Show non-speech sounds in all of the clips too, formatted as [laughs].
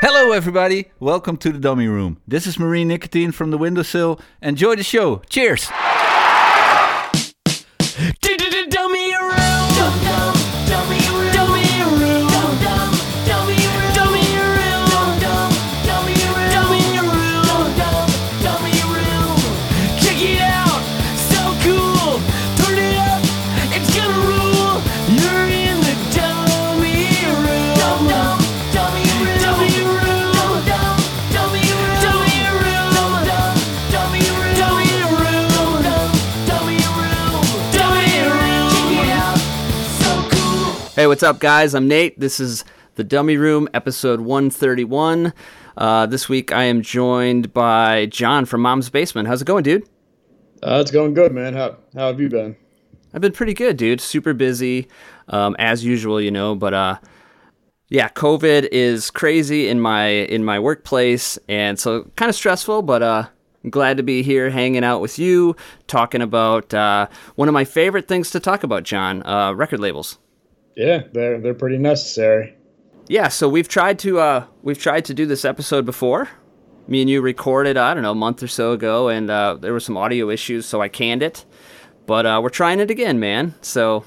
Hello, everybody. Welcome to the Dummy Room. This is Marine Nicotine from the windowsill. Enjoy the show. Cheers. What's up, guys? I'm Nate. This is the Dummy Room, episode 131. Uh, this week I am joined by John from Mom's Basement. How's it going, dude? Uh, it's going good, man. How how have you been? I've been pretty good, dude. Super busy, um, as usual, you know. But uh, yeah, COVID is crazy in my in my workplace, and so kind of stressful. But uh, I'm glad to be here, hanging out with you, talking about uh, one of my favorite things to talk about, John. Uh, record labels. Yeah, they're they're pretty necessary. Yeah, so we've tried to uh, we've tried to do this episode before. Me and you recorded, I don't know, a month or so ago, and uh, there were some audio issues, so I canned it. But uh, we're trying it again, man. So,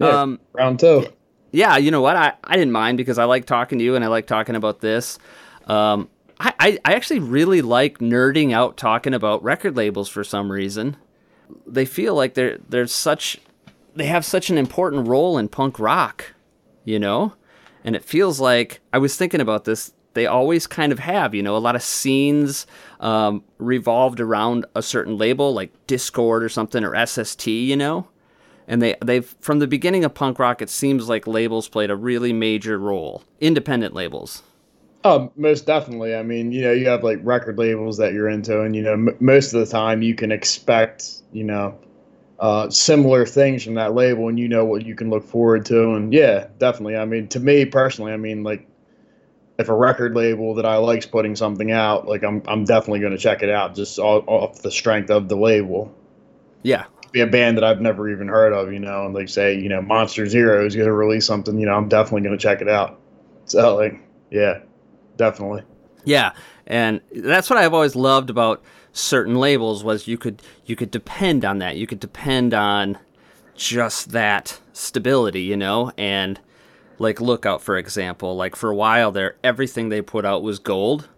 Yeah, um, round two. yeah, you know what? I, I didn't mind because I like talking to you and I like talking about this. Um, I, I, I actually really like nerding out talking about record labels for some reason. They feel like they're they're such they have such an important role in punk rock, you know? And it feels like I was thinking about this. They always kind of have, you know, a lot of scenes um, revolved around a certain label, like Dischord or something, or SST, you know. And they they've from the beginning of punk rock, it seems like labels played a really major role, independent labels. Oh, most definitely. I mean, you know, you have like record labels that you're into, and you know, m- most of the time you can expect, you know, uh, similar things from that label, and you know what you can look forward to. And yeah, definitely. I mean, to me personally, I mean, like, if a record label that I like's putting something out, like, I'm I'm definitely going to check it out just off, off the strength of the label. Yeah, be a band that I've never even heard of, you know, and like say, you know, Monster Zero is going to release something, you know, I'm definitely going to check it out. So like, yeah, definitely. Yeah, and that's what I've always loved about certain labels was you could you could depend on that. You could depend on just that stability, you know, and like Lookout for example, like for a while there everything they put out was gold.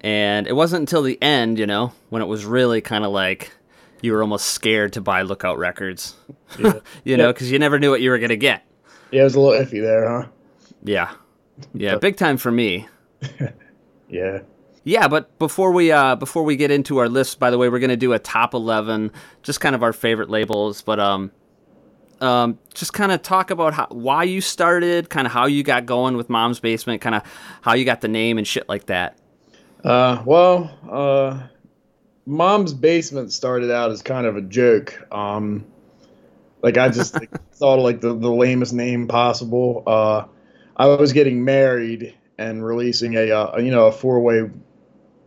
And it wasn't until the end, you know, when it was really kind of like you were almost scared to buy Lookout records. [laughs] you know, cuz you never knew what you were going to get. Yeah, it was a little iffy there, huh? Yeah. Yeah, big time for me. [laughs] Yeah. Yeah, but before we uh, before we get into our list, by the way, we're gonna do a top eleven, just kind of our favorite labels, but um, um, just kind of talk about how, why you started, kind of how you got going with Mom's Basement, kind of how you got the name and shit like that. Uh, well, uh, Mom's Basement started out as kind of a joke. Um, like I just like, [laughs] thought like the, the lamest name possible. Uh, I was getting married and releasing a, uh, you know, a four way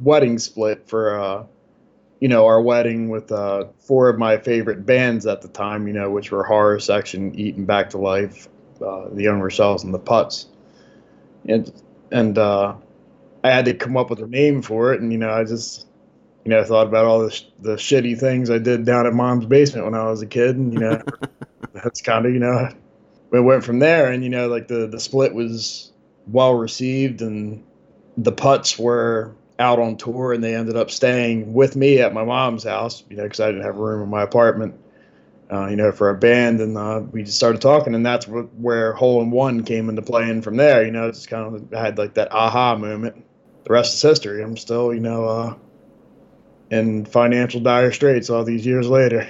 wedding split for, uh, you know, our wedding with uh, four of my favorite bands at the time, you know, which were Horror Section, Eaten Back to Life, uh, The Young Cells, and The Putz. And, and uh, I had to come up with a name for it, and, you know, I just, you know, thought about all the, sh- the shitty things I did down at mom's basement when I was a kid, and, you know, [laughs] that's kind of, you know, we went from there, and, you know, like the, the split was well received, and the Putz were out on tour and they ended up staying with me at my mom's house, you know, because I didn't have room in my apartment, uh, you know, for a band. And uh, we just started talking, and that's wh- where Hole in One came into play. And from there, you know, it's kind of I had like that aha moment. The rest is history. I'm still, you know, uh, in financial dire straits all these years later.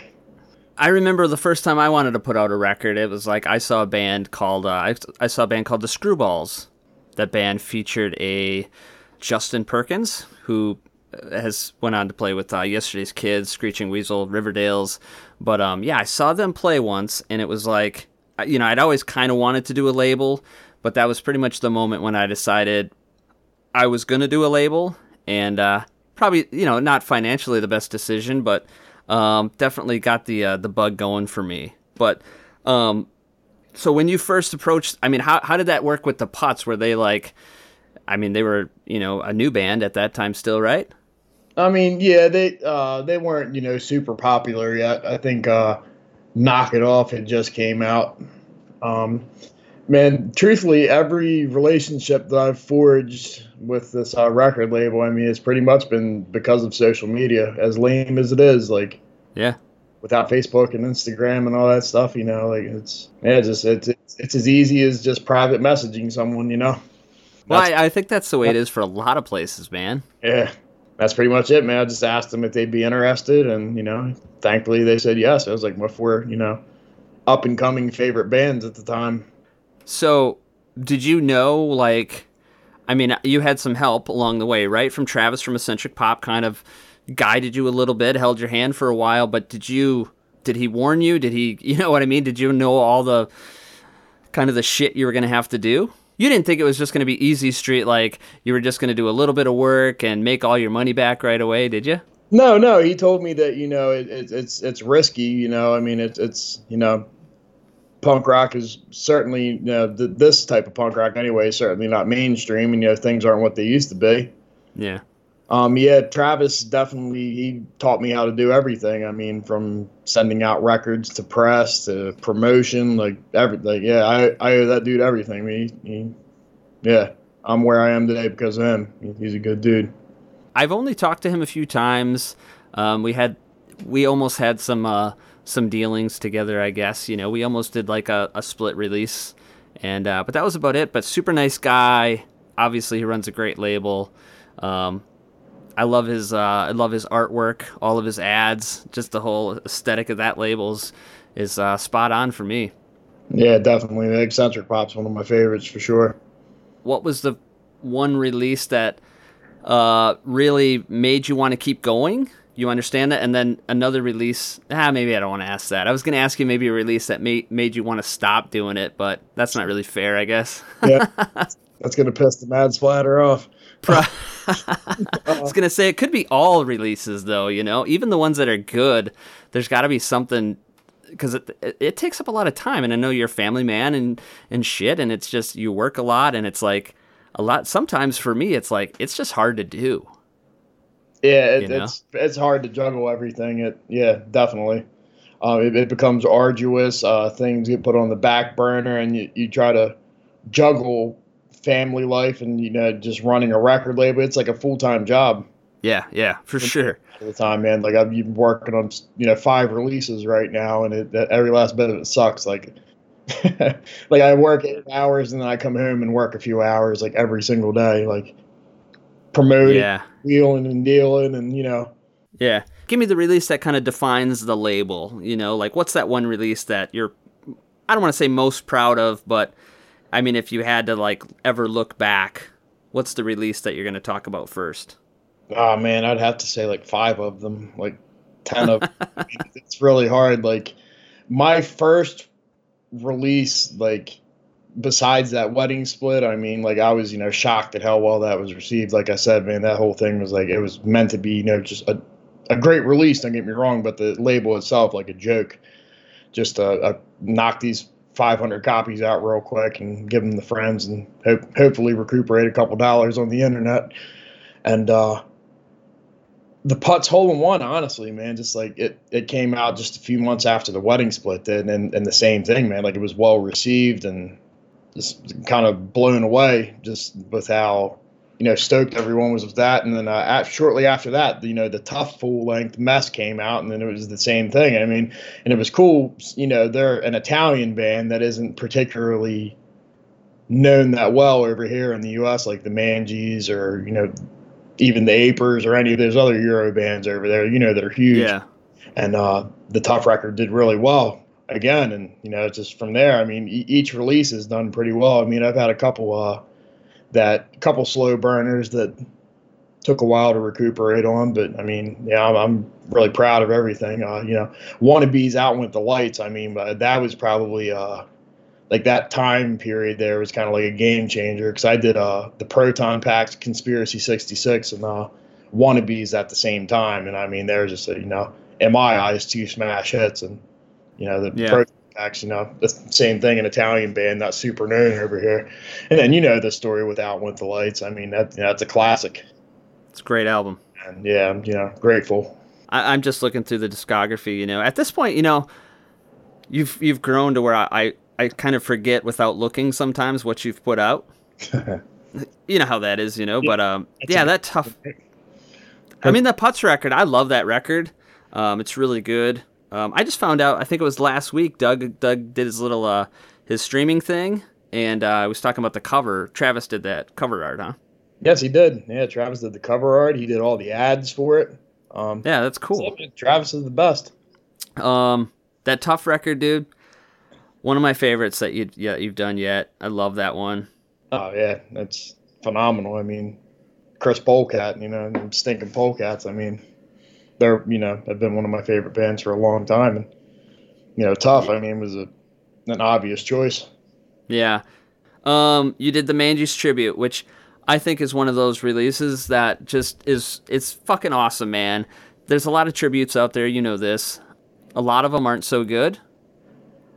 I remember the first time I wanted to put out a record, it was like I saw a band called uh, I, I saw a band called the Screwballs. That band featured a Justin Perkins who has went on to play with uh, yesterday's kids, Screeching Weasel, Riverdale's. But um, yeah, I saw them play once, and it was like, you know, I'd always kind of wanted to do a label, but that was pretty much the moment when I decided I was gonna do a label, and uh, probably, you know, not financially the best decision, but um, definitely got the uh, the bug going for me. But um, So when you first approached, I mean, how how did that work with the Putz? Were they like, I mean, they were you know a new band at that time still, right? I mean, yeah, they uh, they weren't you know super popular yet. I think uh, "Knock It Off" had just came out. Um, man, truthfully, every relationship that I've forged with this uh, record label, I mean, it's pretty much been because of social media. As lame as it is, like Yeah. without Facebook and Instagram and all that stuff, you know, like it's yeah, it's just it's it's, it's as easy as just private messaging someone, you know. Well, I, I think that's the way it is for a lot of places, man. Yeah, that's pretty much it, man. I just asked them if they'd be interested, and you know, thankfully they said yes. I was like, "What for?" You know, up and coming favorite bands at the time. So, did you know, like, I mean, you had some help along the way, right? From Travis from Eccentric Pop kind of guided you a little bit, held your hand for a while, but did you, did he warn you? Did he, [laughs] you know what I mean? Did you know all the kind of the shit you were going to have to do? You didn't think it was just going to be easy street, like you were just going to do a little bit of work and make all your money back right away, did you? No, no, he told me that you know it, it, it's it's risky. You know, I mean, it's it's you know, punk rock is certainly you know th- this type of punk rock anyway. is Certainly not mainstream, and you know things aren't what they used to be. Yeah. Um, yeah, Travis definitely he taught me how to do everything. I mean, from sending out records to press to promotion, like everything. Yeah, I, I owe that dude everything. I mean, he, he, yeah, I'm where I am today because of him. He's a good dude. I've only talked to him a few times. Um, we had, we almost had some uh, some dealings together. I guess you know we almost did like a, a split release, and uh, but that was about it. But super nice guy. Obviously, he runs a great label. Um, I love his uh, I love his artwork, all of his ads, just the whole aesthetic of that labels is uh, spot on for me. Yeah, definitely. The eccentric pop's one of my favorites for sure. What was the one release that uh, really made you want to keep going? You understand that, and then another release. Ah, maybe I don't want to ask that. I was going to ask you maybe a release that made made you want to stop doing it, but that's not really fair, I guess. Yeah, [laughs] that's gonna piss the mad splatter off. Pro- [laughs] [laughs] I was gonna say it could be all releases though. You know, even the ones that are good. There's got to be something because it, it it takes up a lot of time, and I know you're a family man and and shit, and it's just you work a lot, and it's like a lot. Sometimes for me, it's like it's just hard to do. Yeah, it, You know? it's it's hard to juggle everything. It yeah, definitely. Um, it, it becomes arduous. Uh, things get put on the back burner, and you, you try to juggle family life and you know just running a record label. It's like a full time job Yeah, yeah, for sure. at the time, man. Like I've been working on you know five releases right now, and it, that every last bit of it sucks. Like. [laughs] like I work eight hours and then I come home and work a few hours like every single day, like promoting, Yeah, wheeling and dealing, and you know, yeah. Give me the release that kind of defines the label. You know, like what's that one release that you're? I don't want to say most proud of, but I mean, if you had to like ever look back, what's the release that you're going to talk about first? Oh man, I'd have to say like five of them, like ten of. [laughs] it's really hard. Like my first release, like besides that wedding split, I mean, like I was, you know, shocked at how well that was received. Like I said, man, that whole thing was like it was meant to be, you know, just a a great release. Don't get me wrong, but the label itself, like a joke, just a, uh knock these 500 copies out real quick and give them to friends and hope, hopefully recuperate a couple dollars on the internet. And uh, the Putz hole in one, honestly, man, just like it, it came out just a few months after the wedding split did, and and the same thing, man. Like it was well received and just kind of blown away just with how you know stoked everyone was with that. And then uh, at, shortly after that, you know, the tough full length mess came out, and then it was the same thing. I mean, and it was cool. You know, they're an Italian band that isn't particularly known that well over here in the U.S. Like the Manges or you know even the Apers or any of those other Euro bands over there. You know, that are huge Yeah, and uh, the tough record did really well again and you know just from there i mean e- each release has done pretty well i mean i've had a couple uh that couple slow burners that took a while to recuperate on but i mean yeah i'm, I'm really proud of everything uh you know wannabes out with the lights i mean but that was probably uh like that time period there was kind of like a game changer because i did uh the proton packs conspiracy 66 and uh wannabes at the same time and i mean they're just you know in my eyes two smash hits and you know the Yeah. Pro Axe, no, the same thing, an Italian band, not super known over here. And then you know the story with Out Went the Lights. I mean, that that's a classic. It's a great album. And yeah, I'm you know grateful. I, I'm just looking through the discography. You know, at this point, you know, you've you've grown to where I, I, I kind of forget without looking sometimes what you've put out. [laughs] you know how that is, you know. But um, yeah, a- that tough. I mean, the Putz record, I love that record. Um, it's really good. Um, I just found out. I think it was last week. Doug Doug did his little uh his streaming thing, and uh, I was talking about the cover. Travis did that cover art, huh? Yes, he did. Yeah, Travis did the cover art. He did all the ads for it. Um, Yeah, that's cool. so, Travis is the best. Um, that tough record, dude. One of my favorites that you yeah you've done yet. I love that one. Oh yeah, that's phenomenal. I mean, Chris Polecat, you know, Stinking Polecats. I mean, they're you know have been one of my favorite bands for a long time, and you know, Tough. I mean, was a an obvious choice. Yeah. Um, you did the Manges tribute, which I think is one of those releases that just is it's fucking awesome, man. There's a lot of tributes out there, you know this. A lot of them aren't so good.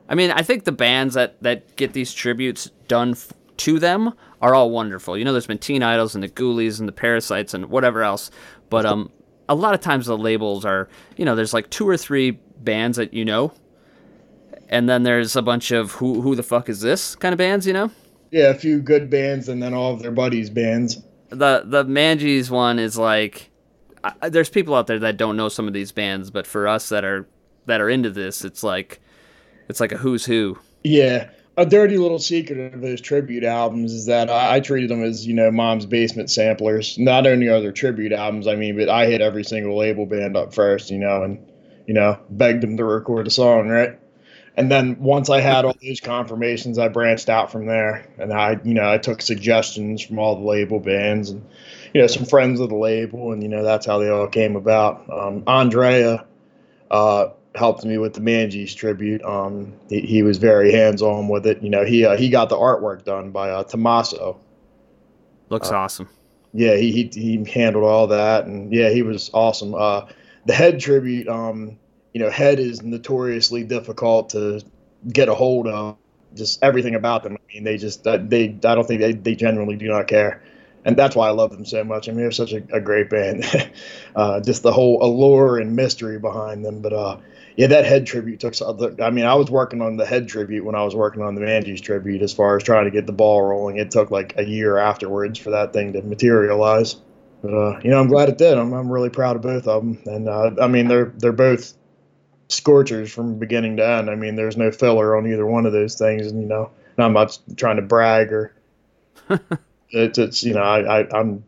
I mean, I think the bands that that get these tributes done f- to them are all wonderful. You know, there's been Teen Idols and the Ghoulies and the Parasites and whatever else, but um, a lot of times the labels are, you know, there's like two or three bands that you know, and then there's a bunch of who who the fuck is this kind of bands, you know. Yeah, a few good bands, and then all of their buddies' bands. the the Manges one is like I, there's people out there that don't know some of these bands, but for us that are that are into this, it's like it's like a who's who. Yeah. A dirty little secret of those tribute albums is that I, I treated them as, you know, mom's basement samplers. Not only are there tribute albums, I mean, but I hit every single label band up first, you know, and, you know, begged them to record a song, right? And then once I had all those confirmations, I branched out from there. And I, you know, I took suggestions from all the label bands and, you know, some friends of the label. And, you know, that's how they all came about. Um, Andrea, uh, helped me with the Manges tribute. Um, he, he was very hands on with it. You know, he uh, he got the artwork done by uh, Tommaso. Looks awesome. Yeah, he, he he handled all that, and yeah, he was awesome. Uh, the Head tribute, um, you know, Head is notoriously difficult to get a hold of. Just everything about them. I mean, they just uh, they I don't think they they genuinely do not care. And that's why I love them so much. I mean, they're such a, a great band. [laughs] uh, just the whole allure and mystery behind them. But uh, yeah, that head tribute took. some- I mean, I was working on the head tribute when I was working on the Manges tribute. As far as trying to get the ball rolling, it took like a year afterwards for that thing to materialize. But uh, you know, I'm glad it did. I'm, I'm really proud of both of them. And uh, I mean, they're they're both scorchers from beginning to end. I mean, there's no filler on either one of those things. And you know, and I'm not trying to brag or [laughs] it's it's you know I, I I'm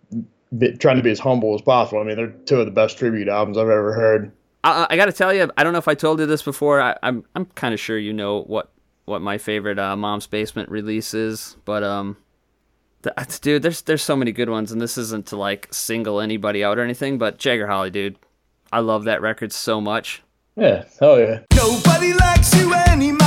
trying to be as humble as possible. I mean, they're two of the best tribute albums I've ever heard. I, I got to tell you, I don't know if I told you this before. I, I'm I'm kind of sure you know what what my favorite uh, Mom's Basement release is, but um, the, dude, there's there's so many good ones, and this isn't to like single anybody out or anything, but Jagger Holly, dude, I love that record so much. Yeah, oh yeah. Nobody likes you anymore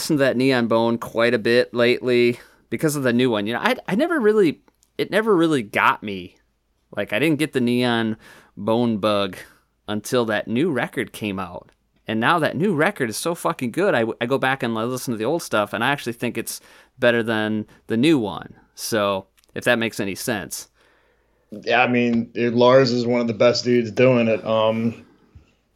listening to that Neon Bone quite a bit lately because of the new one. You know, I I never really it never really got me. Like I didn't get the Neon Bone bug until that new record came out. And now that new record is so fucking good. I, I go back and listen to the old stuff and I actually think it's better than the new one. So, if that makes any sense. Yeah, I mean, dude, Lars is one of the best dudes doing it. Um,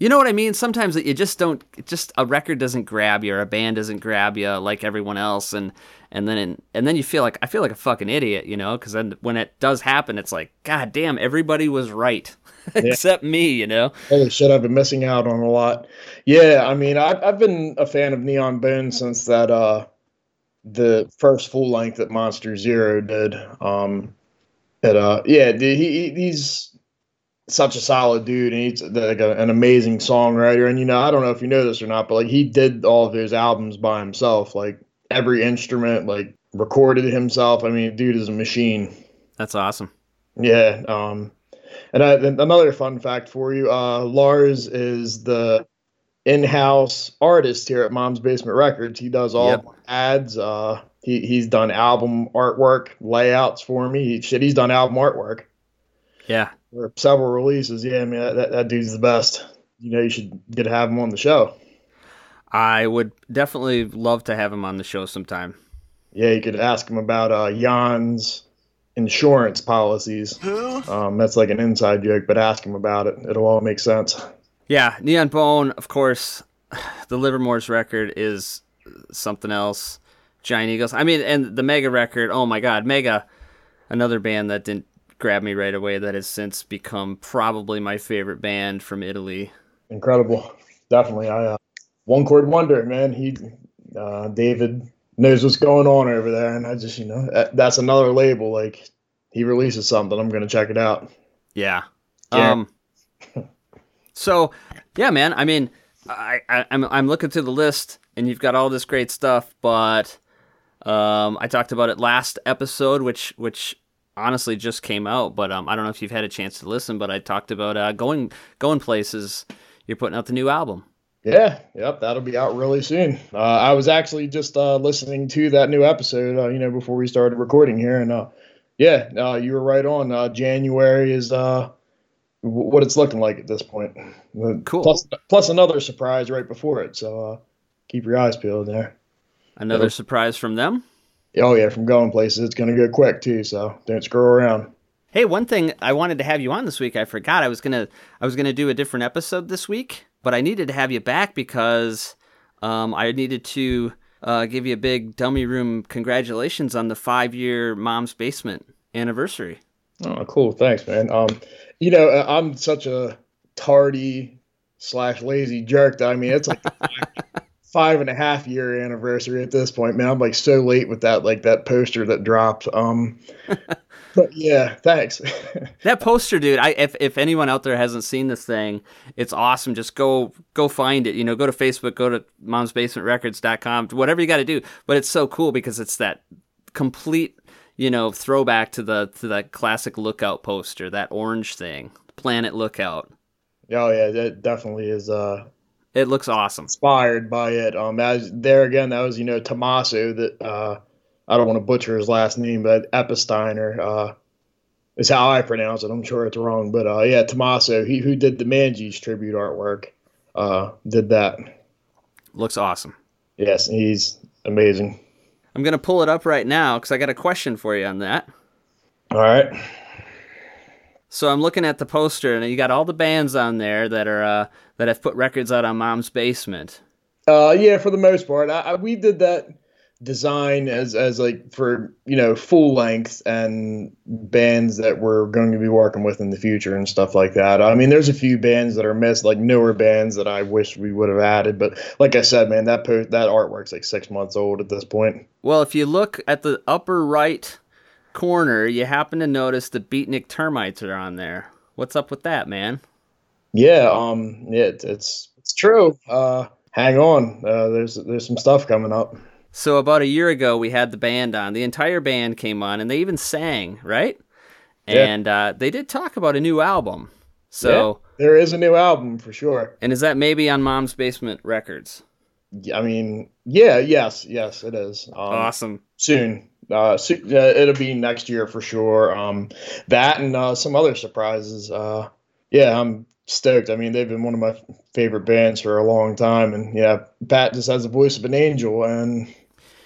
You know what I mean? Sometimes you just don't. Just a record doesn't grab you, or a band doesn't grab you like everyone else, and and then and then you feel like I feel like a fucking idiot, you know? Because then when it does happen, it's like, God damn, everybody was right, [laughs] except me, you know? holy shit, I've been missing out on a lot. Yeah, I mean, I've I've been a fan of Neon Bone since that uh, the first full length that Monster Zero did. Um, and uh, yeah, he he- he's such a solid dude, and he's like a, an amazing songwriter. And you know, I don't know if you know this or not, but like he did all of his albums by himself, like every instrument, like recorded himself. I mean, dude is a machine. That's awesome. Yeah. Um, and I, another fun fact for you: uh, Lars is the in-house artist here at Mom's Basement Records. He does all Yep. ads. Uh, he he's done album artwork, layouts for me. He, shit, he's done album artwork Yeah, for several releases. Yeah, I mean that, that dude's the best. You know, you should get to have him on the show. I would definitely love to have him on the show sometime. Yeah, you could ask him about uh, Jan's insurance policies. Um, that's like an inside joke, but ask him about it. It'll all make sense. Yeah, Neon Bone, of course. [sighs] The Livermore's record is something else. Giant Eagles. I mean, and the Mega record. Oh my God, Mega, another band that didn't grab me right away. That has since become probably my favorite band from Italy. incredible. Definitely, I uh, one chord wonder, man. He, uh, David knows what's going on over there, and I just, you know, that, that's another label. Like he releases something, I'm gonna check it out. Yeah. Yeah. Um. So, yeah, man. I mean, I, I I'm I'm looking through the list, and you've got all this great stuff, but um, I talked about it last episode, which which honestly just came out, but um, I don't know if you've had a chance to listen, but I talked about uh, going going places. You're putting out the new album. Yeah, yep, that'll be out really soon. Uh, I was actually just uh, listening to that new episode, uh, you know, before we started recording here, and uh, yeah, uh, you were right on. Uh, January is uh, w- what it's looking like at this point. Cool. Plus, plus another surprise right before it, so uh, keep your eyes peeled there. Another Yep. surprise from them. Oh yeah, from going places, it's gonna go quick too. So don't screw around. Hey, one thing I wanted to have you on this week. I forgot I was gonna I was gonna do a different episode this week, but I needed to have you back because um, I needed to uh, give you a big dummy room congratulations on the five year Mom's Basement anniversary. Oh, cool. Thanks, man. Um, you know, uh, I'm such a tardy slash lazy jerk. That I mean, it's like [laughs] five, and a half year anniversary at this point, man. I'm like so late with that, like that poster that dropped. Um, [laughs] but yeah, thanks. [laughs] That poster, dude. I if if anyone out there hasn't seen this thing, it's awesome. Just go go find it. You know, go to Facebook, go to momsbasementrecords.com, whatever you got to do. But it's so cool because it's that complete, you know, throwback to the to that classic Lookout poster, that orange thing, Planet Lookout. oh yeah, that definitely is uh It looks awesome. inspired by it. Um, as there again, that was you know Tommaso that uh, I don't want to butcher his last name, but Epsteiner uh, is how I pronounce it. I'm sure it's wrong, but uh, yeah, Tommaso, he who did the Manges tribute artwork, uh, did that. Looks awesome. Yes, he's amazing. I'm gonna pull it up right now because I got a question for you on that. All right. So I'm looking at the poster, and you got all the bands on there that are uh, that have put records out on Mom's Basement. Uh, yeah, for the most part, I, I, we did that design as as like for you know full length and bands that we're going to be working with in the future and stuff like that. I mean, there's a few bands that are missed, like newer bands that I wish we would have added, but like I said, man, that post that artwork's like six months old at this point. Well, if you look at the upper right corner, you happen to notice the Beatnik termites are on there. What's up with that, man? Yeah, um, yeah, it's it's, it's true. Uh, hang on, uh, there's there's some stuff coming up. So about a year ago, we had the band on. The entire band came on, and they even sang, right? Yeah. And uh, they did talk about a new album. So, Yeah, there is a new album for sure. and is that maybe on Mom's Basement Records? I mean, yeah, yes, yes, it is. Um, Awesome. soon. Uh, it'll be next year for sure. Um, that and uh, some other surprises. Uh, yeah, I'm stoked. I mean, they've been one of my favorite bands for a long time, and yeah, Pat just has the voice of an angel, and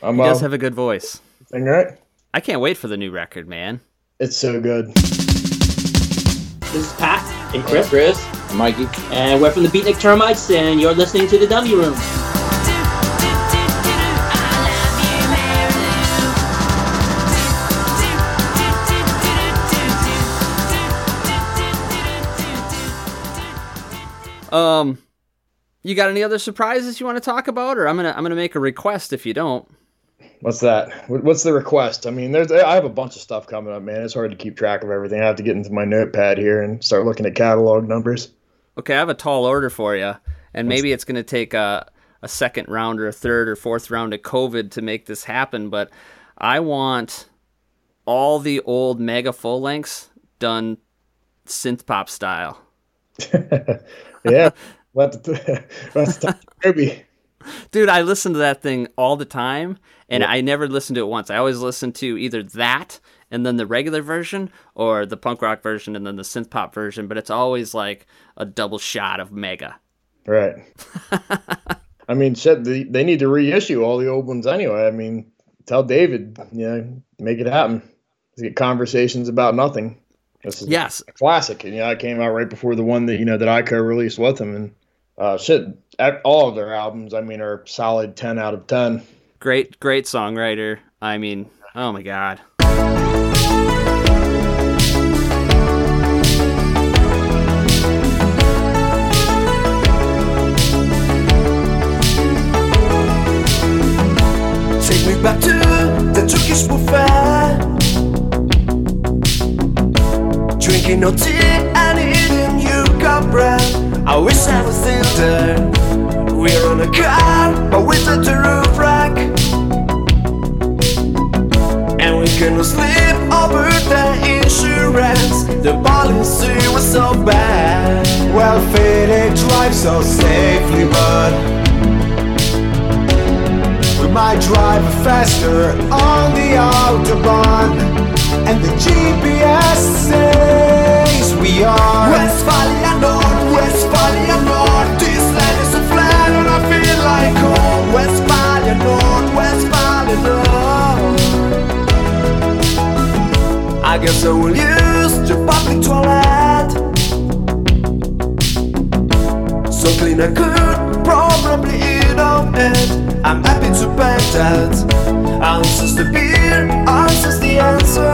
I'm He does uh, have a good voice. thing, right. I can't wait for the new record, man. It's so good. This is Pat and Chris, Chris, and Mikey. and we're from the Beatnik Termites, and you're listening to the Dummy Room. Um, you got any other surprises you want to talk about, or I'm gonna I'm gonna make a request if you don't. What's that? What's the request? I mean, there's I have a bunch of stuff coming up, man. It's hard to keep track of everything. I have to get into my notepad here and start looking at catalog numbers. Okay, I have a tall order for you, and maybe it's gonna take a a second round or a third or fourth round of COVID to make this happen, but I want all the old mega full lengths done synth pop style. [laughs] yeah, the let's [laughs] [laughs] Kirby. Dude, I listen to that thing all the time, and I never listened to it once. I always listen to either that and then the regular version, or the punk rock version and then the synth pop version. But it's always like a double shot of Mega. Right. [laughs] I mean, shit. They, they need to reissue all the old ones anyway. I mean, tell David, you know, make it happen. Let's get conversations about nothing. This is Yes, a classic, and yeah, it came out right before the one that you know that I co-released with them, and uh, shit. at- All of their albums, I mean, are solid ten out of ten. great, great songwriter. I mean, oh my god. Take me back to the Turkish buffet. Drinking no tea and eating yuca bread. I wish I was still there. We're on a car, but with a roof rack. And we cannot sleep over the insurance. The policy was so bad. Well fitted, drive so safely, but we might drive faster on the autobahn And the GPS says we are Westphalia North, Westphalia North. This land is so flat and I feel like home. Westphalia North, Westphalia North. I guess I will use the public toilet. So clean I could probably eat off it I'm happy to bet that Answers the beer, answers the answer.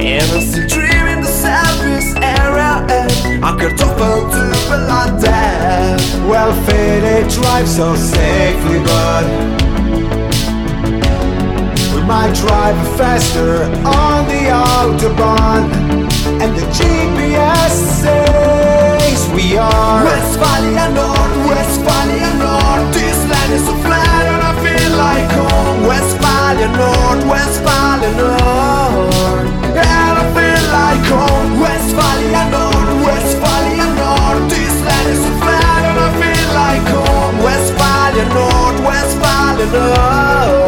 And I'm still dreaming the service area eh? And I could offer to that Well fitted, drive so safely but we might drive faster on the autobahn. And the GPS says we are Westphalia North, Westphalia North. This land is so flat and I feel like home. Westphalia North, Westphalia North. And I feel like home. Westphalia North, Westphalia North. This land is so flat and I feel like home. Westphalia North, Westphalia North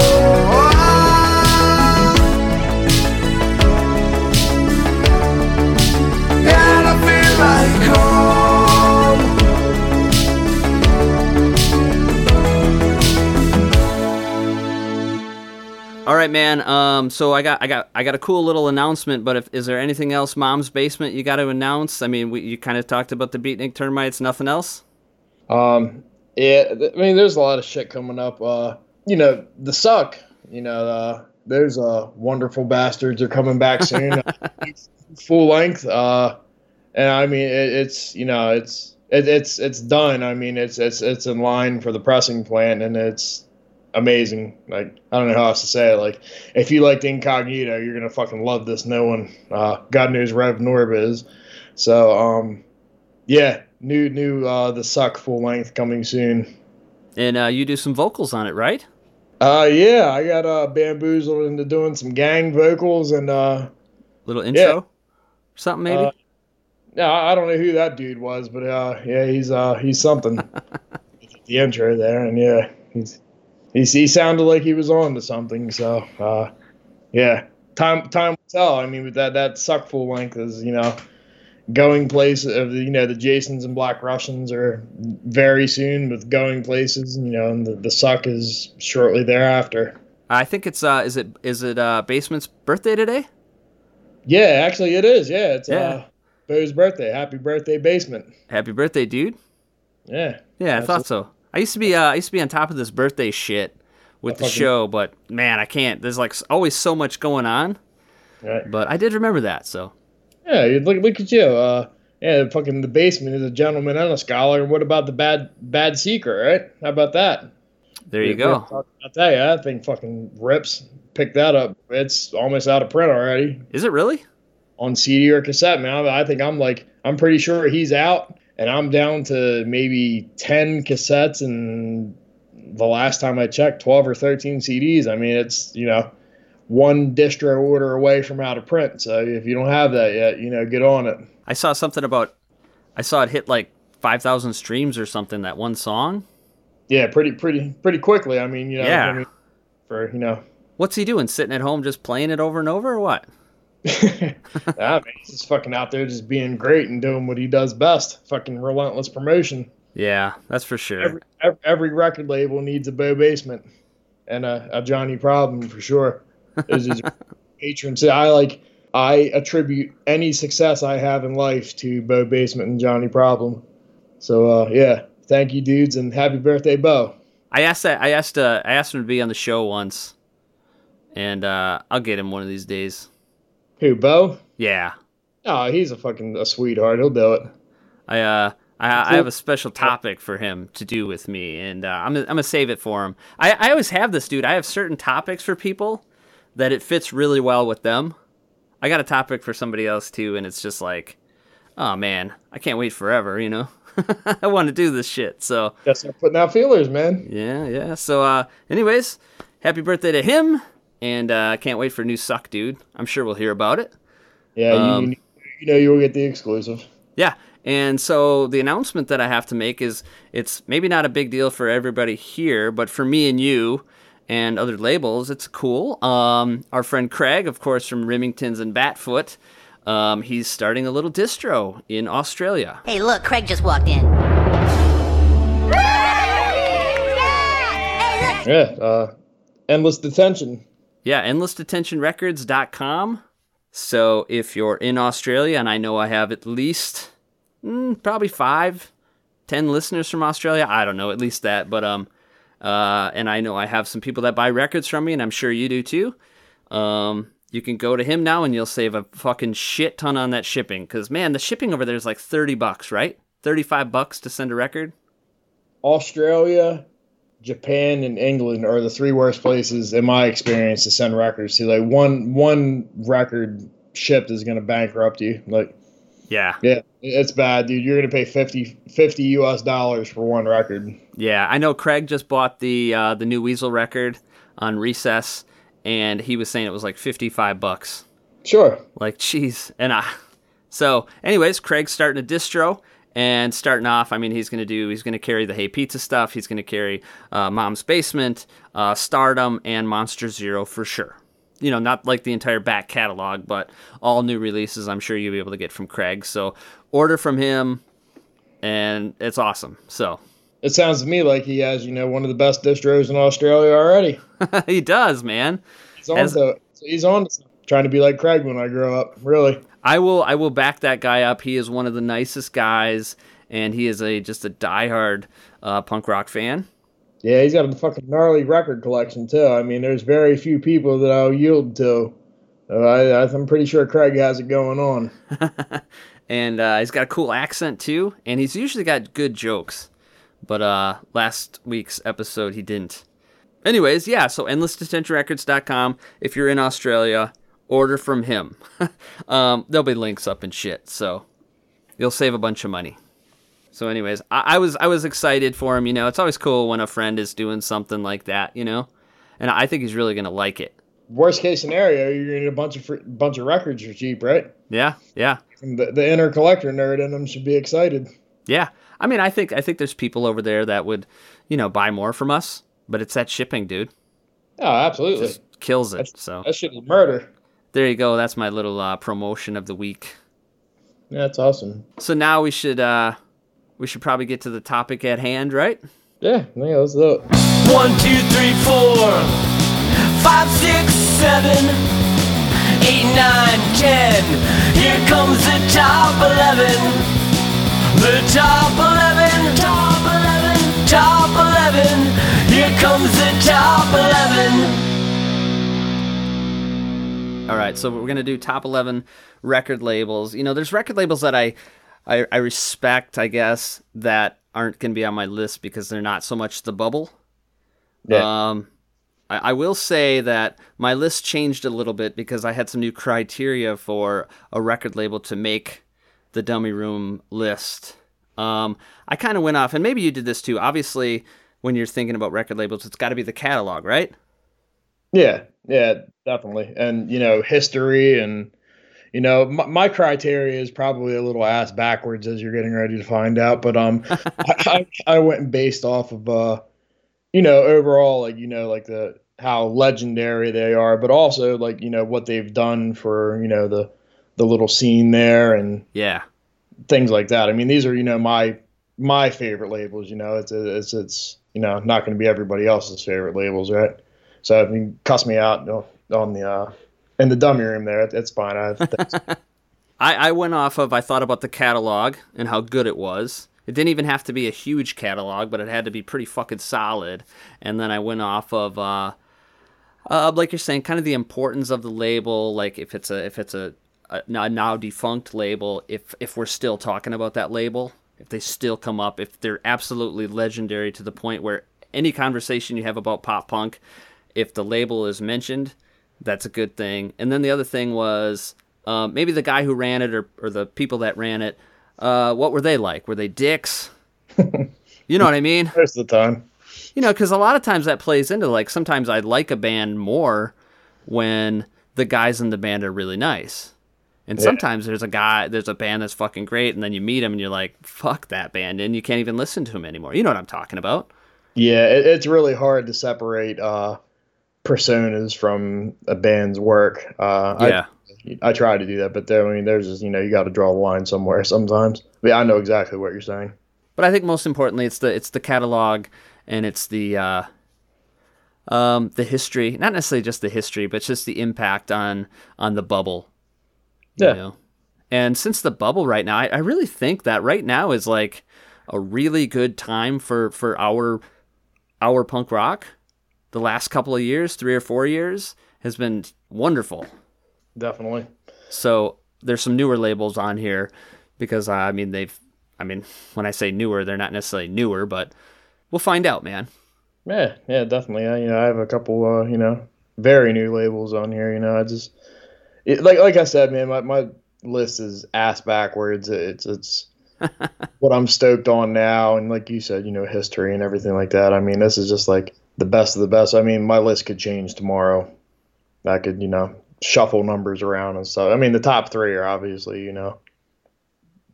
All right, man. Um, so I got, I got, I got a cool little announcement. But if is there anything else, Mom's basement, you got to announce? I mean, we, you kind of talked about the Beatnik termites. Nothing else. Um, yeah, I mean, there's a lot of shit coming up. Uh, you know, the suck. You know, uh, those uh wonderful bastards are coming back soon, [laughs] full length. Uh, and I mean, it, it's you know, it's it, it's it's done. I mean, it's it's it's in line for the pressing plant, and it's amazing. Like I don't know how else to say it. Like if you liked Incognito, you're gonna fucking love this No one. Uh, God knows Rev Norb is. So um, yeah, new new uh the suck full length coming soon. And uh, you do some vocals on it, right? Uh yeah, I got uh bamboozled into doing some gang vocals and uh Little intro, something maybe. Uh, Yeah, I I don't know who that dude was, but uh, yeah, he's uh, he's something. [laughs] the intro there, and yeah, he's, he's he sounded like he was on to something. So uh, yeah, time time will tell. I mean, with that that suck full length is you know going places of the you know the Jasons and Black Russians are very soon with going places. You know, and the, the suck is shortly thereafter. I think it's uh, is it is it uh, Basement's birthday today? Yeah, actually, it is. Yeah, it's Yeah. uh, Bo's birthday. Happy birthday, basement. Happy birthday, dude. Yeah. Yeah, I thought so. I used to be uh, I used to be on top of this birthday shit with the fucking- show, but man, I can't. There's like always so much going on. Right. But I did remember that, so Yeah, you look look at you. Uh, yeah, fucking the basement is a gentleman and a scholar. What about the bad bad secret, right? How about that? there you We- go. I'll tell you, that thing fucking rips. Pick that up. It's almost out of print already Is it really? on CD or cassette, man. I think I'm like, I'm pretty sure he's out, and I'm down to maybe ten cassettes, and the last time I checked, twelve or thirteen CDs. I mean, it's you know, one distro order away from out of print. So if you don't have that yet, you know, get on it. I saw something about I saw it hit like 5,000 streams or something that one song. Yeah, pretty, pretty, pretty quickly. I mean, you know, Yeah. I mean, for you know, What's he doing? Sitting at home just playing it over and over or what? [laughs] yeah, man, he's just fucking out there, just being great and doing what he does best. Fucking relentless promotion. Yeah, that's for sure. Every every, every record label needs a Bo Basement and a, a Johnny Problem for sure. Those is [laughs] patrons. I like. I attribute any success I have in life to Bo Basement and Johnny Problem. So uh, yeah, thank you, dudes, and happy birthday, Bo. I asked that I asked uh, I asked him to be on the show once. And uh, I'll get him one of these days. Who, Bo? Yeah. Oh, he's a fucking a sweetheart. He'll do it. I uh I, I have a special topic for him to do with me, and uh, I'm I'm gonna save it for him. I, I always have this, dude. I have certain topics for people that it fits really well with them. I got a topic for somebody else too, and it's just like, oh man, I can't wait forever. You know, [laughs] I want to do this shit. So I'm putting out feelers, man. yeah, yeah. So uh, anyways, happy birthday to him, and uh, I can't wait for new suck, dude. I'm sure we'll hear about it. Yeah, Um, you, you know you'll get the exclusive. Yeah. And so the announcement that I have to make is it's maybe not a big deal for everybody here, but for me and you and other labels, it's cool. Um, our friend Craig, of course, from Remingtons and Batfoot, um, he's starting a little distro in Australia. Hey, look, Craig just walked in. Yeah, uh, endless detention. Yeah, endlessdetentionrecords.com. So if you're in Australia, and I know I have at least mm, probably five, ten listeners from Australia. I don't know, at least that. But um, uh, and I know I have some people that buy records from me, and I'm sure you do too. Um, you can go to him now, and you'll save a fucking shit ton on that shipping. Cause man, the shipping over there is like thirty bucks, right? Thirty-five bucks to send a record. Australia, Japan, and England are the three worst places in my experience to send records to. Like one one record shipped is gonna bankrupt you. Like Yeah, yeah, it's bad, dude. You're gonna pay 50, 50 US dollars for one record. Yeah, I know Craig just bought the uh, the new Weasel record on Recess, and he was saying it was like fifty five bucks. Sure. Like, jeez. And I, so, anyways, Craig's starting a distro, and starting off, I mean, he's gonna do, he's gonna carry the Hey Pizza stuff, he's gonna carry uh, Mom's Basement, uh, Stardumb, and Monster Zero for sure. You know, not like the entire back catalog, but all new releases. I'm sure you'll be able to get from Craig. So, order from him, and it's awesome. So. It sounds to me like he has, you know, one of the best distros in Australia already. [laughs] he does, man. He's on As- to he's on to trying to be like Craig when I grow up. Really. I will I will back that guy up. He is one of the nicest guys, and he is a just a diehard uh, punk rock fan. Yeah, he's got a fucking gnarly record collection too. I mean, there's very few people that I'll yield to. Uh, I, I'm pretty sure Craig has it going on. [laughs] and uh, he's got a cool accent too, and he's usually got good jokes. But uh, last week's episode he didn't. Anyways, yeah. So endlessdetentionrecords.com. If you're in Australia, order from him. [laughs] um, there'll be links up and shit, so you'll save a bunch of money. So, anyways, I, I was I was excited for him. You know, it's always cool when a friend is doing something like that. You know, and I think he's really gonna like it. Worst case scenario, you're gonna get a bunch of fr- bunch of records for cheap, right? Yeah, yeah, And the, the inner collector nerd in them should be excited. yeah. I mean, I think I think there's people over there that would, you know, buy more from us, but it's that shipping, dude. Oh, absolutely. Just kills it. So that shit is murder. There you go. That's my little uh, promotion of the week. Yeah, that's awesome. So now we should uh, we should probably get to the topic at hand, right? Yeah, yeah, let's do it. One, two, three, four, five, six, seven, eight, nine, ten. Here comes the top eleven. The top eleven, top eleven, top eleven. Here comes the top eleven. All right, so we're gonna do top eleven record labels. You know, there's record labels that I, I, I respect, I guess, that aren't gonna be on my list because they're not so much the bubble. Yeah. Um, I, I will say that my list changed a little bit because I had some new criteria for a record label to make the dummy room list. Um, I kind of went off, and maybe you did this too. Obviously, when you're thinking about record labels, it's got to be the catalog, right? Yeah, yeah, definitely. And you know, history and you know, my, my criteria is probably a little ass backwards as you're getting ready to find out. But um, [laughs] I, I, I went based off of uh, you know, overall like you know like the how legendary they are, but also like you know what they've done for you know the the little scene there and Yeah. things like that. I mean, these are you know my my favorite labels. You know, it's it's it's you know not going to be everybody else's favorite labels, right? So if you cuss me out on the uh, in the dummy room there, it- it's fine. I, [laughs] I, I went off of I thought about the catalog and how good it was. It didn't even have to be a huge catalog, but it had to be pretty fucking solid. And then I went off of uh, uh like you're saying, kind of the importance of the label, like if it's a if it's a, a now defunct label, if if we're still talking about that label, if they still come up, if they're absolutely legendary to the point where any conversation you have about pop punk, if the label is mentioned, that's a good thing. And then the other thing was um, maybe the guy who ran it or, or the people that ran it, uh, what were they like? Were they dicks? [laughs] you know what I mean? most of the time. You know, because a lot of times that plays into like sometimes I like a band more when the guys in the band are really nice. And Yeah. sometimes there's a guy, there's a band that's fucking great, and then you meet him and you're like, fuck that band, and you can't even listen to him anymore. You know what I'm talking about? Yeah, it, it's really hard to separate uh, personas from a band's work. Uh, Yeah. I, I try to do that, but there, I mean, there's just you know you got to draw the line somewhere sometimes. But yeah, I know exactly what you're saying. But I think most importantly, it's the it's the catalog and it's the uh, um, the history. Not necessarily just the history, but just the impact on on the bubble. you Yeah. know? And since the bubble right now, I, I really think that right now is like a really good time for for our our punk rock. The last couple of years, three or four years, has been wonderful. Definitely. So there's some newer labels on here because uh, I mean they've I mean when I say newer they're not necessarily newer but we'll find out man. Yeah, yeah, definitely. I, you know, I have a couple, uh, you know, very new labels on here. You know, I just it, like like I said, man, my, my list is ass backwards. It's it's [laughs] what I'm stoked on now, and like you said, you know, history and everything like that. I mean, this is just like the best of the best. I mean, my list could change tomorrow. I could, you know, shuffle numbers around and stuff. I mean, the top three are obviously, you know,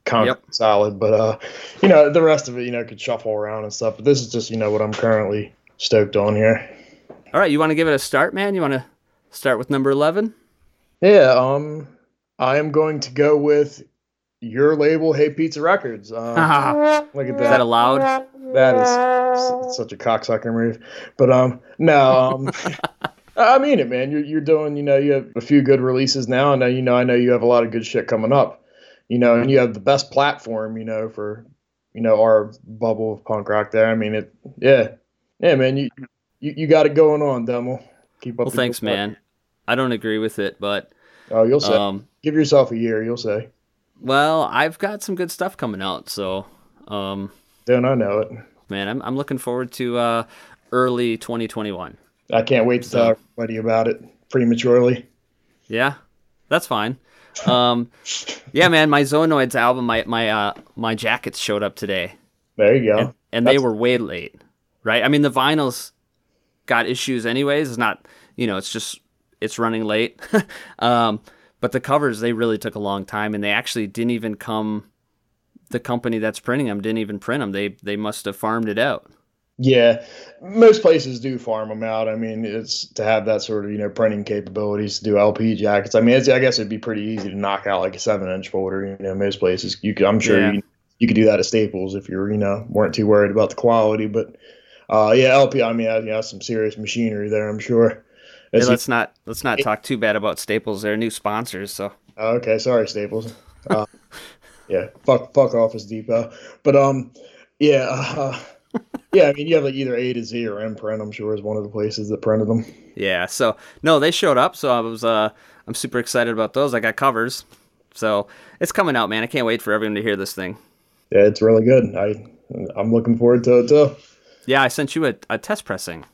kind Yep. of solid, but uh, you know, the rest of it, you know, could shuffle around and stuff. But this is just, you know, what I'm currently stoked on here. All right, you want to give it a start man? You want to start with number 11? Yeah, um, I am going to go with your label, Hey Pizza Records. Uh, [laughs] look at Is that that. allowed? That is s- such a cocksucker move. But um, no, um, [laughs] I mean it, man. You're you're doing, you know, you have a few good releases now, and you know, I know you have a lot of good shit coming up. You know, and you have the best platform, you know, for you know our bubble of punk rock. There, I mean it. Yeah, yeah, man. You you, you got it going on, Demo. Keep up. Well, thanks work. man. I don't agree with it, but Oh, you'll say. um Give yourself a year. You'll say. well, I've got some good stuff coming out, so um Don't I know it? Man, I'm I'm looking forward to uh early 2021. I can't wait to So- tell everybody about it prematurely. Yeah, that's fine. Um, yeah, man, my Zoonoids album, my my uh my jackets showed up today, There you go. and, and they were way late, right? I mean, the vinyls got issues anyways. It's not, you know, it's just it's running late. [laughs] um, But the covers they really took a long time, and they actually didn't even come. The company that's printing them didn't even print them. They they must have farmed it out. Yeah, most places do farm them out. I mean, it's to have that sort of you know printing capabilities to do LP jackets. I mean, it's, I guess it'd be pretty easy to knock out like a seven inch folder. You know, most places you could. I'm sure Yeah. you, you could do that at Staples if you're you know weren't too worried about the quality. But uh, yeah, LP. I mean, you know, some serious machinery there. I'm sure. Hey, let's not let's not talk too bad about Staples. They're new sponsors, so okay, sorry, Staples. [laughs] Uh, yeah, fuck, fuck Office Depot. But um, yeah, uh, [laughs] yeah. I mean, you have like either A to Z or Imprint. I'm sure is one of the places that printed them. yeah. So no, they showed up. So I was uh I'm super excited about those. I got covers, so it's coming out, man. I can't wait for everyone to hear this thing. Yeah, it's really good. I I'm looking forward to it too. Yeah, I sent you a, a test pressing.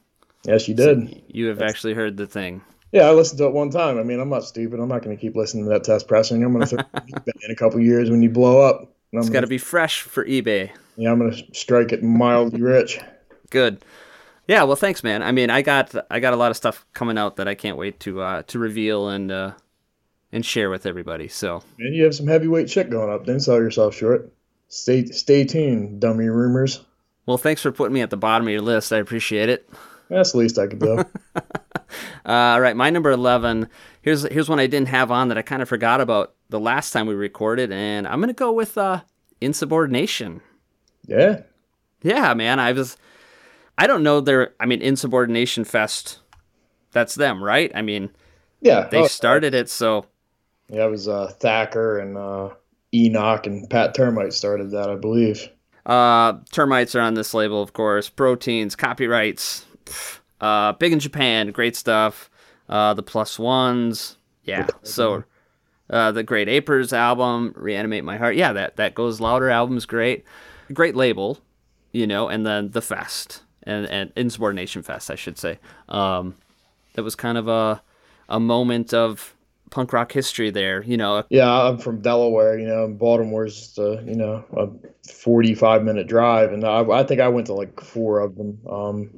Yes, you did. You have actually heard the thing. Yeah, I listened to it one time. I mean, I'm not stupid. I'm not going to keep listening to that test pressing. I'm going to in a couple years when you blow up. It's got gonna, be fresh for eBay. yeah, I'm going to strike it mildly rich. Good. Yeah. Well, thanks, man. I mean, I got I got a lot of stuff coming out that I can't wait to uh, to reveal and uh, and share with everybody. So And you have some heavyweight shit going up. Don't sell yourself short. Stay stay tuned, dummy rumors. well, thanks for putting me at the bottom of your list. I appreciate it. That's the least I could do. [laughs] Uh, all right, my number eleven. Here's here's one I didn't have on that I kind of forgot about the last time we recorded, and I'm gonna go with uh, insubordination. yeah. Yeah, man. I was. I don't know. Their. I mean, insubordination fest. That's them, right? I mean, Yeah. they oh, started it, so Yeah, it was uh, Thacker and uh, Enoch and Pat Termite started that, I believe. Uh, termites are on this label, of course. Proteins, copyrights. Uh, big in Japan, great stuff. Uh, the plus ones, yeah. So, uh, the Great Apers album, Reanimate My Heart, yeah. That that goes louder album's great, great label, you know. And then the fest and and Insubordination Fest, I should say. Um, that was kind of a a moment of punk rock history there, you know. Yeah, I'm from Delaware, you know, and Baltimore's just a, you know, a 45 minute drive. And I, I think I went to like four of them. Um,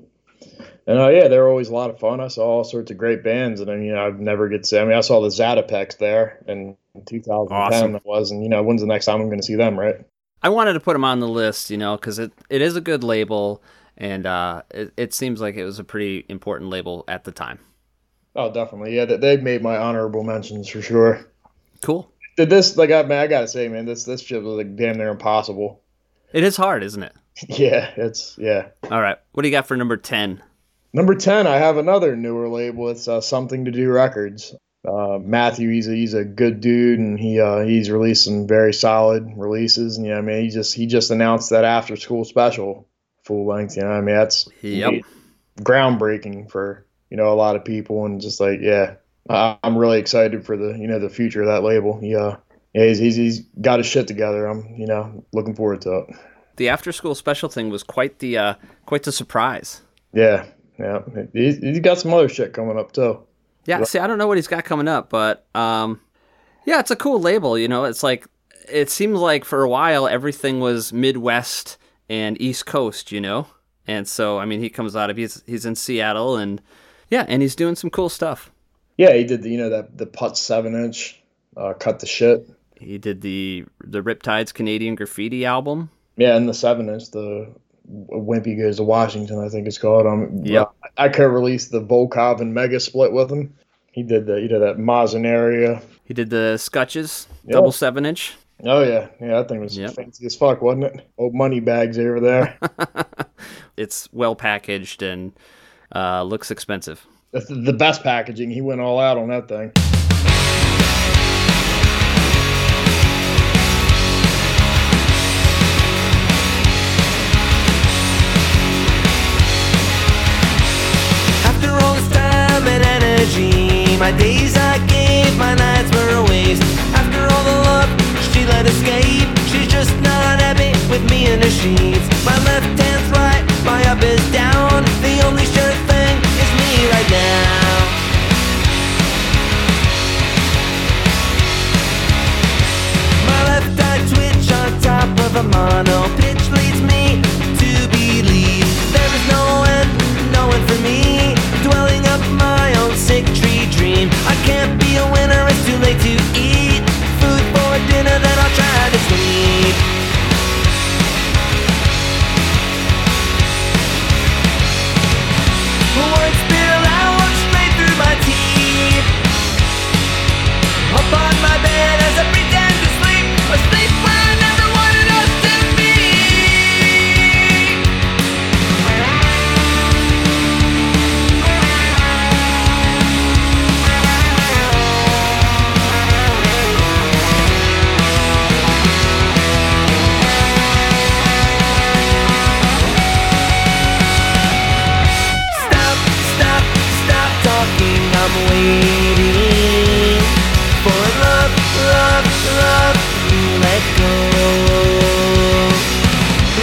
and uh, yeah, they were always a lot of fun. I saw all sorts of great bands. And I mean, you know, I've never get to see, I mean, I saw the Zatopeks there in 2010 Awesome. it was. And, you know, when's the next time I'm going to see them, right? I wanted to put them on the list, you know, because it, it is a good label, and uh, it, it seems like it was a pretty important label at the time. Oh, definitely. Yeah, they, they made my honorable mentions for sure. Cool. Did this, like, I, man, I got to say, man, this, this shit was like damn near impossible. It is hard, isn't it? [laughs] Yeah, it's, yeah. All right. What do you got for number 10? Number 10, I have another newer label. It's uh, Something to Do Records. Uh, Matthew, he's a, he's a good dude, and he uh, he's released some very solid releases. And yeah, I mean, he just he just announced that after school special full length. You know, I mean, that's Yep. groundbreaking for you know a lot of people, and just like yeah, I, I'm really excited for the you know the future of that label. He, uh, yeah, he's, he's he's got his shit together. I'm you know looking forward to it. The after school special thing was quite the uh, quite the surprise. Yeah, yeah, he's, he's got some other shit coming up too. Yeah, see, I don't know what he's got coming up, but um, yeah, it's a cool label. You know, it's like it seems like for a while everything was Midwest and East Coast. You know, and so I mean, he comes out of he's he's in Seattle, and yeah, and he's doing some cool stuff. Yeah, he did the you know that the Putz seven inch, uh, cut the shit. He did the the Riptides Canadian Graffiti album. Yeah, and the seven inch, the Wimpy goes to Washington, I think it's called. Um, Yep. I co-released the Volkov and Mega split with him. He did the you know that Mazin area. He did the Scutches, Yeah. double seven inch. Oh yeah, yeah, that thing was Yep. fancy as fuck, wasn't it? Old money bags over there. [laughs] It's well packaged and uh, looks expensive. That's the best packaging. He went all out on that thing. Energy, my days I gave, my nights were a waste. After all the love she let escape, she's just not happy with me in the sheets. My left hand's right, my up is down. The only sure thing is me right now. My left eye twitch on top of a mono pitch leads me to believe there is no end, no end for me sick tree dream. I can't be a winner, it's too late to eat.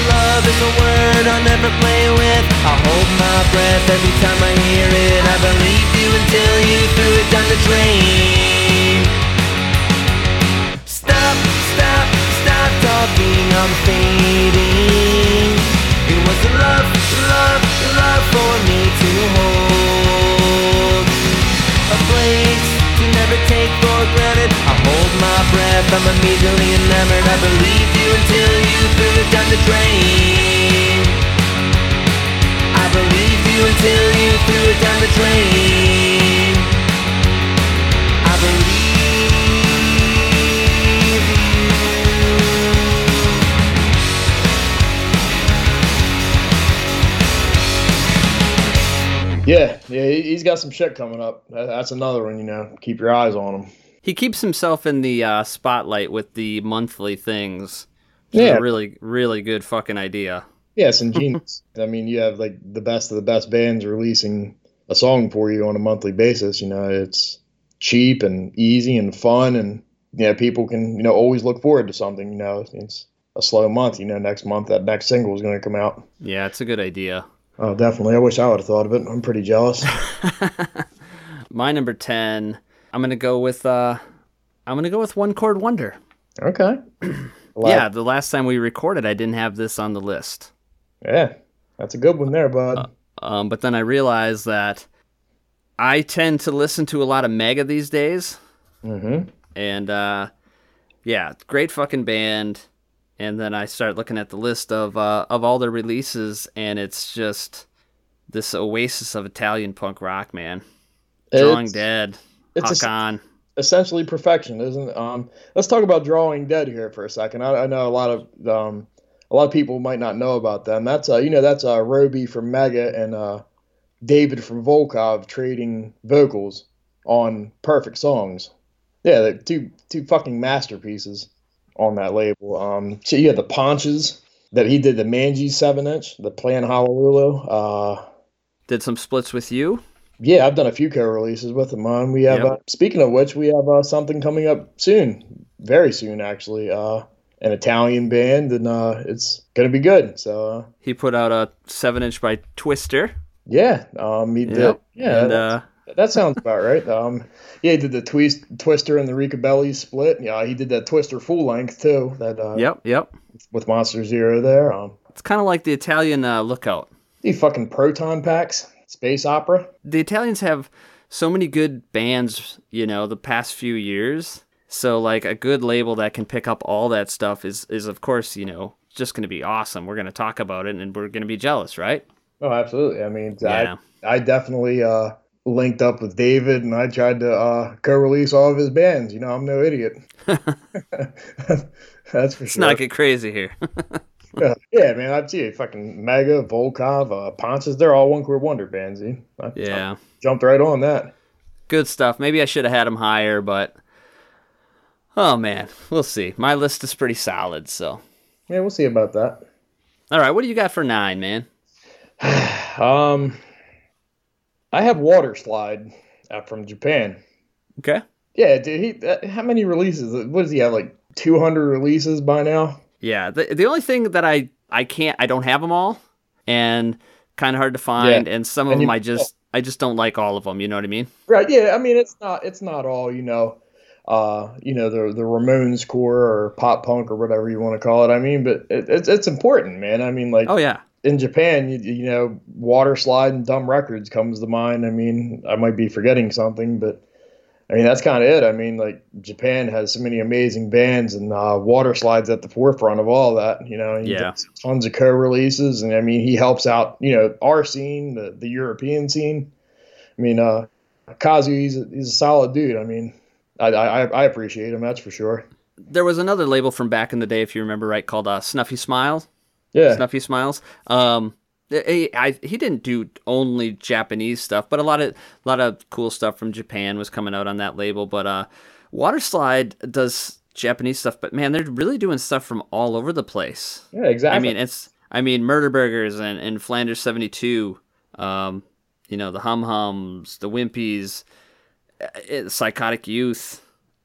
Love is a word I'll never play with. I hold my breath every time I hear it. I believed you until you threw it down the drain. Stop, stop, stop talking. I'm fading. It was love, love, love for me to hold. A place to never take for granted. I breath, I'm immediately enamored. I believed you until you threw it down the drain. I believed you until you threw it down the drain. I believe you. Yeah, yeah, he- he's got some shit coming up. That's another one, you know. Keep your eyes on him. He keeps himself in the uh, spotlight with the monthly things. Yeah. a really, really good fucking idea. Yeah, it's [laughs] ingenious. I mean, you have like the best of the best bands releasing a song for you on a monthly basis. You know, it's cheap and easy and fun, and yeah, people can you know always look forward to something. You know, it's a slow month. You know, next month that next single is going to come out. Yeah, it's a good idea. Oh, definitely. I wish I would have thought of it. I'm pretty jealous. [laughs] My number ten, I'm gonna go with uh, I'm gonna go with One Chord Wonder. okay. [clears throat] Yeah, the last time we recorded, I didn't have this on the list. Yeah, that's a good one there, bud. Um, but then I realized that I tend to listen to a lot of Mega these days. mm-hmm. And uh, yeah, great fucking band. And then I start looking at the list of uh, of all their releases, and it's just this oasis of Italian punk rock, man. Drawing It's Dead, it's On. essentially perfection, isn't it? Um, let's talk about Drawing Dead here for a second. I, I know a lot of um, a lot of people might not know about them. That's uh, you know, that's uh, Roby from Mega and uh, David from Volkov trading vocals on Perfect Songs. Yeah, they're two two fucking masterpieces on that label. Um, so you had the Ponches that he did the Manges seven inch, the Plan Honolulu. Uh, Did some splits with you. Yeah, I've done a few co-releases with them on. We have, Yep. uh, speaking of which, we have uh, something coming up soon, very soon actually. Uh, an Italian band, and uh, it's gonna be good. So uh, He put out a seven inch by Twister. yeah, um, he did. Yeah, And that, uh, that sounds about right. [laughs] Um, yeah, he did the twist, Twister and the Ricabelli split. Yeah, he did that Twister full length too. That uh, yep, yep. with Monster Zero there. Um, It's kind of like the Italian uh, Lookout. the fucking proton packs, space opera. the Italians have so many good bands, you know, the past few years. So like a good label that can pick up all that stuff is is of course, you know, just going to be awesome. We're going to talk about it and we're going to be jealous, right? Oh, absolutely. I mean, Yeah. I, I definitely uh, linked up with David and I tried to uh, co-release all of his bands. You know, I'm no idiot. [laughs] [laughs] That's for sure. Let's sure. not get crazy here. [laughs] [laughs] yeah, yeah, man. I'd see. Fucking Mega, Volkov, uh, Ponces. They're all one chord wonder bands. See? I yeah. jumped right on that. Good stuff. Maybe I should have had them higher, but oh man, we'll see. My list is pretty solid, so. Yeah, we'll see about that. All right, what do you got for 9, man? [sighs] Um, I have Waterslide from Japan. Okay. Yeah, dude. He, uh, how many releases? What does he have? Like 200 releases by now? Yeah, the the only thing that I I can't I don't have them all, and kind of hard to find, Yeah. and some of And them you- I just I just don't like all of them. You know what I mean? Right. Yeah. I mean, it's not. It's not all. You know. Uh, you know the the Ramones core or pop punk or whatever you want to call it. I mean, but it, it's it's important, man. I mean, like Oh yeah, in Japan, you, you know, Waterslide and Dumb Records comes to mind. I mean, I might be forgetting something, but I mean that's kind of it. I mean, like Japan has so many amazing bands, and uh, Waterslide's at the forefront of all that. You know, he Yeah. tons of co-releases, and I mean, he helps out. You know, our scene, the the European scene. I mean, uh, Kazu, he's a, he's a solid dude. I mean, I, I I appreciate him. That's for sure. there was another label from back in the day, if you remember right, called uh, Snuffy Smiles. Yeah. Snuffy Smiles. Um, he, I, he didn't do only Japanese stuff, but a lot of a lot of cool stuff from Japan was coming out on that label. But uh, Waterslide does Japanese stuff, but man, they're really doing stuff from all over the place. Yeah. Exactly. I mean, it's I mean Murder Burgers and, and Flanders seventy two, um, you know the Hum Hums, the Wimpies, uh, it, Psychotic Youth.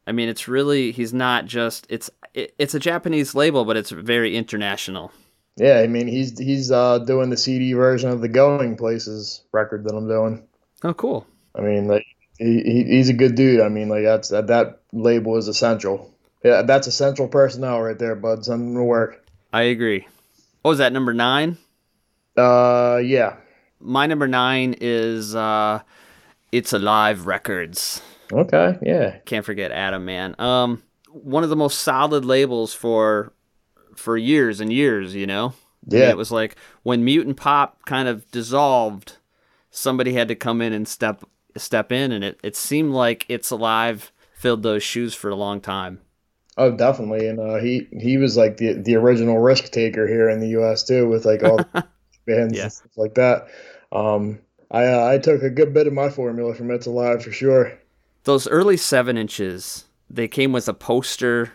I mean, it's really he's not just it's it, it's a Japanese label, but it's very international. Yeah, I mean he's he's uh, doing the CD version of the Going Places record that I'm doing. Oh, cool. I mean, like he, he he's a good dude. I mean, like that's that that label is essential. Yeah, that's essential personnel right there, bud. Something to work. I agree. What was that number nine? Uh, yeah. My number nine is uh, It's Alive Records. Okay, yeah. Can't forget Adam, man. Um, one of the most solid labels for for years and years. You know. I mean, Yeah. it was like when Mutant Pop kind of dissolved, somebody had to come in and step step in, and it, it seemed like It's Alive filled those shoes for a long time. Oh, definitely. And uh, he he was like the the original risk taker here in the U.S. too, with like all [laughs] the bands Yeah. and stuff like that. Um, I uh, I took a good bit of my formula from It's Alive for sure. those early seven inches, they came with a poster.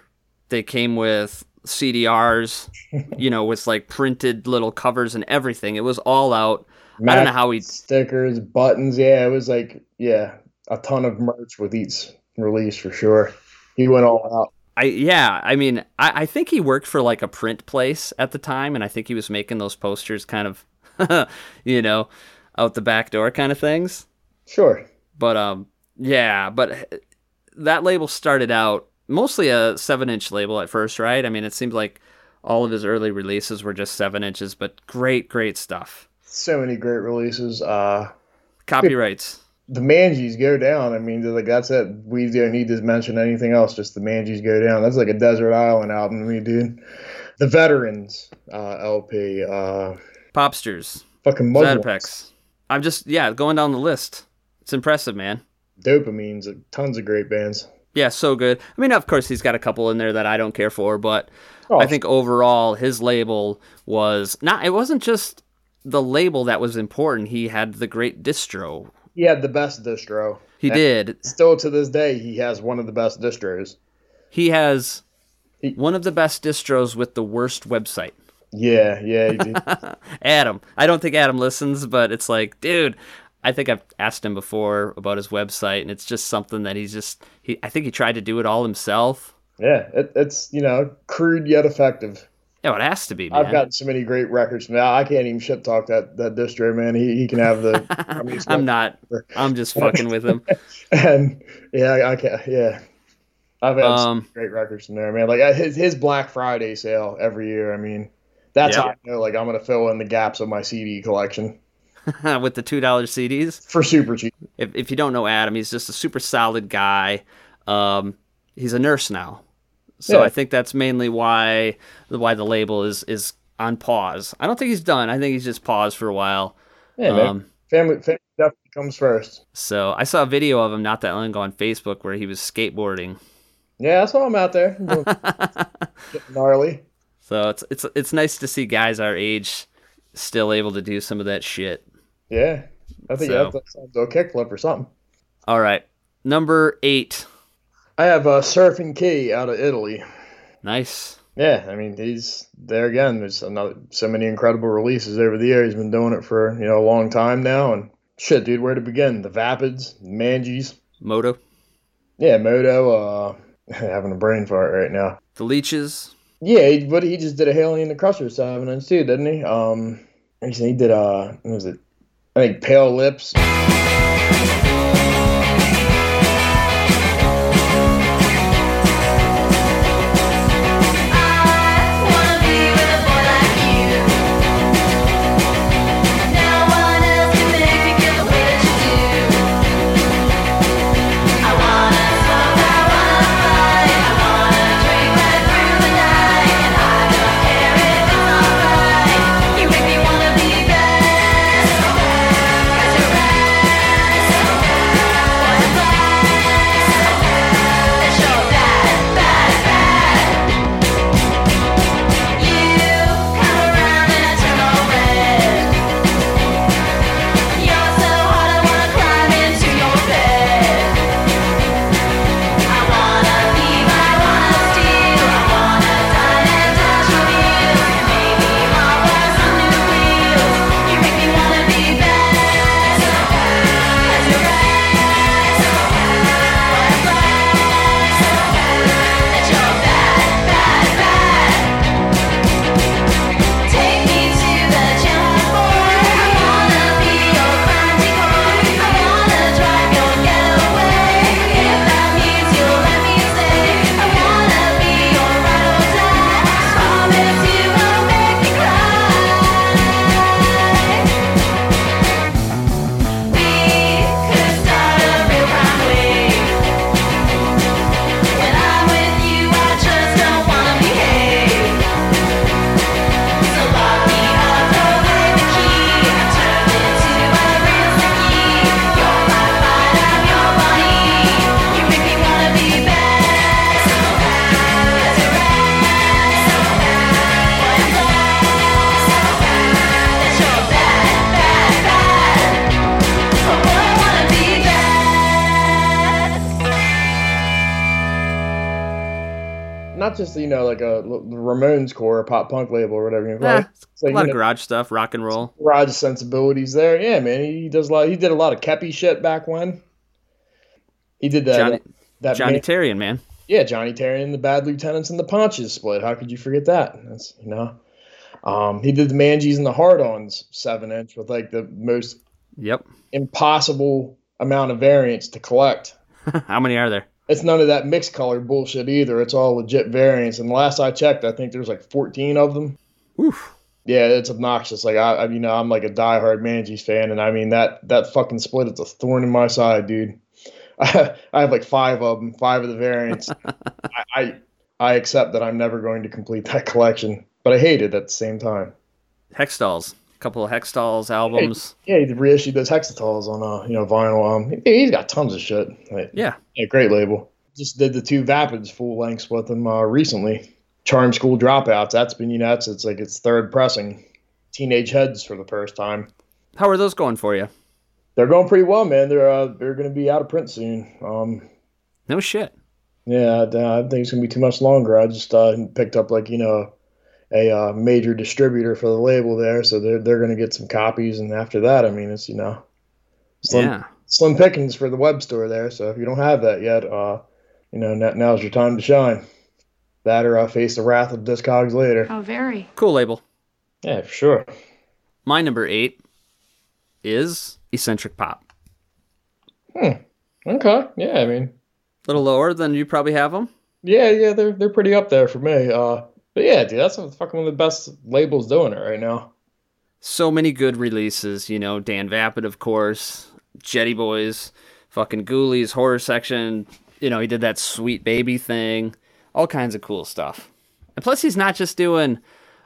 They came with CDRs, [laughs] you know, with like printed little covers and everything. It was all out. I don't know how he. stickers, buttons. Yeah, it was like yeah, a ton of merch with each release for sure. He went all out. I yeah. I mean, I, I think he worked for like a print place at the time, and I think he was making those posters kind of, [laughs] you know, out the back door kind of things. Sure. But um, yeah, but that label started out mostly a seven-inch label at first, right? I mean, it seemed like all of his early releases were just seven inches, but great, great stuff. So many great releases. Uh, Copyrights. the Manges go down. I mean, like that's it. We don't need to mention anything else. Just the Manges go down. That's like a desert island album to me, dude. The Veterans uh, LP. Uh, Popsters. fucking. Zatopeks. I'm just yeah going down the list. It's impressive, man. Dopamines. uh, Tons of great bands. Yeah, so good. I mean, of course, he's got a couple in there that I don't care for, but Oh, I think overall his label was not. It wasn't just the label that was important. He had the great distro. he had the best distro. He And did. Still to this day, he has one of the best distros. He has He- one of the best distros with the worst website. Yeah, yeah, he did. [laughs] Adam. I don't think Adam listens, but it's like, dude, I think I've asked him before about his website, and it's just something that he's just. He, I think he tried to do it all himself. yeah. It, it's you know crude yet effective. Yeah, it has to be, man. I've gotten so many great records from that. I can't even shit talk that that distro man. He, he can have the. [laughs] I mean, I'm not. I'm just fucking with him. [laughs] and yeah, I, can't. Yeah, I've had some Um, great records from there, man. Like uh, his his Black Friday sale every year. I mean, that's Yeah. how I know. Like I'm gonna fill in the gaps of my CD collection [laughs] with the two dollar CDs. for super cheap. If if you don't know Adam, he's just a super solid guy. Um, he's a nurse now, so Yeah. I think that's mainly why why the label is is on pause. I don't think he's done. I think he's just paused for a while. Yeah. Um, Family, family definitely comes first. So I saw a video of him not that long ago on Facebook where he was skateboarding. Yeah, that's why I'm out there. I'm doing- Getting gnarly. So it's it's it's nice to see guys our age still able to do some of that shit. Yeah, I think So- that, sounds a kickflip or something. All right, number eight. I have uh, Surfin' Ki out of Italy. Nice. Yeah, I mean he's there again. There's another so many incredible releases over the year. He's been doing it for you know a long time now, and shit, dude, where to begin? The Vapids, Manges, Moto, yeah, Moto. Uh, [laughs] having a brain fart right now. the leeches. Yeah, he, but he just did a Hayley and the Crusher seven inch too, didn't he? Um, he did uh, what was it? I think Pale Lips. Just you know like a Ramones core, a pop punk label or whatever you call Yeah, it. It's like, a lot of know, garage stuff, rock and roll. garage sensibilities there. Yeah, man, he does a lot. He did a lot of Kepi shit back when. He did that. Johnny, that Johnny man- Terrian, man. yeah, Johnny Terry and the Bad Lieutenants and the Ponches split. How could you forget that? That's you know. Um, he did the Manges and the Hard-Ons seven inch with like the most Yep. impossible amount of variants to collect. [laughs] How many are there? It's none of that mixed color bullshit either. It's all legit variants. And last I checked, I think there's like 14 of them. Oof. Yeah, it's obnoxious. Like I, I you know, I'm like a diehard Manges fan, and I mean that that fucking split is a thorn in my side, dude. I, [laughs] I have like five of them, five of the variants. [laughs] I, I I accept that I'm never going to complete that collection, but I hate it at the same time. Hextalls. Couple of Hextalls albums. Yeah, he reissued those Hextalls on uh you know vinyl. Um, he- he's got tons of shit. Like, Yeah. Yeah, great label. Just did the two Vapids full lengths with him uh, recently. Charm School Dropouts. That's been you know it's, it's like its third pressing. Teenage Heads for the first time. How are those going for you? They're going pretty well, man. They're uh, they're going to be out of print soon. Um, No shit. yeah, I, I think it's going to be too much longer. I just uh, picked up like you know a uh, major distributor for the label there, so they're they're going to get some copies, and after that, I mean, it's you know slim Yeah. slim pickings for the web store there. So if you don't have that yet, uh, you know now, now's your time to shine. That or uh, face the wrath of Discogs later. How very. Cool label. Yeah, for sure. My number eight is Eccentric Pop. Hmm. Okay. Yeah, I mean, A little lower than you probably have them. yeah, yeah, they're they're pretty up there for me. Uh, but yeah, dude, that's fucking one of the best labels doing it right now. So many good releases. You know, Dan Vapid, of course, Jetty Boys, fucking Ghoulies, Horror Section. You know, he did that Sweet Baby thing. All kinds of cool stuff. And plus, he's not just doing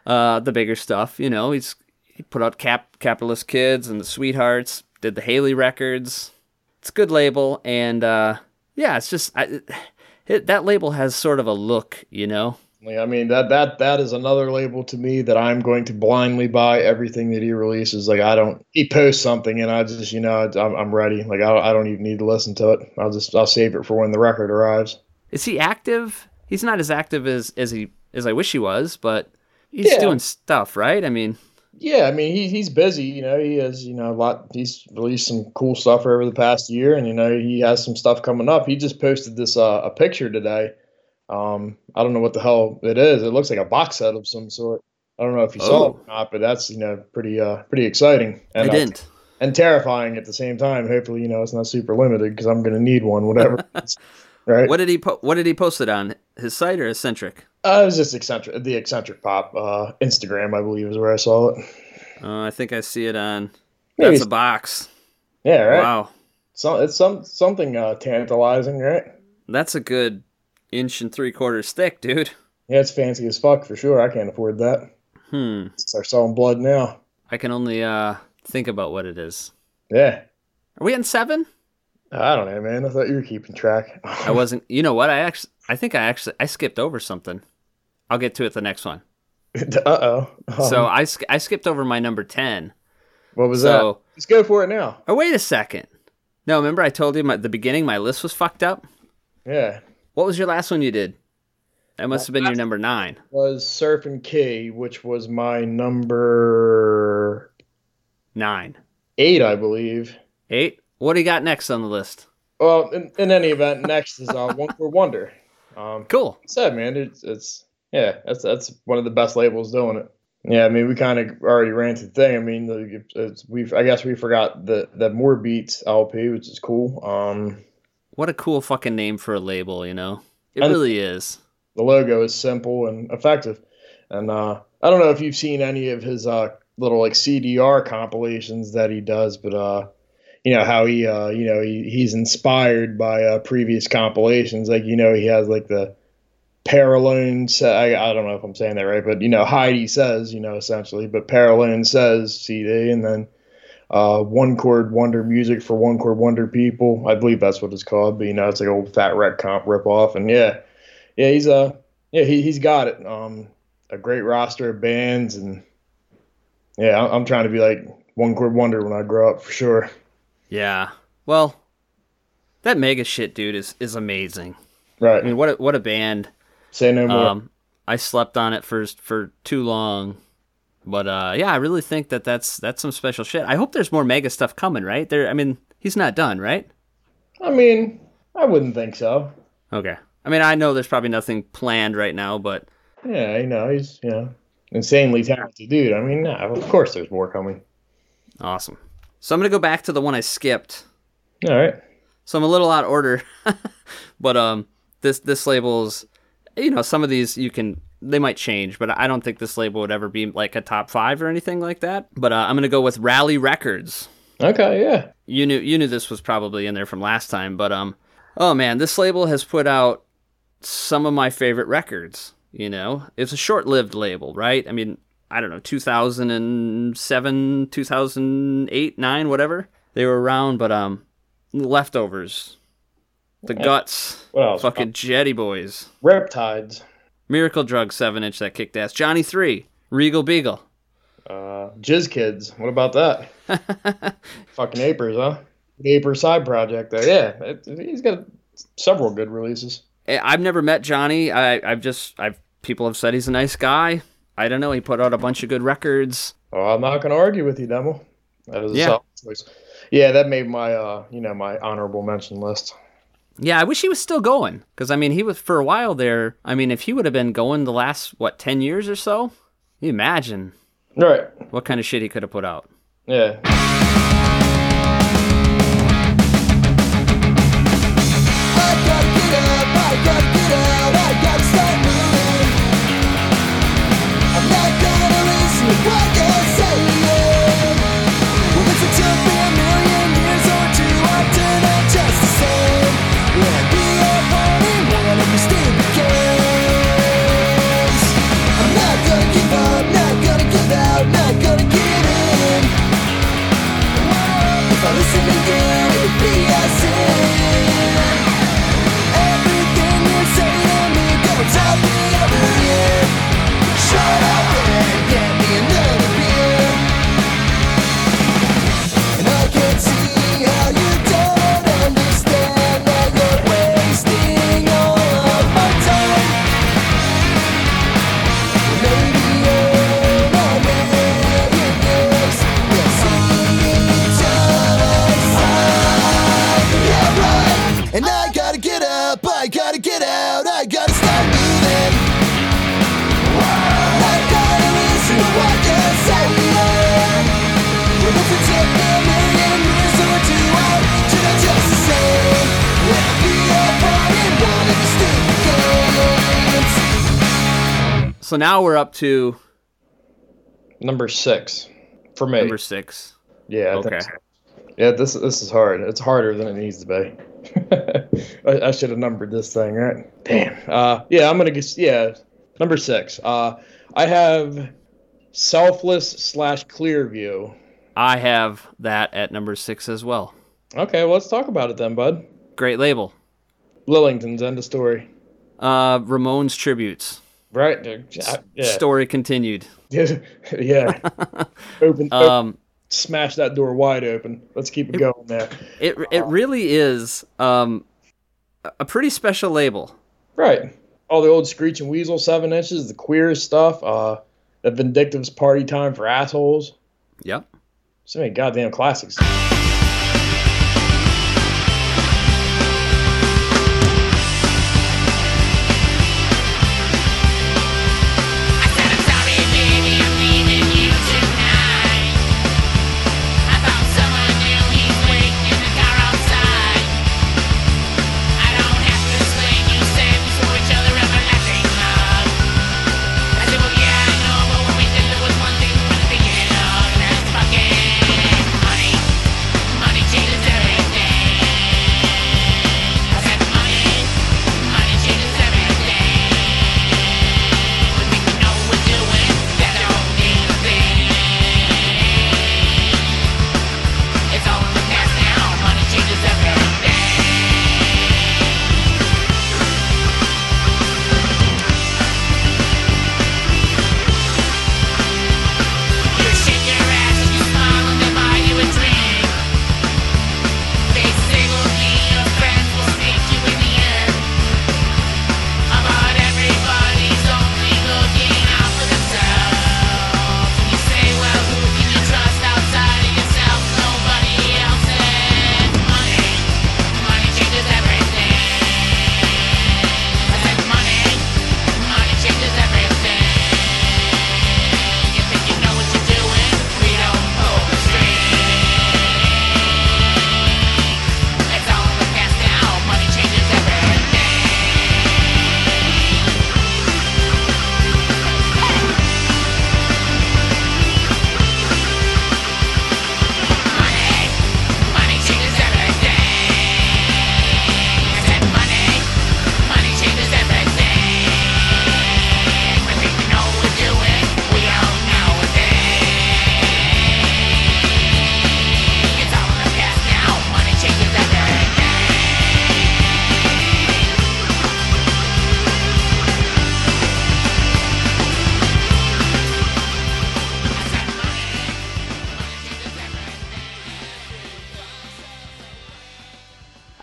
uh, the bigger stuff. You know, he's he put out Cap Capitalist Kids and the Sweethearts. Did the Haley records. It's a good label, and uh, yeah, it's just I, it, that label has sort of a look. You know, Like, I mean that that that is another label to me that I'm going to blindly buy everything that he releases. Like I don't, he posts something and I just you know I'm, I'm ready. Like I don't, I don't even need to listen to it. I'll just I'll save it for when the record arrives. Is he active? He's not as active as as he as I wish he was, but he's Yeah. doing stuff, right? I mean, Yeah, I mean he he's busy. You know he has you know a lot. He's released some cool stuff over the past year, and you know he has some stuff coming up. He just posted this uh, a picture today. Um, I don't know what the hell it is. It looks like a box set of some sort. I don't know if you saw it Oh. or not, but that's you know pretty uh pretty exciting. And, I uh, didn't. and terrifying at the same time. Hopefully, you know, it's not super limited because I'm going to need one, whatever. [laughs] right? What did he po- What did he post it on his site or eccentric? Uh, it was just eccentric, the eccentric pop uh, Instagram, I believe, is where I saw it. Uh, I think I see it on. Maybe That's a box. Yeah, right. Wow, So it's some something uh, tantalizing, right? that's a good inch and three quarters thick, dude. Yeah, it's fancy as fuck for sure. I can't afford that. Hmm. Start selling blood now. I can only uh think about what it is. Yeah. Are we in seven? I don't know, man. I thought you were keeping track. I wasn't. You know what? I actually, I think I actually, I skipped over something. I'll get to it the next one. [laughs] uh oh. So I, I skipped over my number ten. what was so- that? Let's go for it now. Oh wait a second. No, remember I told you my, at the beginning my list was fucked up. Yeah. What was your last one you did? That must have been your number nine. Was Surfin' Ki, which was my number Nine. eight, I believe. Eight. What do you got next on the list? Well, in, in any event, next is uh, One Chord Wonder. Um, Cool. said, man, it's, it's yeah, that's that's one of the best labels doing it. Yeah, I mean, we kind of already ran through the thing. I mean, we've I guess we forgot the the More Beats LP, which is cool. Um, What a cool fucking name for a label, you know? It And- really is. the logo is simple and effective, and uh, I don't know if you've seen any of his uh, little like CDR compilations that he does, but uh, you know how he uh, you know he, he's inspired by uh, previous compilations. Like you know he has like the Paralone. Sa- I, I don't know if I'm saying that right, but you know Heidi says you know essentially, but Paralone says CD, and then uh, one chord wonder music for one chord wonder people. I believe that's what it's called, but you know it's like old Fat Wreck comp rip off, and yeah, yeah he's uh yeah he he's got it. Um, a great roster of bands, and yeah, I'm, I'm trying to be like one chord wonder when I grow up for sure. Yeah. Well, that mega shit dude is is amazing. Right. I mean, what a, what a band. Say no more. Um, I slept on it for for too long, but uh, yeah, I really think that that's that's some special shit. I hope there's more mega stuff coming. Right there, I mean, he's not done, right? I mean, I wouldn't think so. Okay. I mean, I know there's probably nothing planned right now, but Yeah, you know, he's you know insanely talented dude. I mean, nah, of course there's more coming. awesome. So I'm gonna go back to the one I skipped. All right. So I'm a little out of order, [laughs] but um, this this label's, you know, some of these you can they might change, but I don't think this label would ever be like a top five or anything like that. But uh, I'm gonna go with Rally Records. Okay, yeah. You knew you knew this was probably in there from last time, but um, oh man, this label has put out some of my favorite records. You know, it's a short-lived label, right? I mean, I don't know, 2007, 2008, nine, whatever they were around, but um, leftovers, the guts, else? fucking Jetty Boys, Riptides. Miracle Drug seven inch that kicked ass, Johnny Three, Regal Beagle. Uh, Jizz Kids. What about that? [laughs] Fucking Apers, huh? The Aper side project there. Yeah, it, he's got several good releases. I- I've never met Johnny. I, I've just I've people have said he's a nice guy. I don't know. He put out a bunch of good records. Oh, I'm not going to argue with you, Demo. That is a Yeah. solid choice. Yeah, that made my uh, you know, my honorable mention list. Yeah, I wish he was still going because I mean he was for a while there. I mean if he would have been going the last what ten years or so, you imagine Right. what kind of shit he could have put out. Yeah. Listen now we're up to Number six for me. number six. yeah. I Okay. so. Yeah, this this is hard. It's harder than it needs to be. [laughs] I, I should have numbered this thing, right? Damn. Uh, yeah, I'm gonna guess. Yeah, number six. Uh, I have selfless slash clear view. I have that at number six as well. Okay, well, let's talk about it then, bud. Great label. Lillington's end of story. Uh, Ramones tributes. Right? Yeah. Yeah. Story continued. [laughs] yeah. [laughs] Open, open. Um, Smash that door wide open. Let's keep it going there. it it really is um a pretty special label. Right. All the old Screeching Weasel seven inches, the queerest stuff, uh, the Vindictive's party time for assholes. Yep. So many goddamn classics.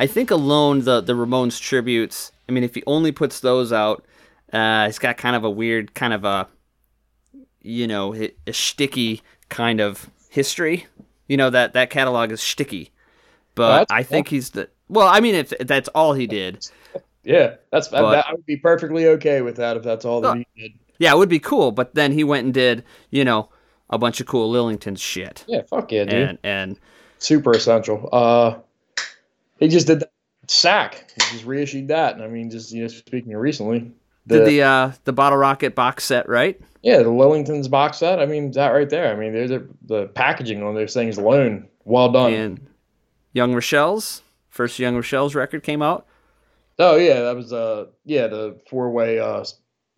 I think alone the the Ramones tributes. I mean, if he only puts those out, uh, he's got kind of a weird, kind of a, you know, a, sticky kind of history. You know that that catalog is sticky, but that's I think he's the. Well, I mean, if that's all he did, [laughs] Yeah, that's But- that, I would be perfectly okay with that if that's all that he did. yeah, it would be cool. But then he went and did, you know, a bunch of cool Lillington shit, Yeah, fuck yeah, dude. and and Super essential. Uh, he just did that sack. He just reissued that, and I mean, just you know, speaking of recently, the, did the uh the Bottle Rocket box set, right? yeah, the Lillingtons box set. I mean, that right there. I mean, there's the packaging on those things alone, well done. And Young Rochelle's first Young Rochelle's record came out. Oh yeah, that was uh yeah the four way uh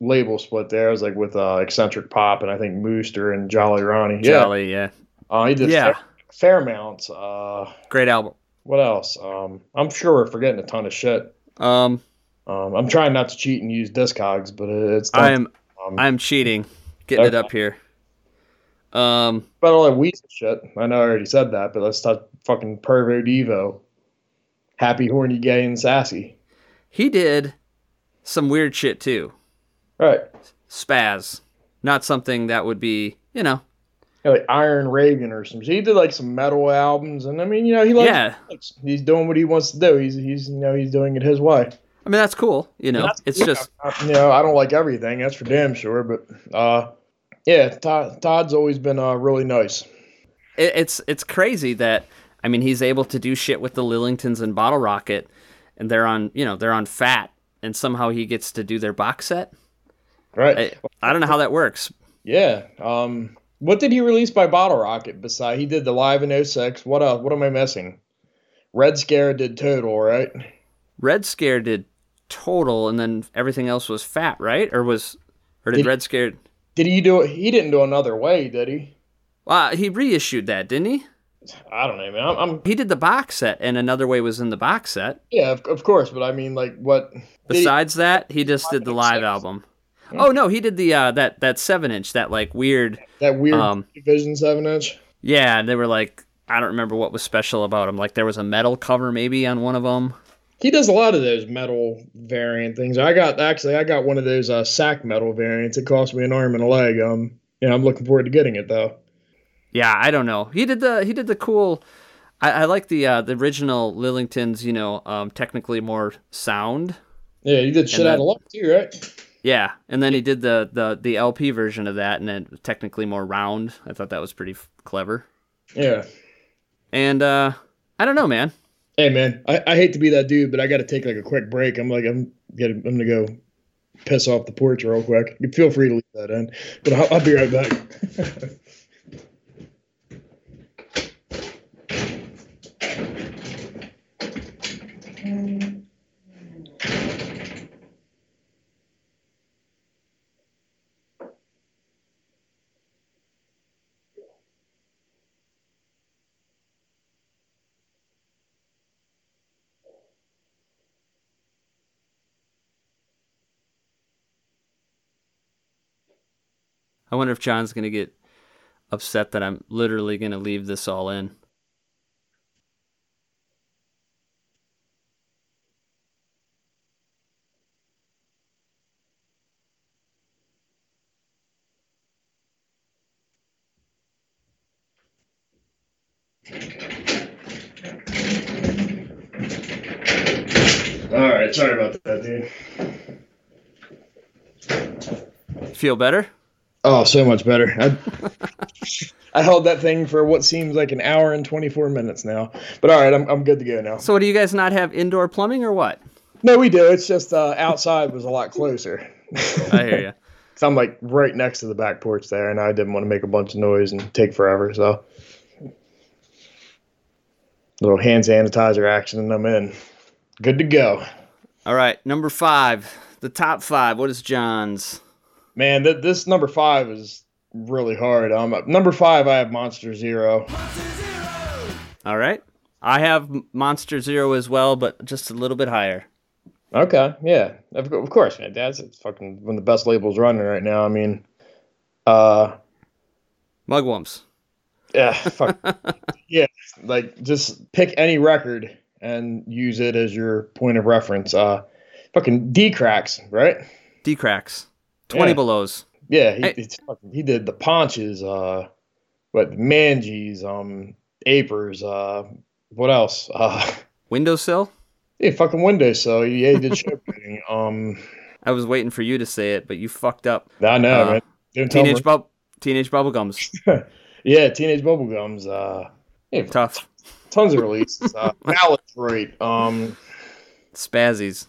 label split there. It was like with uh eccentric pop and I think Mooster and Jolly Ronnie. Yeah, Jolly, yeah, uh, he did Yeah. Fair, Fairmounts. Uh, great album. What else? Um, I'm sure we're forgetting a ton of shit. Um, Um, I'm trying not to cheat and use Discogs, but it's. I'm um, I'm cheating, getting it up here. Um, but all that Weasel shit. I know I already said that, but let's talk fucking Pervo Devo. Happy, horny, gay, and sassy. he did some weird shit too. Right. Spaz, not something that would be, you know, Yeah, like Iron Raven or some. He did like some metal albums, and I mean, you know, he likes. yeah. He's doing what he wants to do. He's he's you know he's doing it his way. I mean, that's cool. You know, it's yeah, just I- you know I don't like everything. That's for damn sure. But uh, yeah, Todd, Todd's always been uh really nice. it, it's it's crazy that I mean he's able to do shit with the Lillingtons and Bottle Rocket, and they're on you know they're on Fat, and somehow he gets to do their box set. Right. I, I don't know how that works. Yeah. Um, what did he release by Bottle Rocket? Besides, he did the live in 06. What else? What am I missing? Red Scare did Total, right? Red Scare did Total, and then everything else was Fat, right? Or was or did Did- Red Scare? Did he do it? He didn't do another way, did he? Well, he reissued that, didn't he? I don't know, man. I'm, I'm He did the box set, and Another Way was in the box set. yeah, of, of course, but I mean, like, what? did he- Besides that, he just did the live album. Oh no, he did the uh, that that seven inch, that like weird. that weird um, Vision Seven inch. Yeah, and they were like, I don't remember what was special about him. Like there was a metal cover maybe on one of them. He does a lot of those metal variant things. I got actually, I got one of those uh, sack metal variants. It cost me an arm and a leg. Um, yeah, I'm looking forward to getting it though. Yeah, I don't know. He did the he did the cool. I, I like the uh, the original Lillingtons. You know, um, technically more sound. Yeah, he did shit And out then- of luck too, right? Yeah, and then he did the the the LP version of that, and then technically more round. I thought that was pretty f- clever. Yeah. And uh, I don't know, man. Hey man, I, I hate to be that dude, but I got to take like a quick break. I'm like I'm getting, I'm gonna go piss off the porch real quick. You feel free to leave that in, but I'll, I'll be right back. [laughs] I wonder if John's gonna get upset that I'm literally gonna leave this all in. All right, sorry about that, dude. Feel better? Oh, so much better. I, [laughs] I held that thing for what seems like an hour and 24 minutes now. But all right, I'm, I'm good to go now. So, what do you guys not have indoor plumbing or what? No, we do. It's just uh, outside was a lot closer. I hear you. Cause [laughs] I'm like right next to the back porch there, and I didn't want to make a bunch of noise and take forever. So, little hand sanitizer action, and I'm in. Good to go. All right, number five, the top five. What is John's? Man, th- this number five is really hard. Um, number five, I have Monster Zero. All right, I have Monster Zero as well, but just a little bit higher. Okay, yeah, of, of course, man. That's it's fucking one of the best labels running right now. I mean, uh, Mugwumps. yeah, fuck, [laughs] yeah. Like, just pick any record and use it as your point of reference. Uh, fucking Dee Cracks, right? Dee Cracks. 20 Yeah. belows. Yeah, he, Hey. it's fucking, he did the paunches, uh, what Manges, um, Apers, uh, what else? [laughs] Uh, Windowsill? yeah, fucking Windows. So yeah, he did shipping. [laughs] Um, I was waiting for you to say it, but you fucked up. I know, Uh, man. Don't Teenage bub teenage bubblegums. [laughs] Yeah, Teenage Bubblegums. Uh, yeah, Tough. tons of releases. Uh, Malachroid. Um, Spazzys.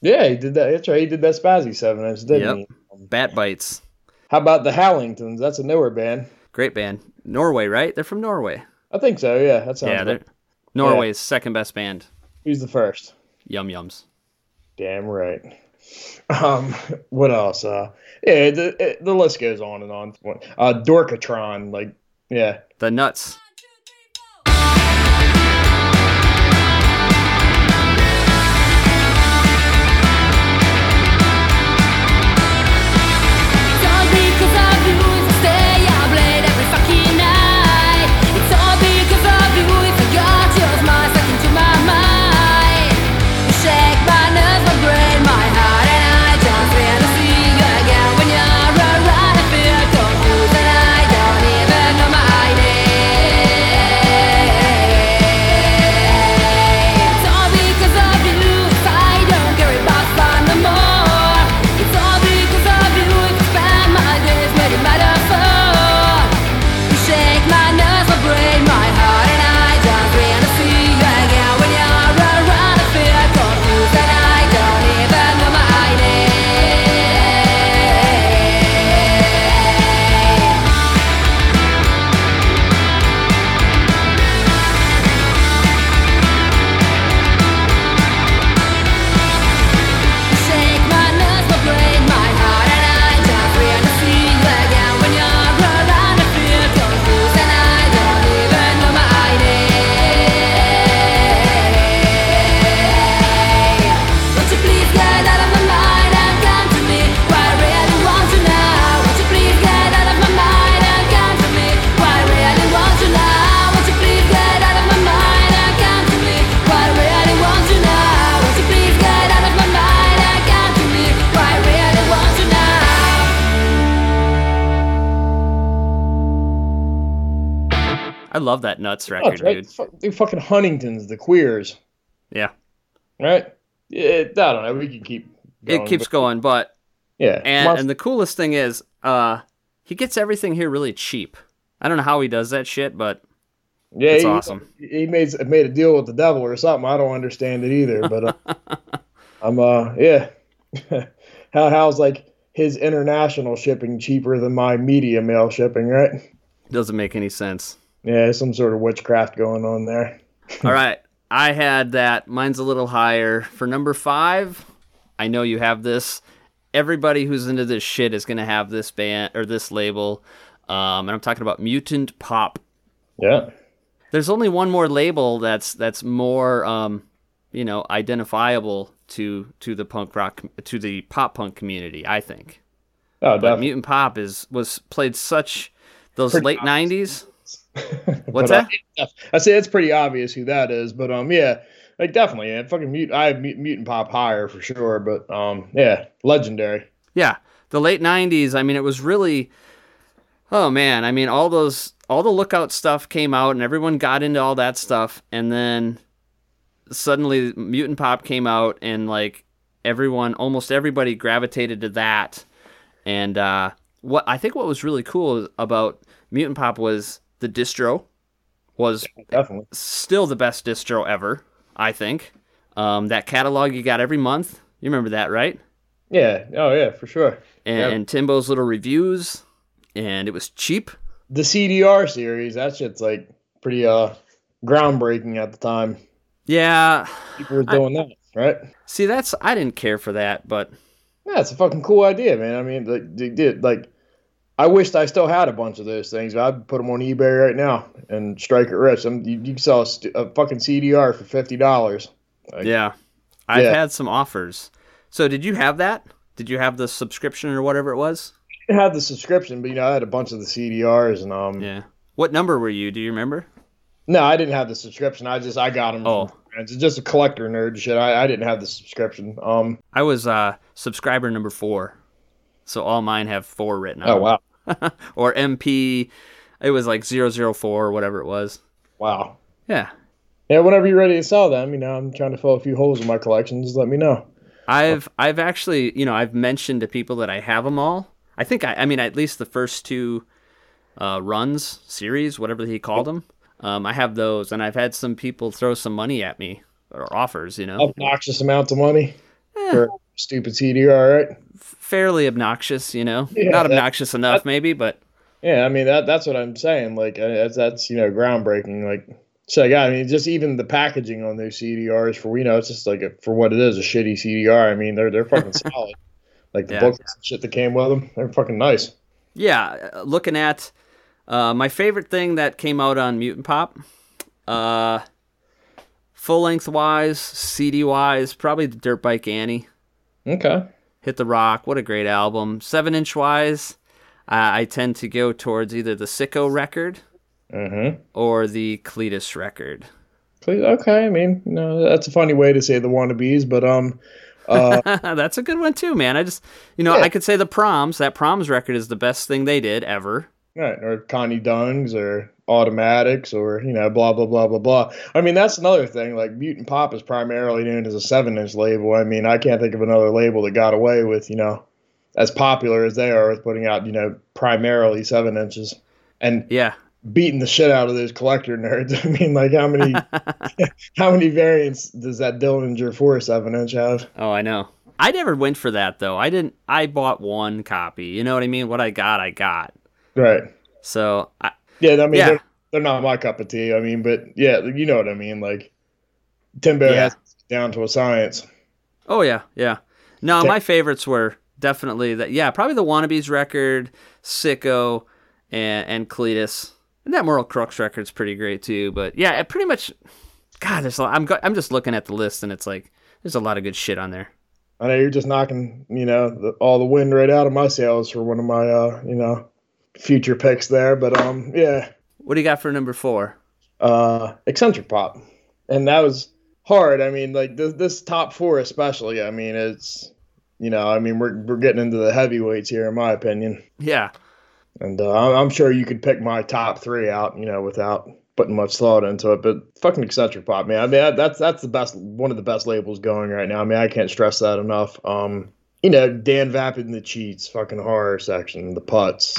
Yeah, he did that. That's right. He did that Spazzy Seven inch, didn't Yep. he? Bat bites. how about the Howlingtons? That's a newer band. Great band. Norway, right? They're from Norway. I think so. Yeah, that sounds. yeah, right. they're Norway's second best band. Who's the first? Yum yums. Damn right. Um, what else? Uh, yeah, the the list goes on and on. Uh, Dorkatron, like, yeah, The nuts. Love that nuts record, right. dude. The fucking Huntingtons, the queers, Yeah. right? Yeah, I don't know. We can keep. Going, It keeps but- going, but Yeah, and Monst- and the coolest thing is, uh, he gets everything here really cheap. I don't know how he does that shit, but yeah, it's he, awesome. He made made a deal with the devil or something. I don't understand it either, but uh, [laughs] I'm uh yeah. [laughs] How how's like his international shipping cheaper than my media mail shipping, right? doesn't make any sense. Yeah, some sort of witchcraft going on there. [laughs] All right. I had that. Mine's a little higher. For number five, I know you have this. Everybody who's into this shit is going to have this band or this label. Um, and I'm talking about Mutant Pop. Yeah. There's only one more label that's that's more, um, you know, identifiable to to the punk rock to the pop punk community. I think. Oh, But. Mutant Pop is was played such those Pretty late obvious. '90s. [laughs] What's uh, that? I say it's pretty obvious who that is, but um, yeah, like definitely, yeah, fucking mute. I have Mut- mutant pop higher for sure, but um, yeah, legendary. Yeah, the late '90s. I mean, it was really. Oh man, I mean, all those, all the lookout stuff came out, and everyone got into all that stuff, and then suddenly Mutant Pop came out, and like everyone, almost everybody gravitated to that. And uh, what I think what was really cool about Mutant Pop was the distro was Definitely. still the best distro ever. I think um, that catalog you got every month. You remember that, right? Yeah. Oh yeah, for sure. and, Timbo's little reviews, and it was cheap. The CDR series, that shit's like pretty uh groundbreaking at the time. Yeah, People were doing that, right? see, that's I didn't care for that, but Yeah, it's a fucking cool idea, man. I mean, like they did like. I wished I still had a bunch of those things. but I'd put them on eBay right now and strike it rich. I'm, you, you can sell a, st- a fucking CDR for fifty dollars. Like, yeah, I've Yeah. had some offers. So did you have that? Did you have the subscription or whatever it was? I had the subscription, but you know, I had a bunch of the CDRs, and um, Yeah. What number were you? Do you remember? no, I didn't have the subscription. I just I got them. Oh. It's just a collector nerd shit. I, I didn't have the subscription. Um. I was uh, subscriber number four, so all mine have four written on. Oh them. wow. [laughs] or MP. It was like 004 or whatever it was. Wow. Yeah, Yeah. Whenever you're ready to sell them, you know, I'm trying to fill a few holes in my collection. Just let me know. I've I've actually you know I've mentioned to people that I have them all. I think I I mean at least the first two uh, runs series whatever he called them. Um, I have those, and I've had some people throw some money at me or offers. You know, Obnoxious amounts of money for stupid CDR, right? Fairly obnoxious. You know, Yeah, not that- obnoxious enough maybe, but Yeah, I mean that that's what I'm saying. Like that's, that's you know groundbreaking. Like so, yeah, I mean just even the packaging on those CDRs for we know it's just like a, for what it is a shitty CDR. I mean they're they're fucking [laughs] solid. Like the Yeah. booklets and shit that came with them, they're fucking nice. yeah, uh, looking at uh, my favorite thing that came out on Mutant Pop, uh, full length wise, CD wise, probably the Dirt Bike Annie. Okay. Hit the Rock, what a great album. Seven inch wise, uh, I tend to go towards either the Sicko record Mm-hmm. or the Cletus record. Okay. I mean, no, that's a funny way to say the wannabes, but um, uh, [laughs] That's a good one too, man. I just, you know, Yeah. I could say the Proms. That Proms record is the best thing they did ever. Right, or Connie Dungs or automatics or you know blah blah blah blah blah. I mean that's another thing. Like Mutant Pop is primarily known as a seven inch label. I mean I can't think of another label that got away with you know as popular as they are with putting out you know primarily seven inches and Yeah, beating the shit out of those collector nerds. [laughs] I mean like how many [laughs] [laughs] how many variants does that Dillinger four seven inch have? Oh, I know. I never went for that though. I didn't. I bought one copy. You know what I mean? What I got, I got. Right. So I, Yeah, I mean Yeah. they're, they're not my cup of tea. I mean, but yeah, you know what I mean. Like Timbo Yeah. has down to a science. oh yeah, yeah. No, Okay. my favorites were definitely that. Yeah, probably the Wannabes record, Sicko, and and Cletus. And that Moral Crux record's pretty great too. But yeah, it pretty much. God, there's. A lot, I'm I'm just looking at the list and it's like there's a lot of good shit on there. I know you're just knocking, you know, the, all the wind right out of my sails for one of my, uh, you know, future picks there. But um, yeah, What do you got for number four? uh, eccentric pop, and that was hard. I mean, like this, this top four especially. I mean, it's, you know, I mean, we're we're getting into the heavyweights here, in my opinion. Yeah, And uh, I'm- I'm sure you could pick my top three out, you know, without putting much thought into it. But fucking eccentric pop, man. I mean, that's that's the best, one of the best labels going right now. I mean, I can't stress that enough. Um, you know, Dan Vapid and the Cheats, fucking horror section, the Putz.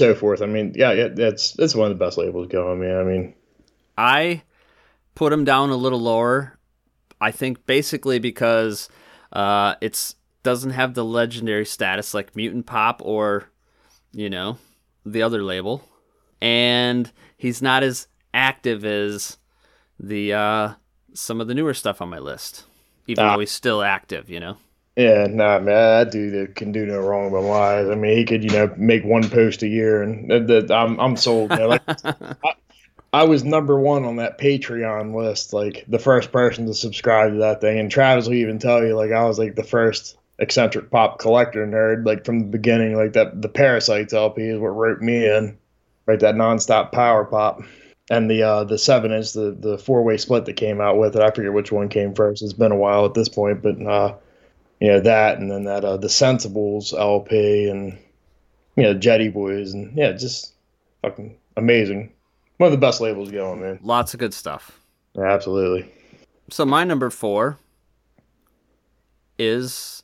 And so forth. I mean, yeah, yeah, that's that's one of the best labels going, man. I mean, I put him down a little lower. I think basically because uh, it's doesn't have the legendary status like Mutant Pop or you know the other label, and he's not as active as the uh, some of the newer stuff on my list. Even Ah. though he's still active, you know. Yeah, nah, man, that dude can do no wrong but lies. I mean, he could, you know, make one post a year, and that, I'm I'm sold. Man. Like, [laughs] I, I was number one on that Patreon list, like the first person to subscribe to that thing. And Travis will even tell you, like, I was like the first eccentric pop collector nerd, like from the beginning. Like that, the Parasites LP is what wrote me in, right? That nonstop power pop. And the uh, the seven inch, the the four way split that came out with it. I forget which one came first. It's been a while at this point, but uh, you know that, and then that uh, the Sensibles LP, and you know Jetty Boys, and yeah, just fucking amazing. One of the best labels going, man. Lots of good stuff. Yeah, absolutely. So my number four is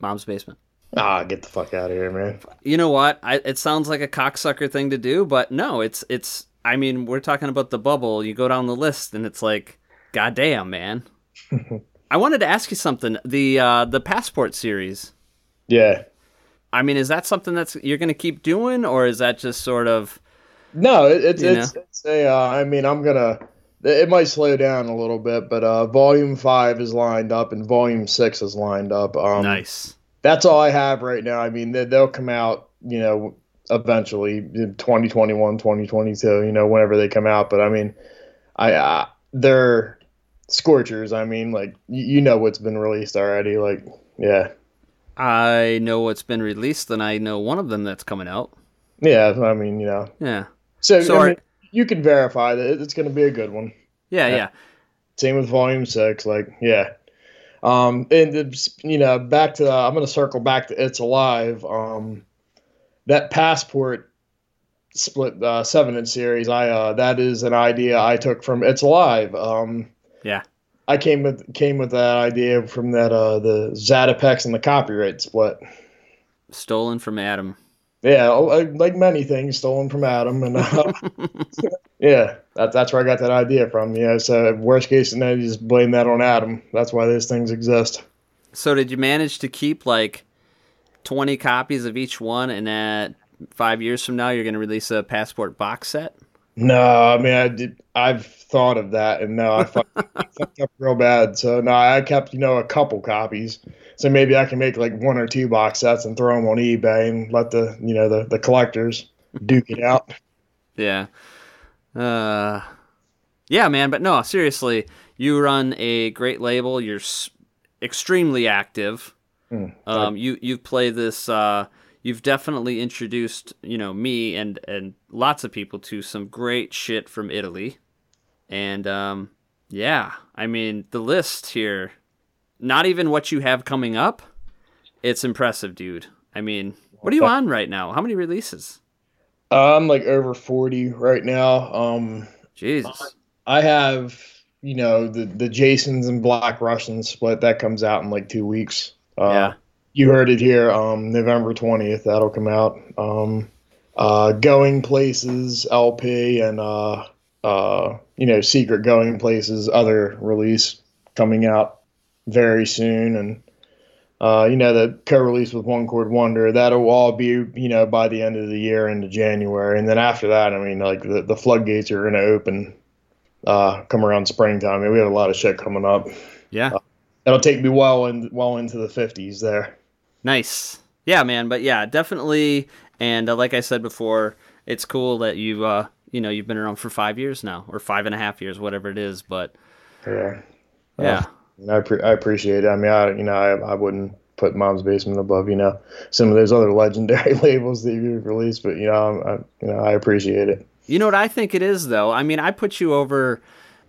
Mom's Basement. Ah, get the fuck out of here, man. You know what? I, it sounds like a cocksucker thing to do, but no, it's it's. I mean, we're talking about the bubble. You go down the list, and it's like, goddamn, man. [laughs] I wanted to ask you something. The uh, the passport series. Yeah. I mean, is that something that's you're gonna keep doing, or is that just sort of? No, it, it's it's, it's a. Uh, I mean, I'm gonna. It might slow down a little bit, but uh, Volume Five is lined up and Volume Six is lined up. Um, nice. That's all I have right now. I mean, they, they'll come out, you know, eventually in 2021, 2022. You know, whenever they come out. But I mean, I uh, they're scorchers. I mean, like you, you know what's been released already. Like, yeah, I know what's been released, and I know one of them that's coming out. yeah. I mean, you know, Yeah. so, So I mean, you can verify that it's going to be a good one. Yeah, Yeah. yeah. Same with Volume Six. Like, yeah. Um, and the, you know, back to I'm going to circle back to It's Alive. Um, that passport split uh, seven inch series. I uh, that is an idea I took from It's Alive. Um, Yeah. I came with came with that idea from that uh, the Zatopeks and the copyright split. Stolen from Adam. Yeah, oh, like many things stolen from Adam, and uh, [laughs] yeah, that, that's where I got that idea from. Yeah, so worst case scenario, you just blame that on Adam. That's why those things exist. So did you manage to keep like 20 copies of each one and at 5 years from now you're going to release a passport box set? No, I mean, I did. I've thought of that, and no, I fucked, [laughs] fucked up real bad. So no, I kept you know a couple copies. So maybe I can make like one or two box sets and throw them on eBay and let the you know the the collectors duke it out. [laughs] Yeah. Uh Yeah, man, but no, seriously, you run a great label. You're s- extremely active. um, you you play this. Uh, you've definitely introduced you know me and and lots of people to some great shit from Italy, and um, yeah, I mean the list here. Not even what you have coming up. It's impressive, dude. I mean, what are you on right now? How many releases? I'm like over forty right now. Um, Jesus. I have you know the the Jasons and Black Russians split that comes out in like two weeks. Uh, Yeah. you heard it here. Um, November twentieth that'll come out. Um, uh, Going Places LP and uh, uh, you know Secret Going Places other release coming out very soon and. Uh, you know the co-release with One Chord Wonder that'll all be you know by the end of the year into January, and then after that, I mean like the, the floodgates are going to open uh, come around springtime. I mean, we have a lot of shit coming up. Yeah. that'll take me well and well into the fifties there. Nice. Yeah, man. But yeah, definitely. And uh, like I said before, it's cool that you, uh, you know, you've been around for five years now, or five and a half years, whatever it is. But Yeah, yeah, And I pre- I appreciate it. I mean, I you know I I wouldn't put Mom's Basement above you know some of those other legendary [laughs] labels that you've released, but you know I, you know I appreciate it. you know what I think it is though. I mean, I put you over.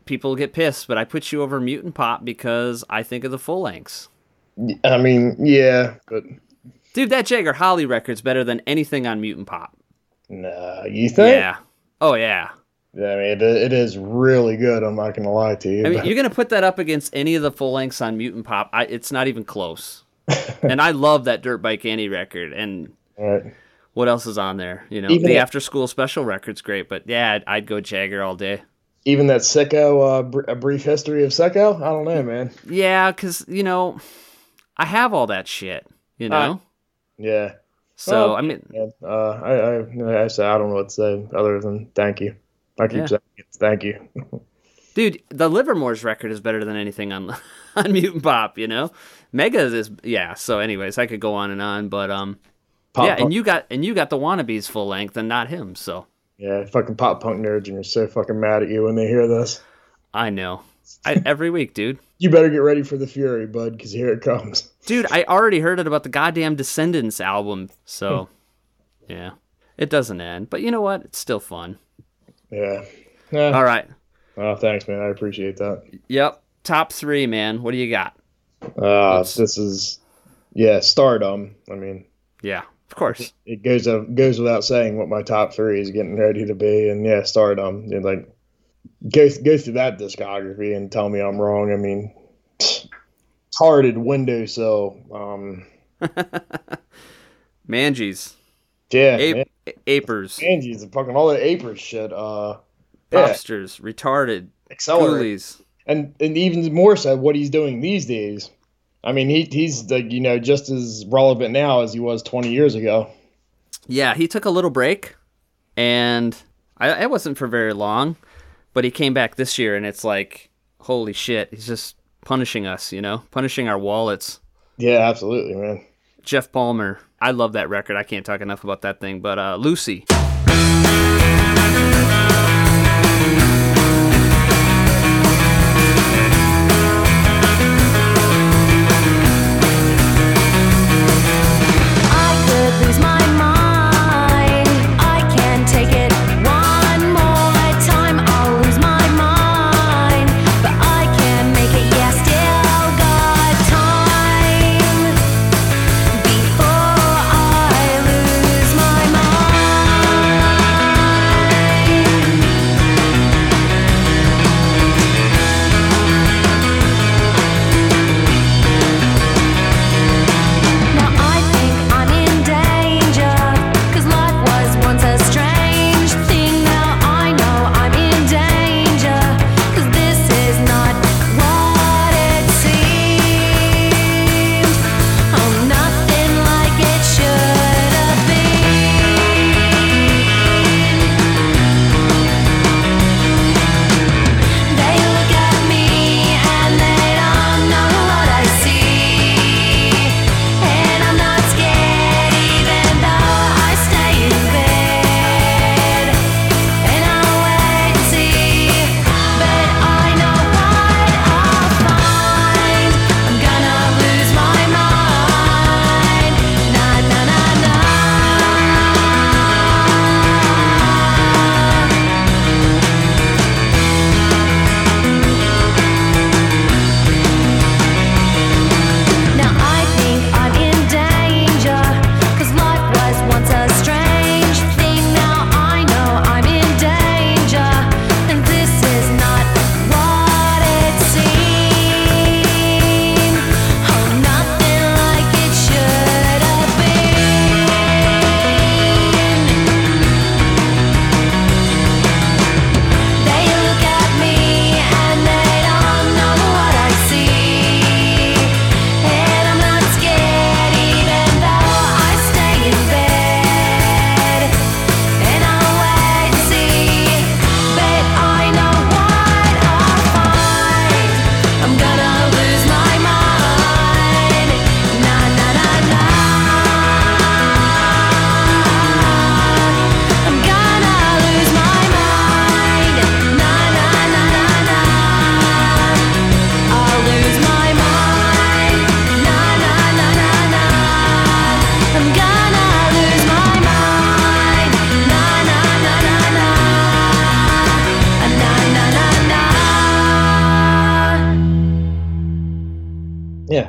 People get pissed, but I put you over Mutant Pop because I think of the full lengths. I mean, yeah, but Dude, that Jagger Holly record's better than anything on Mutant Pop. nah, you think? Yeah. Oh yeah. Yeah, I mean, it, it is really good. I'm not gonna lie to you. I mean, but- you're gonna put that up against any of the full lengths on Mutant Pop. I, it's not even close. [laughs] and I love that Dirt Bike Annie record. And Right. what else is on there? You know, Even the After School Special record's great, but yeah, I'd, I'd go Jagger all day. Even that Sicko, uh, br- a brief history of Sicko. I don't know, man. Yeah, because you know, I have all that shit. You know, Yeah. So well, I mean, Yeah, uh, I, I, I, I don't know what to say other than thank you. I keep Yeah. saying it, thank you. [laughs] dude, the Livermore's record is better than anything on [laughs] on Mutant Pop. You know, Megas is yeah. So, anyways, I could go on and on, but um, Pop yeah, punk, and you got and you got the wannabes full length and not him. So yeah, fucking pop punk nerds, and you're so fucking mad at you when they hear this. I know. I, every week, dude. [laughs] You better get ready for the fury, bud, because here it comes. Dude, I already heard it about the goddamn Descendents album. So, yeah, it doesn't end. But you know what? It's still fun. Yeah. Yeah. All right. Oh, thanks, man. I appreciate that. Yep. Top three, man. What do you got? Uh, Let's- this is, yeah, Stardumb. I mean, Yeah, of course. it goes uh, goes without saying what my top three is getting ready to be, and yeah, Stardumb. And like, go go through that discography and tell me I'm wrong. I mean, hearted windowsill. Um, [laughs] Manges. yeah, Ape, man, Apers. Manges and fucking all that Apers shit. Uh, yeah, Retarded. accelerate. And and even more so what he's doing these days. I mean, he he's like you know just as relevant now as he was 20 years ago. Yeah, he took a little break, and I, it wasn't for very long, but he came back this year, and it's like, holy shit, he's just punishing us, you know, punishing our wallets. Yeah, absolutely, man. Jeff Palmer, I love that record. I can't talk enough about that thing. But uh, Lucy, I could lose my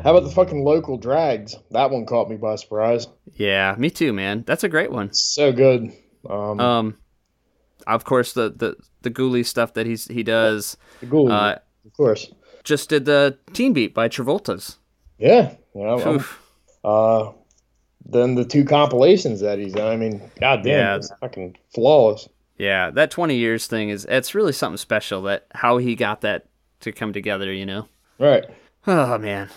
How about the fucking local drags? That one caught me by surprise. Yeah, me too, man. That's a great one. So good. Um, Um, of course, the the the Ghoulie stuff that he's he does. the Ghoul, Uh, of course. just did the Teen Beat by Travolta's. Yeah. Yeah. Oof. Uh, then the two compilations that he's done. I mean, goddamn, Yeah. it's fucking flawless. Yeah, that 20 years thing is it's really something special that how he got that to come together, you know. Right. Oh man.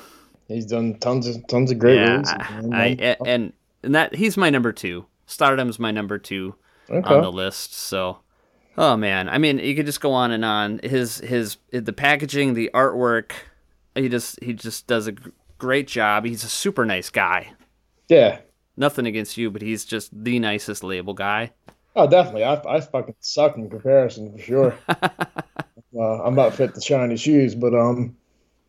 He's done tons of tons of great yeah. I, man. I a- and and that he's my number 2. Stardumb's my number 2 okay. on the list. So Oh man, I mean, you could just go on and on. His his the packaging, the artwork, he just he just does a great job. He's a super nice guy. yeah. Nothing against you, but he's just the nicest label guy. Oh, definitely. I, I fucking suck in comparison for sure. [laughs] uh, I'm not fit the shiny shoes, but um,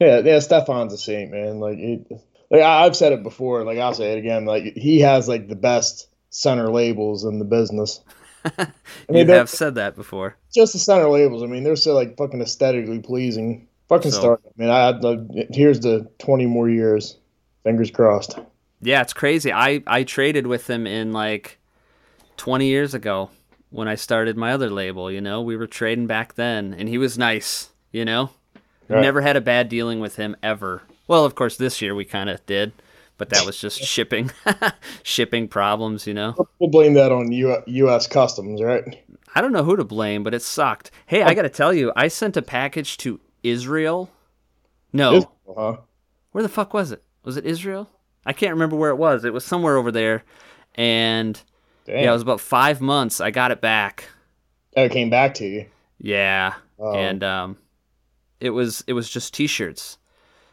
yeah, yeah. Stefan's a saint, man. Like, it, like I've said it before. Like I'll say it again. Like he has like the best center labels in the business. [laughs] I mean, they're have said that before. just the center labels. I mean, they're so like fucking aesthetically pleasing. Fucking So- start. I mean, I, I here's the 20 more years. Fingers crossed. Yeah, it's crazy. I I traded with him in like 20 years ago when I started my other label, you know. We were trading back then and he was nice, you know. Right. Never had a bad dealing with him ever. Well, of course this year we kind of did, but that was just [laughs] shipping [laughs] shipping problems, you know. We'll blame that on U- U.S. Customs, right? I don't know who to blame, but it sucked. Hey, I got to tell you, I sent a package to Israel. No. Israel, huh? where the fuck was it? Was it Israel? I can't remember where it was. It was somewhere over there, and Damn. yeah, it was about five months. I got it back. Oh, it came back to you. Yeah, Oh. and um, it was it was just T-shirts.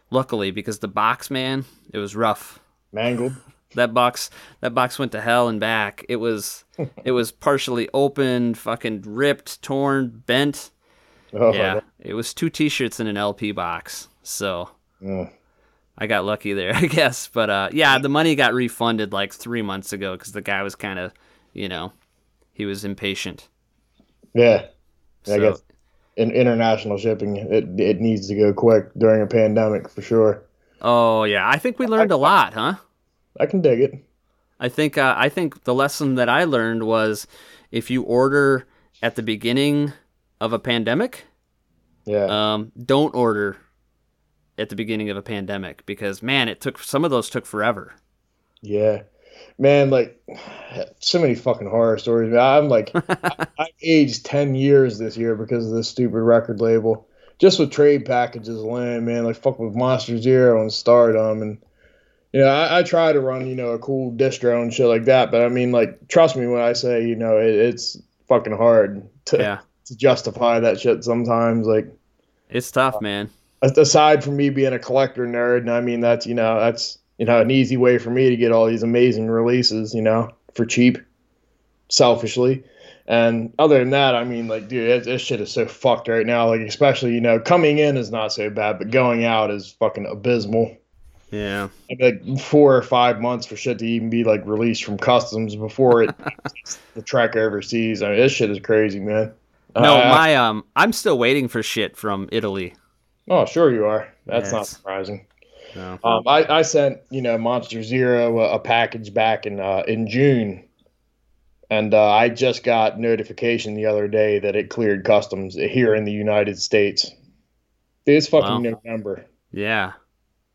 Luckily, because the box, man, it was rough. Mangled. That box that box went to hell and back. It was [laughs] it was partially open, fucking ripped, torn, bent. Oh, yeah, it was two T-shirts in an LP box. So Yeah. I got lucky there, [laughs] I guess. But uh, yeah, the money got refunded like three months ago because the guy was kind of, you know, he was impatient. Yeah. I So- guess in international shipping, it it needs to go quick during a pandemic for sure. Oh yeah, I think we learned a lot, huh? I can dig it. I think uh, I think the lesson that I learned was if you order at the beginning of a pandemic, Yeah. um, don't order at the beginning of a pandemic because man, it took some of those took forever. yeah. Man, like [sighs] so many fucking horror stories. Man, I'm like [laughs] I, I've aged ten years this year because of this stupid record label. Just with trade packages alone, man, like fuck with Monster Zero and Stardumb and you know, I, I try to run, you know, a cool distro and shit like that, but I mean like trust me when I say, you know, it, it's fucking hard to Yeah, to justify that shit sometimes. Like it's tough, uh, man. aside from me being a collector nerd, and I mean that's you know that's you know an easy way for me to get all these amazing releases, you know, for cheap, selfishly. And other than that, I mean, like, dude, this shit is so fucked right now. Like, especially, you know, coming in is not so bad, but going out is fucking abysmal. Yeah, Like four or five months for shit to even be like released from customs before it the trek overseas. I mean, this shit is crazy, man. no, Uh, my um, I'm still waiting for shit from Italy. oh, sure you are. That's not surprising. No. Um, I, I sent you know Monster Zero a, a package back in uh, in June, and uh, I just got notification the other day that it cleared customs here in the United States. It's fucking Wow. November. Yeah.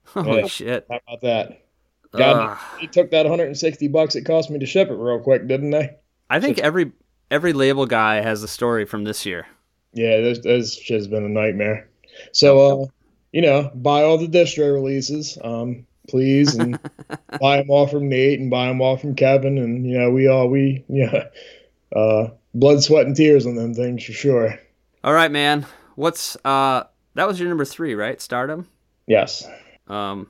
Holy Yeah. shit. How about that? God, Ugh. they took that 160 bucks it cost me to ship it real quick, didn't they? I think every every label guy has a story from this year. Yeah, this this shit's been a nightmare. So, uh, you know, buy all the distro releases, um, please, and [laughs] buy them all from Nate and buy them all from Kevin, and you know, we all we [laughs] yeah, uh, blood, sweat, and tears on them things for sure. All right, man. What's uh that was your number 3, right? Stardumb? Yes. Um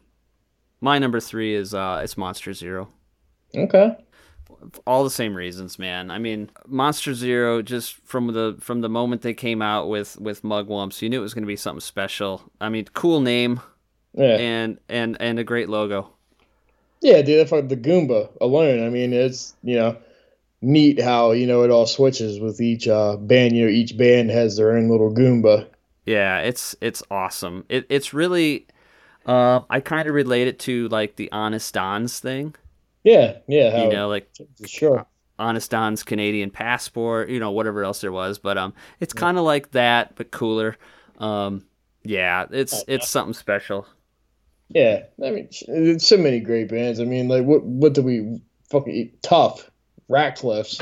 my number 3 is uh it's Monster Zero. Okay. All the same reasons, man. I mean, Monster Zero just from the from the moment they came out with with Mugwumps, you knew it was going to be something special. I mean, cool name Yeah. and and and a great logo. Yeah, dude. That's like the Goomba alone. I mean, it's you know neat how you know it all switches with each uh, band. You know, each band has their own little Goomba. Yeah, it's it's awesome. It it's really Uh, I kind of relate it to like the Honest Don's thing. Yeah, yeah. You know, like sure. Honest Don's Canadian passport, you know, whatever else there was. But um, it's kind of like that, but cooler. Um, yeah, it's it's something special. Yeah, I mean, so many great bands. I mean, like, what what do we fucking eat? Tough, Ratcliffs.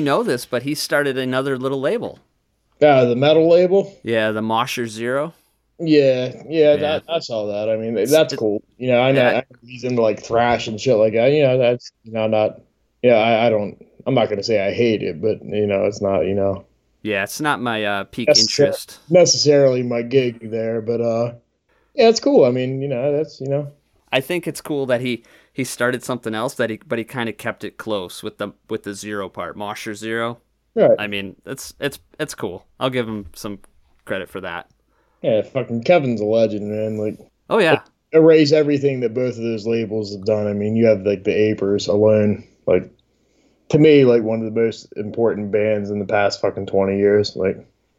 You know this, but he started another little label. Uh, the metal label. Yeah, the Mosher Zero. Yeah, yeah, Yeah. That, I saw that. I mean, that's cool. You know, I know Yeah. I- he's into like thrash and shit like that. You know, that's you know not. Yeah, I, I don't. I'm not gonna say I hate it, but you know, it's not you know Yeah, it's not my uh, peak fair. interest. necessarily my gig there, but uh, yeah, it's cool. I mean, you know, that's you know, I think it's cool that he he started something else that he but he kind of kept it close with the with the zero part, Mosher Zero. right. I mean, it's it's it's cool. I'll give him some credit for that. Yeah, fucking Kevin's a legend, man. Like Oh yeah, erase everything that both of those labels have done. I mean, you have like the Apers alone, like to me, like one of the most important bands in the past fucking twenty years. Like,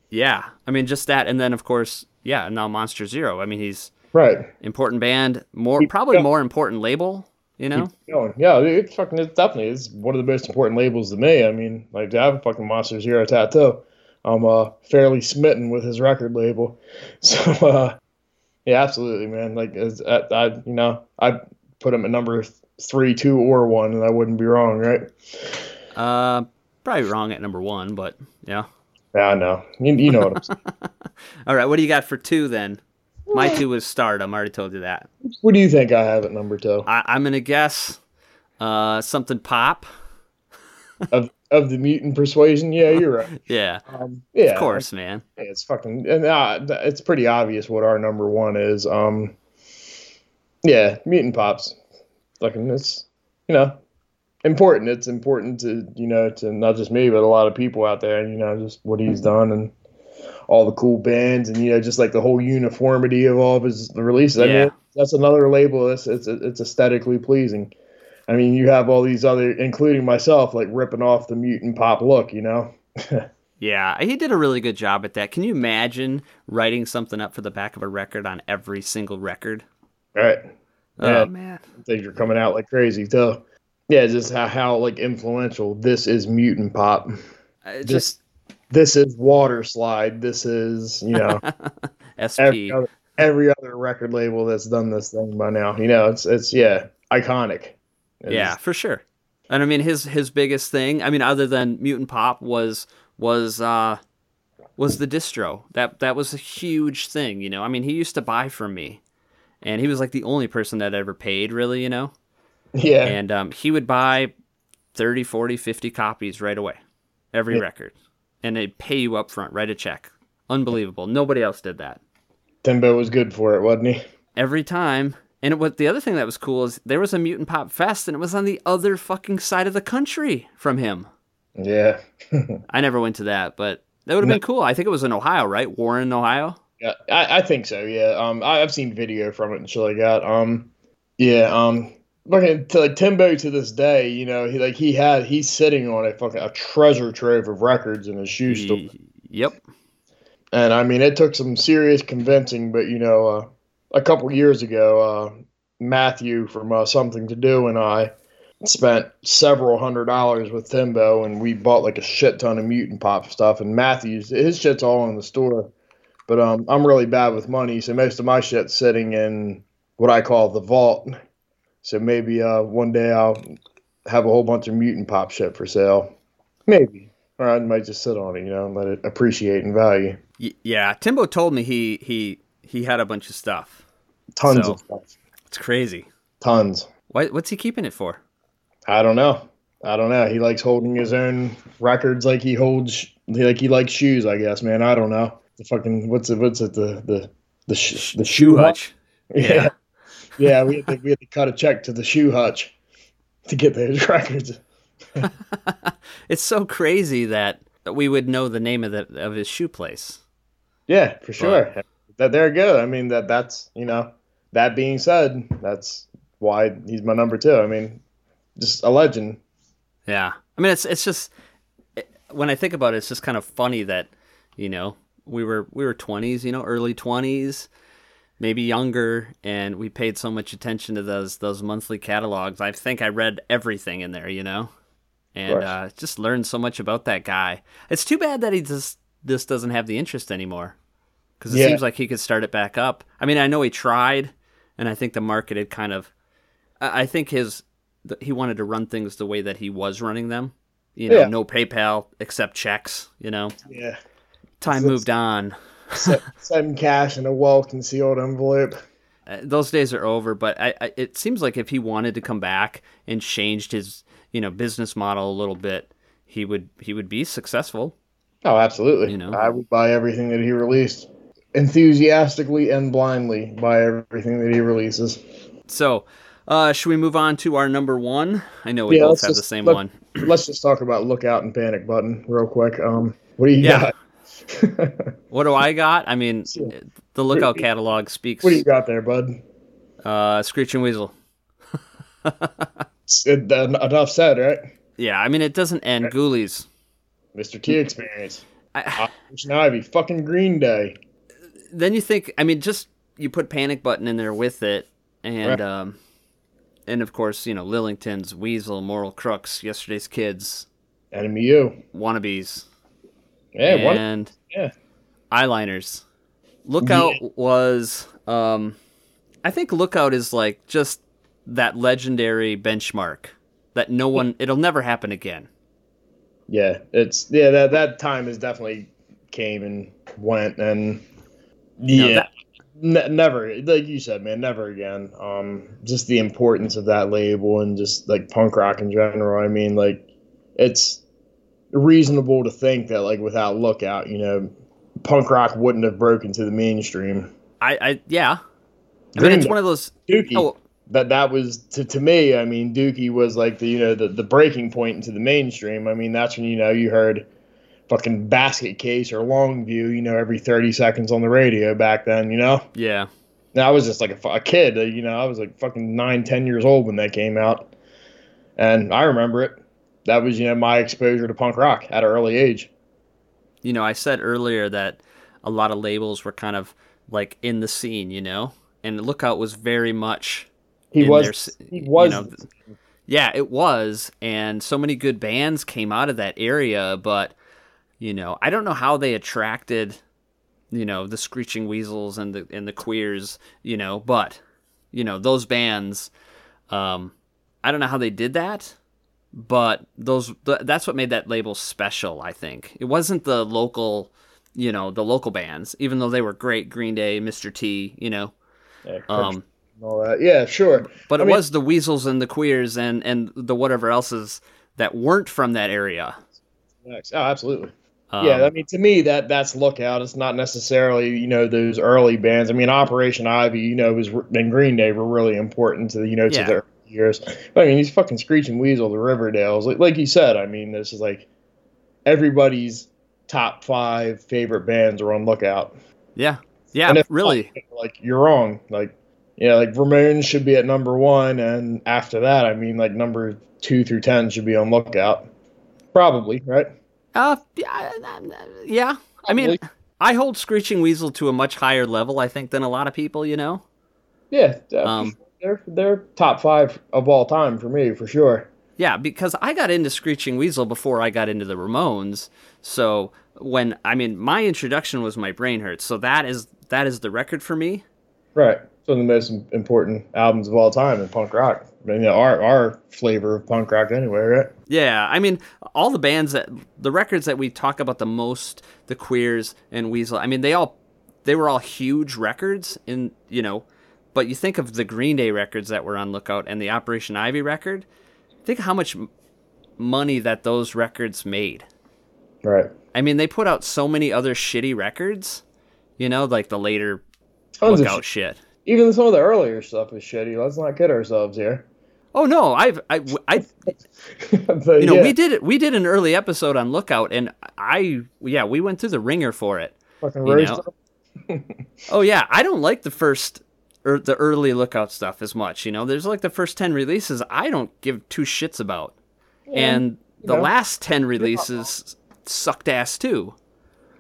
yeah. I mean, just that, and then of course, yeah. Now Monster Zero. I mean, he's right? important band, more probably more important label. You know, yeah, it's fucking it's definitely it's one of the most important labels to me. I mean, like to have a fucking Monster Zero tattoo, I'm uh fairly smitten with his record label. [laughs] So uh, yeah, absolutely, man. Like, as, I, I you know, I put him at number three, two, or one, and I wouldn't be wrong, right? uh, probably wrong at number one, but yeah. Yeah, I know. You, you know what I'm saying. [laughs] All right, what do you got for two then? My two was Stardumb. I already told you that. What do you think I have at number two I, I'm gonna guess uh, something pop. [laughs] of of the mutant persuasion? Yeah, you're right. [laughs] Yeah, Um, yeah, of course, man. it's fucking and uh, it's pretty obvious what our number one is. Um, yeah, mutant pops. Fucking it's you know important. It's important to you know to not just me but a lot of people out there. You know just what he's done and all the cool bands and you know just like the whole uniformity of all of his releases. I mean that's another label. It's it's it's aesthetically pleasing. I mean you have all these other, including myself, like ripping off the mutant pop look. You know. [laughs] Yeah, he did a really good job at that. Can you imagine writing something up for the back of a record on every single record? Right. Oh Yeah. man. things are coming out like crazy too. Yeah, just how, how like influential this is mutant pop. Uh, just this is Waterslide. This is you know [laughs] every SP. other, every other record label that's done this thing by now. You know, it's it's yeah iconic. It's- Yeah, for sure. And I mean his his biggest thing, I mean other than Mutant Pop was was uh was the distro. That that was a huge thing, you know. I mean, he used to buy from me. And he was like the only person that ever paid really, you know. yeah. And um he would buy 30, 40, 50 copies right away. Every Yeah. record. And they'd pay you up front, write a check. Unbelievable. Nobody else did that. Timbo was good for it, wasn't he? every time. And what the other thing that was cool is there was a Mutant Pop Fest, and it was on the other fucking side of the country from him. Yeah. [laughs] I never went to that, but that would have been cool. I think it was in Ohio, right? Warren, Ohio. Yeah, I, I think so. Yeah, um, I, I've seen video from it and shit like that. Um, yeah, um, looking to like Timbo to this day, you know, he like he had he's sitting on a fucking a treasure trove of records in his shoe store, Yep. and I mean, it took some serious convincing, but you know, uh, a couple years ago, uh, Matthew from uh, Something to Do and I spent several hundred dollars with Timbo, and we bought like a shit ton of mutant pop stuff. And Matthew's his shit's all in the store, but um, I'm really bad with money, so most of my shit's sitting in what I call the vault. So maybe uh, one day I'll have a whole bunch of mutant pop shit for sale, maybe, or I might just sit on it, you know, and let it appreciate in value. Y- yeah. Timbo told me he he he had a bunch of stuff. Tons So- of stuff, It's crazy. tons. Why, what's he keeping it for? I don't know. I don't know. He likes holding his own records like he holds like he likes shoes. I guess, man. I don't know. The fucking what's it? What's it? The the the sh- the shoe hutch. [laughs] Yeah, yeah. We had to, we had to cut a check to the shoe hutch to get those [laughs] records. [laughs] It's so crazy that we would know the name of the of his shoe place. Yeah, for sure. That there you go. I mean that that's you know. That being said, that's why he's my number two. I mean, just a legend. Yeah, I mean, it's it's just when I think about it, it's just kind of funny that you know we were we were twenties, you know, early twenties, maybe younger, and we paid so much attention to those those monthly catalogs. I think I read everything in there, you know, and uh, just learned so much about that guy. It's too bad that he just this doesn't have the interest anymore because it Yeah. seems like he could start it back up. I mean, I know he tried, and I think the market had kind of. I think his he wanted to run things the way that he was running them. You know, Yeah. no PayPal except checks. You know, Yeah. time That's- moved on. Se- Send cash in a well concealed envelope. Uh, those days are over. But I, I, it seems like if he wanted to come back and changed his you know business model a little bit, he would he would be successful. Oh, absolutely. You know? I would buy everything that he released. Enthusiastically and blindly buy everything that he releases. So, uh, should we move on to our number one? I know we Yeah, both have the same let- one. [clears throat] Let's just talk about Lookout and Panic Button real quick. Um, what do you Yeah. got? What do I got? I mean, the Lookout catalog speaks. what do you got there, bud? Uh, Screeching Weasel. [laughs] It- en- Enough said, right? Yeah, I mean it doesn't end. Ghoulies. Mr. T experience. I, Operation Ivy. Fucking Green Day. then you think, I mean, just you put Panic Button in there with it, and Right. um, and of course, you know, Lillingtons, Weasel, Moral Crux, Yesterday's Kids, Enemy You, Wannabes, Yeah, one. and Yeah. Eyeliners. Lookout was, um, I think Lookout is like just that legendary benchmark that no one, it'll never happen again. Yeah, it's yeah that that time has definitely came and went and yeah, that- ne- never like you said, man, never again. Um, just the importance of that label and just like punk rock in general. I mean, like it's reasonable to think that like without Lookout, you know, punk rock wouldn't have broken to the mainstream. I, I yeah. I mean, it's one of those. Dookie. Oh, that that was to, to me i mean dookie was like the you know the, the breaking point into the mainstream i mean that's when you know you heard fucking basket case or longview you know every 30 seconds on the radio back then you know yeah. and i was just like a, a kid you know i was like fucking nine ten years old when that came out and i remember it that was you know my exposure to punk rock at an early age. You know, I said earlier that a lot of labels were kind of like in the scene, you know, and Lookout was very much. he was their he you was know, Yeah, it was, and so many good bands came out of that area, but You know, I don't know how they attracted, you know, the Screeching Weasels and the and the Queers, you know, but you know, those bands um I don't know how they did that, but those th- that's what made that label special, I think. It wasn't the local, you know, the local bands, even though they were great, Green Day, Mr. T, you know. Yeah, Um all that. Yeah, sure. but I it mean- was the Weasels and the Queers and and the whatever else's that weren't from that area. Next. Oh, absolutely. Um, yeah, I mean, to me, that that's lookout. It's not necessarily you know those early bands. I mean, Operation Ivy, you know, was and Green Day were really important to the you know to Yeah. their years. But I mean, he's fucking Screeching Weasel, the Riverdales, like, like you said. I mean, this is like everybody's top five favorite bands are on lookout. yeah, yeah, And if really. like you're wrong. Like yeah, like Ramones should be at number one, and after that, I mean, like number two through ten should be on lookout. Probably right. Uh, yeah, yeah. I mean, I hold Screeching Weasel to a much higher level, I think, than a lot of people. You know. Yeah, Um, they're they're top five of all time for me for sure. Yeah, because I got into Screeching Weasel before I got into the Ramones. So when I mean, my introduction was My Brain Hurts. So that is that is the record for me. Right. It's one of the most important albums of all time in punk rock. I mean, our our flavor of punk rock anyway, right? Yeah, I mean, all the bands that the records that we talk about the most, the Queers and Weasel. I mean, they all they were all huge records in you know, but you think of the Green Day records that were on Lookout and the Operation Ivy record. Think how much money that those records made. Right. I mean, they put out so many other shitty records, you know, like the later oh, Tons Lookout shit. shit. Even some of the earlier stuff is shitty. Let's not kid ourselves here. Oh no, I've I, I [laughs] but you know yeah, we did it we did an early episode on Lookout and I yeah we went through the ringer for it. fucking you know. [laughs] Oh yeah, I don't like the first or the early Lookout stuff as much. You know, there's like the first ten releases I don't give two shits about, and the know. last ten releases sucked ass too.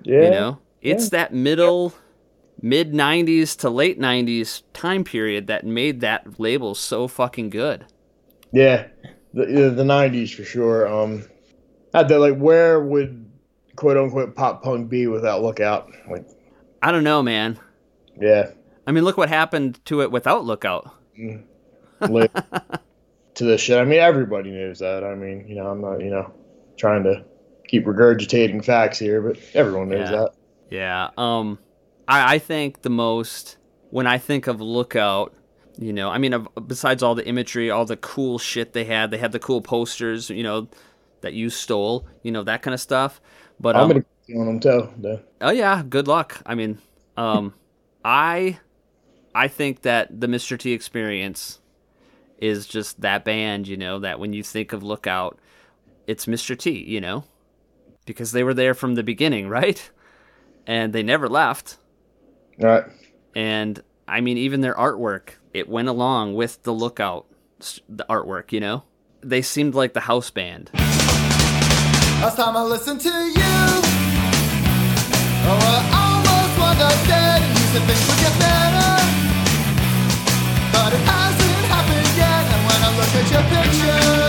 Yeah. You know, it's that middle mid '90s to late '90s time period that made that label so fucking good. Yeah. The the- the nineties for sure. Um, had that like where would quote unquote pop punk be without Lookout? Like, I don't know, man. yeah. I mean, look what happened to it without Lookout. lit [laughs] to this shit. I mean, everybody knows that. I mean, you know, I'm not, you know, trying to keep regurgitating facts here, but everyone knows Yeah. that. Yeah. Um, I, I think the most when I think of Lookout, you know, I mean, besides all the imagery, all the cool shit they had, they had the cool posters, you know, that you stole, you know, that kind of stuff. But I'm um, gonna on them too. though. oh yeah, good luck. I mean, um, I, I think that the Mr. T experience is just that band, you know, that when you think of Lookout, it's Mr. T, you know, because they were there from the beginning, [laughs] right? And they never left. All right. And I mean, even their artwork, it went along with the Lookout, the artwork, you know? They seemed like the house band. Last time I listened to you, oh, I almost wondered dead. You said things would get better, but it hasn't happened yet. And when I look at your picture,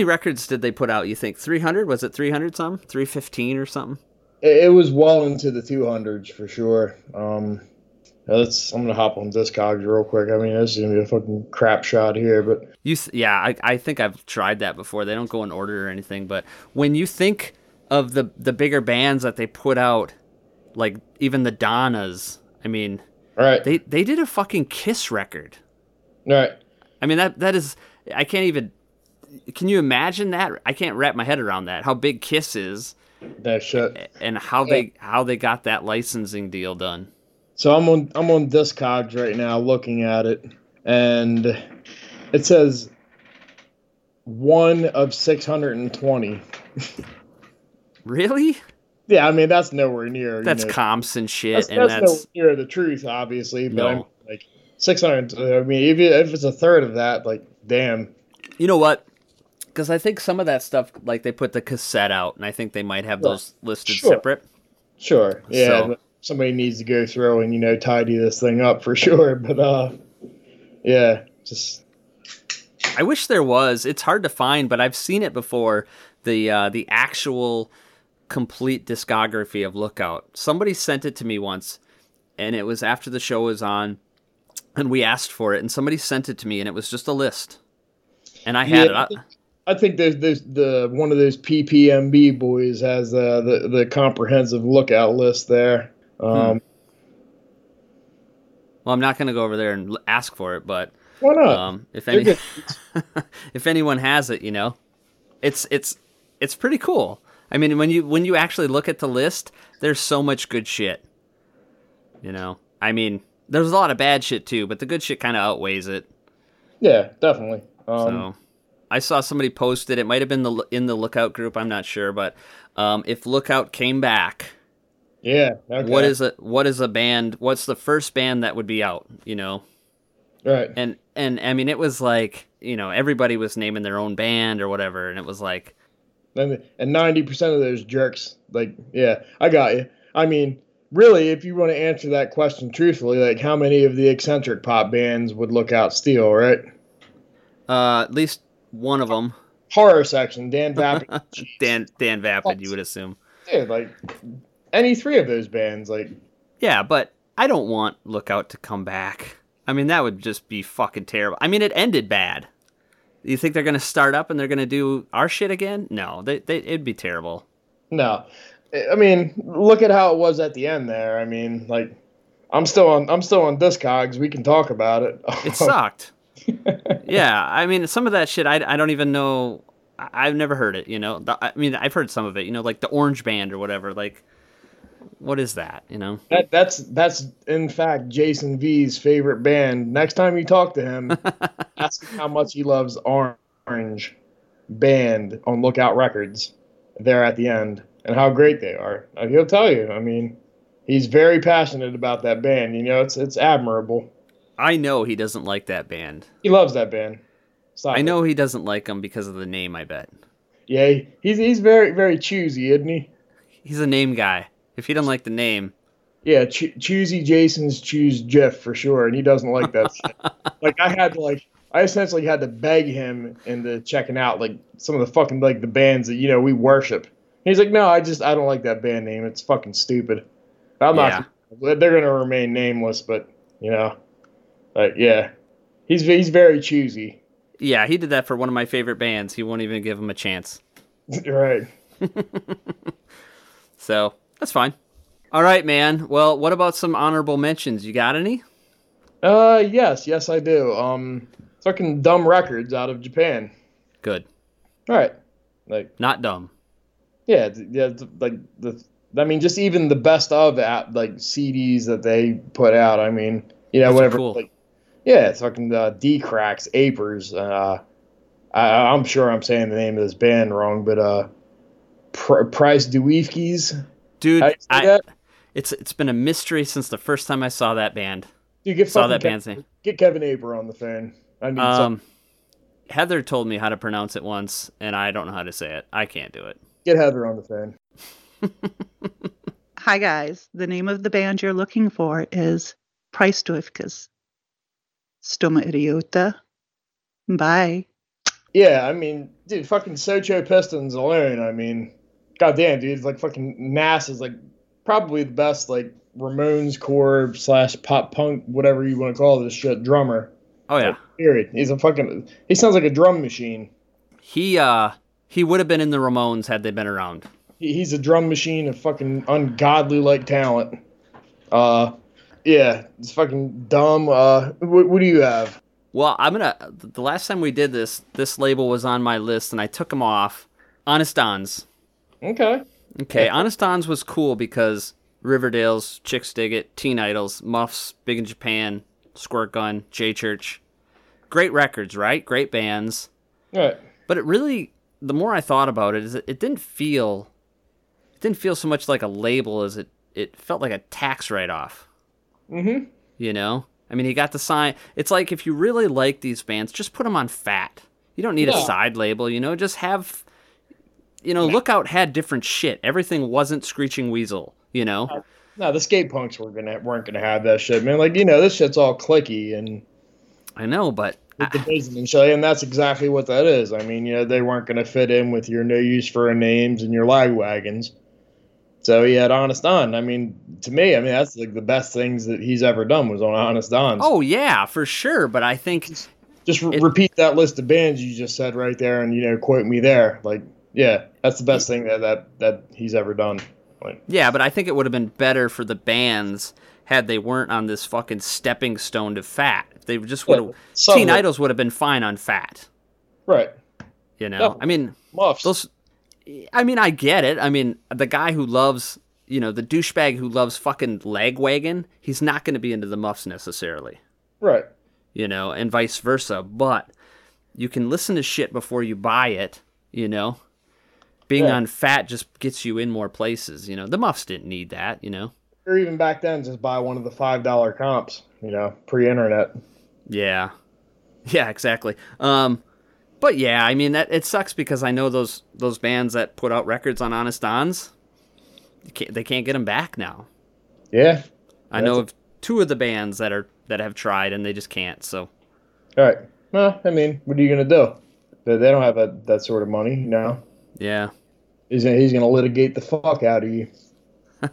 many records did they put out? You think 300? Was it 300 some? 315 or something? It, it was well into the 200s for sure. Um, let's. I'm gonna hop on Discogs real quick. I mean, this is gonna be a fucking crap shot here, but You th- yeah, I, I think I've tried that before. They don't go in order or anything, but when you think of the the bigger bands that they put out, like even the Donnas, I mean, all right, they they did a fucking Kiss record. all right. I mean that that is I can't even can you imagine that? I can't wrap my head around that. How big Kiss is That shit. and how they how they got that licensing deal done. So I'm on I'm on Discogs right now looking at it, and it says one of 620. Really? Yeah, I mean that's nowhere near. you That's know, comps and shit that's, and that's, that's nowhere near the truth, obviously. But No. I'm like 600. I mean, if if it's a third of that, like damn. You know what? Because I think some of that stuff, like they put the cassette out, and I think they might have those listed Sure. separate. Sure. Yeah. So- somebody needs to go through and you know tidy this thing up for sure. But uh, yeah, just I wish there was. It's hard to find, but I've seen it before. The uh, the actual complete discography of Lookout. Somebody sent it to me once, and it was after the show was on, and we asked for it, and somebody sent it to me, and it was just a list, and I had Yeah, it. I, I think there's, there's the one of those PPMB boys has uh, the the comprehensive lookout list there. Um, well, I'm not going to go over there and ask for it, but Why not? um, if any [laughs] if anyone has it, you know, it's it's it's pretty cool. I mean, when you when you actually look at the list, there's so much good shit. You know, I mean, there's a lot of bad shit too, but the good shit kind of outweighs it. yeah, definitely. Um, So, I saw somebody posted. It might have been the in the Lookout group. I'm not sure, but um, if Lookout came back, yeah. Okay. what is a what is a band? What's the first band that would be out? You know, right? and and I mean, it was like you know everybody was naming their own band or whatever, and it was like. And ninety percent of those jerks, like, yeah, I got you. I mean, really, if you want to answer that question truthfully, like, how many of the eccentric pop bands would Lookout steal? Right? Uh, at least one of them, Horror section, Dan Vapid. [laughs] Dan Dan Vapid, you would assume. Dude, like any three of those bands, like Yeah, but I don't want Lookout to come back. I mean, that would just be fucking terrible. I mean, it ended bad. You think they're gonna start up and they're gonna do our shit again? No, they, they it'd be terrible. no. I mean, look at how it was at the end there. I mean, like I'm still on I'm still on Discogs. We can talk about it. It sucked. [laughs] yeah, I mean, some of that shit I, I don't even know. I- I've never heard it. You know, The- I mean, I've heard some of it. You know, like the Orange Band or whatever. Like, what is that? You know? That, that's that's in fact Jason V's favorite band. Next time you talk to him, [laughs] ask him how much he loves Orange Band on Lookout Records. There at the end, and how great they are. He'll tell you. I mean, he's very passionate about that band. You know, it's it's admirable. I know he doesn't like that band. He loves that band. Stop I it. know he doesn't like them because of the name. I bet Yeah, he's he's very very choosy, isn't he? he's a name guy. If he doesn't like the name, Yeah, cho- choosy Jason's choose Jeff for sure, and he doesn't like that shit. [laughs] Like I had to like I essentially had to beg him into checking out like some of the fucking like the bands that you know we worship. He's like, no, I just I don't like that band name. It's fucking stupid. I'm not. They're gonna remain nameless, but you know, like yeah, he's he's very choosy. yeah, he did that for one of my favorite bands. He won't even give him a chance. [laughs] right. [laughs] So that's fine. All right, man. Well, what about some honorable mentions? You got any? Uh, yes, yes, I do. Um, fucking dumb records out of Japan. Good. All right, like Not dumb. Yeah, yeah, like the. I mean, just even the best of app like CDs that they put out. I mean, you know, Those whatever. cool. Like, yeah, it's fucking uh, Dee Cracks, Apers. Uh, I, I'm sure I'm saying the name of this band wrong, but uh, Pr- Price Dweefkes. Dude, How you say I, that? it's it's been a mystery since the first time I saw that band. You get Saw fucking that Kev- band's name. Get Kevin Aber on the phone. I need some. Um, Heather told me how to pronounce it once, and I don't know how to say it. I can't do it. Get Heather on the phone. [laughs] Hi, guys. The name of the band you're looking for is Price Preisdorfkas. Stoma Idiota. Bye. Yeah, I mean, dude, fucking Socho Pistons alone. I mean, goddamn, dude, it's like fucking Nass is like probably the best like Ramones core slash pop punk, whatever you want to call this shit, drummer. Oh yeah, Period. He's a fucking. He sounds like a drum machine. he uh he would have been in the Ramones had they been around. He, he's a drum machine of fucking ungodly like talent. Uh, yeah, it's fucking dumb. Uh, what, what do you have? Well, I'm gonna. The last time we did this, this label was on my list, and I took them off. Honest Dons. Okay. Okay, Honest Dons was cool because Riverdale's, Chicks Dig It, Teen Idols, Muffs, Big in Japan, Squirt Gun, J Church. Great records, right? Great bands. Right. But it really, the more I thought about it, is it, it didn't feel, it didn't feel so much like a label as it, it felt like a tax write off. Mm-hmm. You know, I mean, he got the sign. It's like if you really like these bands, just put them on Fat. You don't need a side label. You know, just have, you know, Lookout had different shit. Everything wasn't Screeching Weasel. You know, No, the skate punks were gonna weren't gonna have that shit, man. Like you know, this shit's all clicky and I know, but with the and shit, and that's exactly what that is. I mean, you know, they weren't gonna fit in with your no use for a names and your Lagwagons. So he had Honest Don. I mean, to me, I mean that's like the best things that he's ever done was on Honest Don's. oh yeah, for sure. But I think just re- it- repeat that list of bands you just said right there, and you know, quote me there. Like, yeah, that's the best thing that that that he's ever done. Like, Yeah, but I think it would have been better for the bands had they weren't on this fucking stepping stone to fat. If they just would have, some Teen Idols would have been fine on fat. right, You know, Yeah. I mean, muffs. those. I mean, I get it. I mean, the guy who loves, you know, the douchebag who loves fucking leg wagon, he's not going to be into the muffs necessarily. right. You know, and vice versa. But you can listen to shit before you buy it. You know, being Yeah. on fat just gets you in more places. You know, the muffs didn't need that. You know. Or even back then, just buy one of the five dollar comps. You know, pre-internet. Yeah. [laughs] Yeah, exactly. Um but yeah, I mean that it sucks because I know those those bands that put out records on Honest Dons, can't, they can't get them back now. Yeah. I know of two of the bands that are that have tried and they just can't. So All right. Well, I mean, what are you gonna do? They, they don't have that, that sort of money, now. yeah, He's gonna, he's gonna litigate the fuck out of you. [laughs]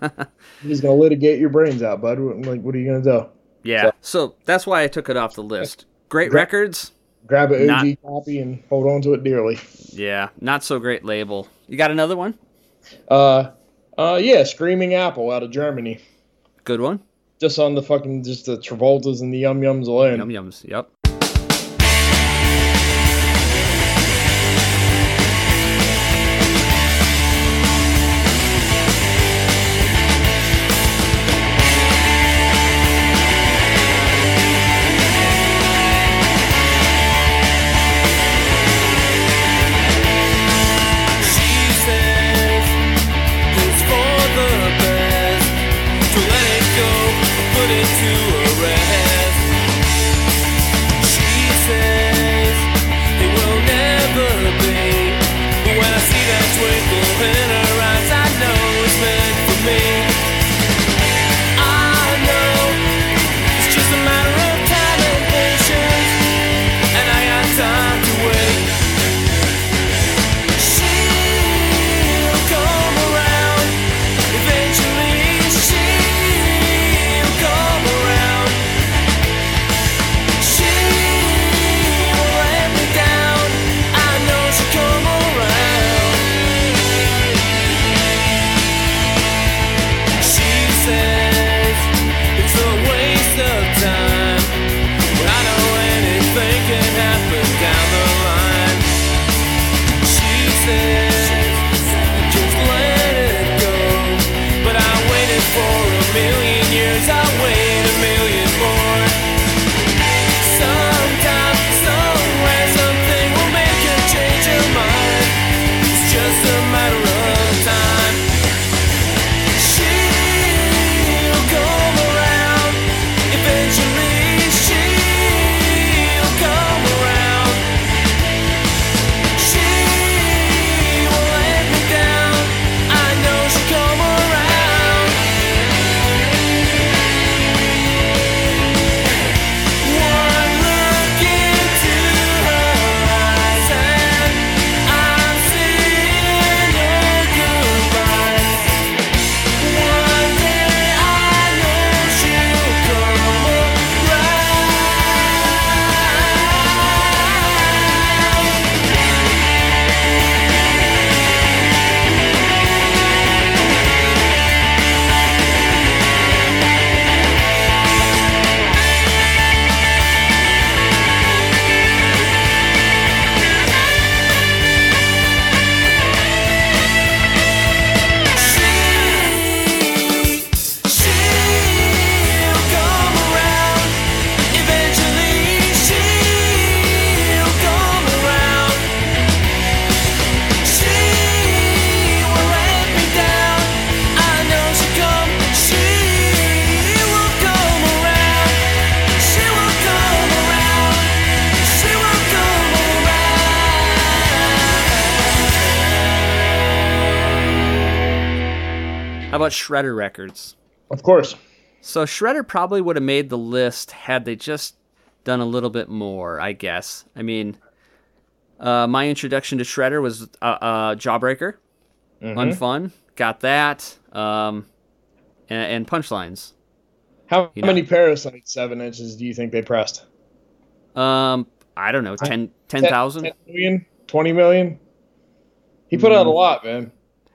he's gonna litigate your brains out, bud. Like, what are you gonna do? yeah. So that's why I took it off the list. Great records. Grab an OG Not- copy and hold on to it dearly. Yeah, not so great label. You got another one? Uh, uh, yeah, Screaming Apple out of Germany. Good one. Just on the fucking just the Travoltas and the Yum Yums alone. Yum yums. Yep. Shredder records? Of course. So Shredder probably would have made the list had they just done a little bit more, I guess. I mean, uh, my introduction to Shredder was uh, uh, Jawbreaker, Unfun, got that, um, and, and Punchlines. How You know. many Parasite seven inches do you think they pressed? Um, I don't know, 10 10,000? 10 million? 20 million? He put Mm. out a lot, man.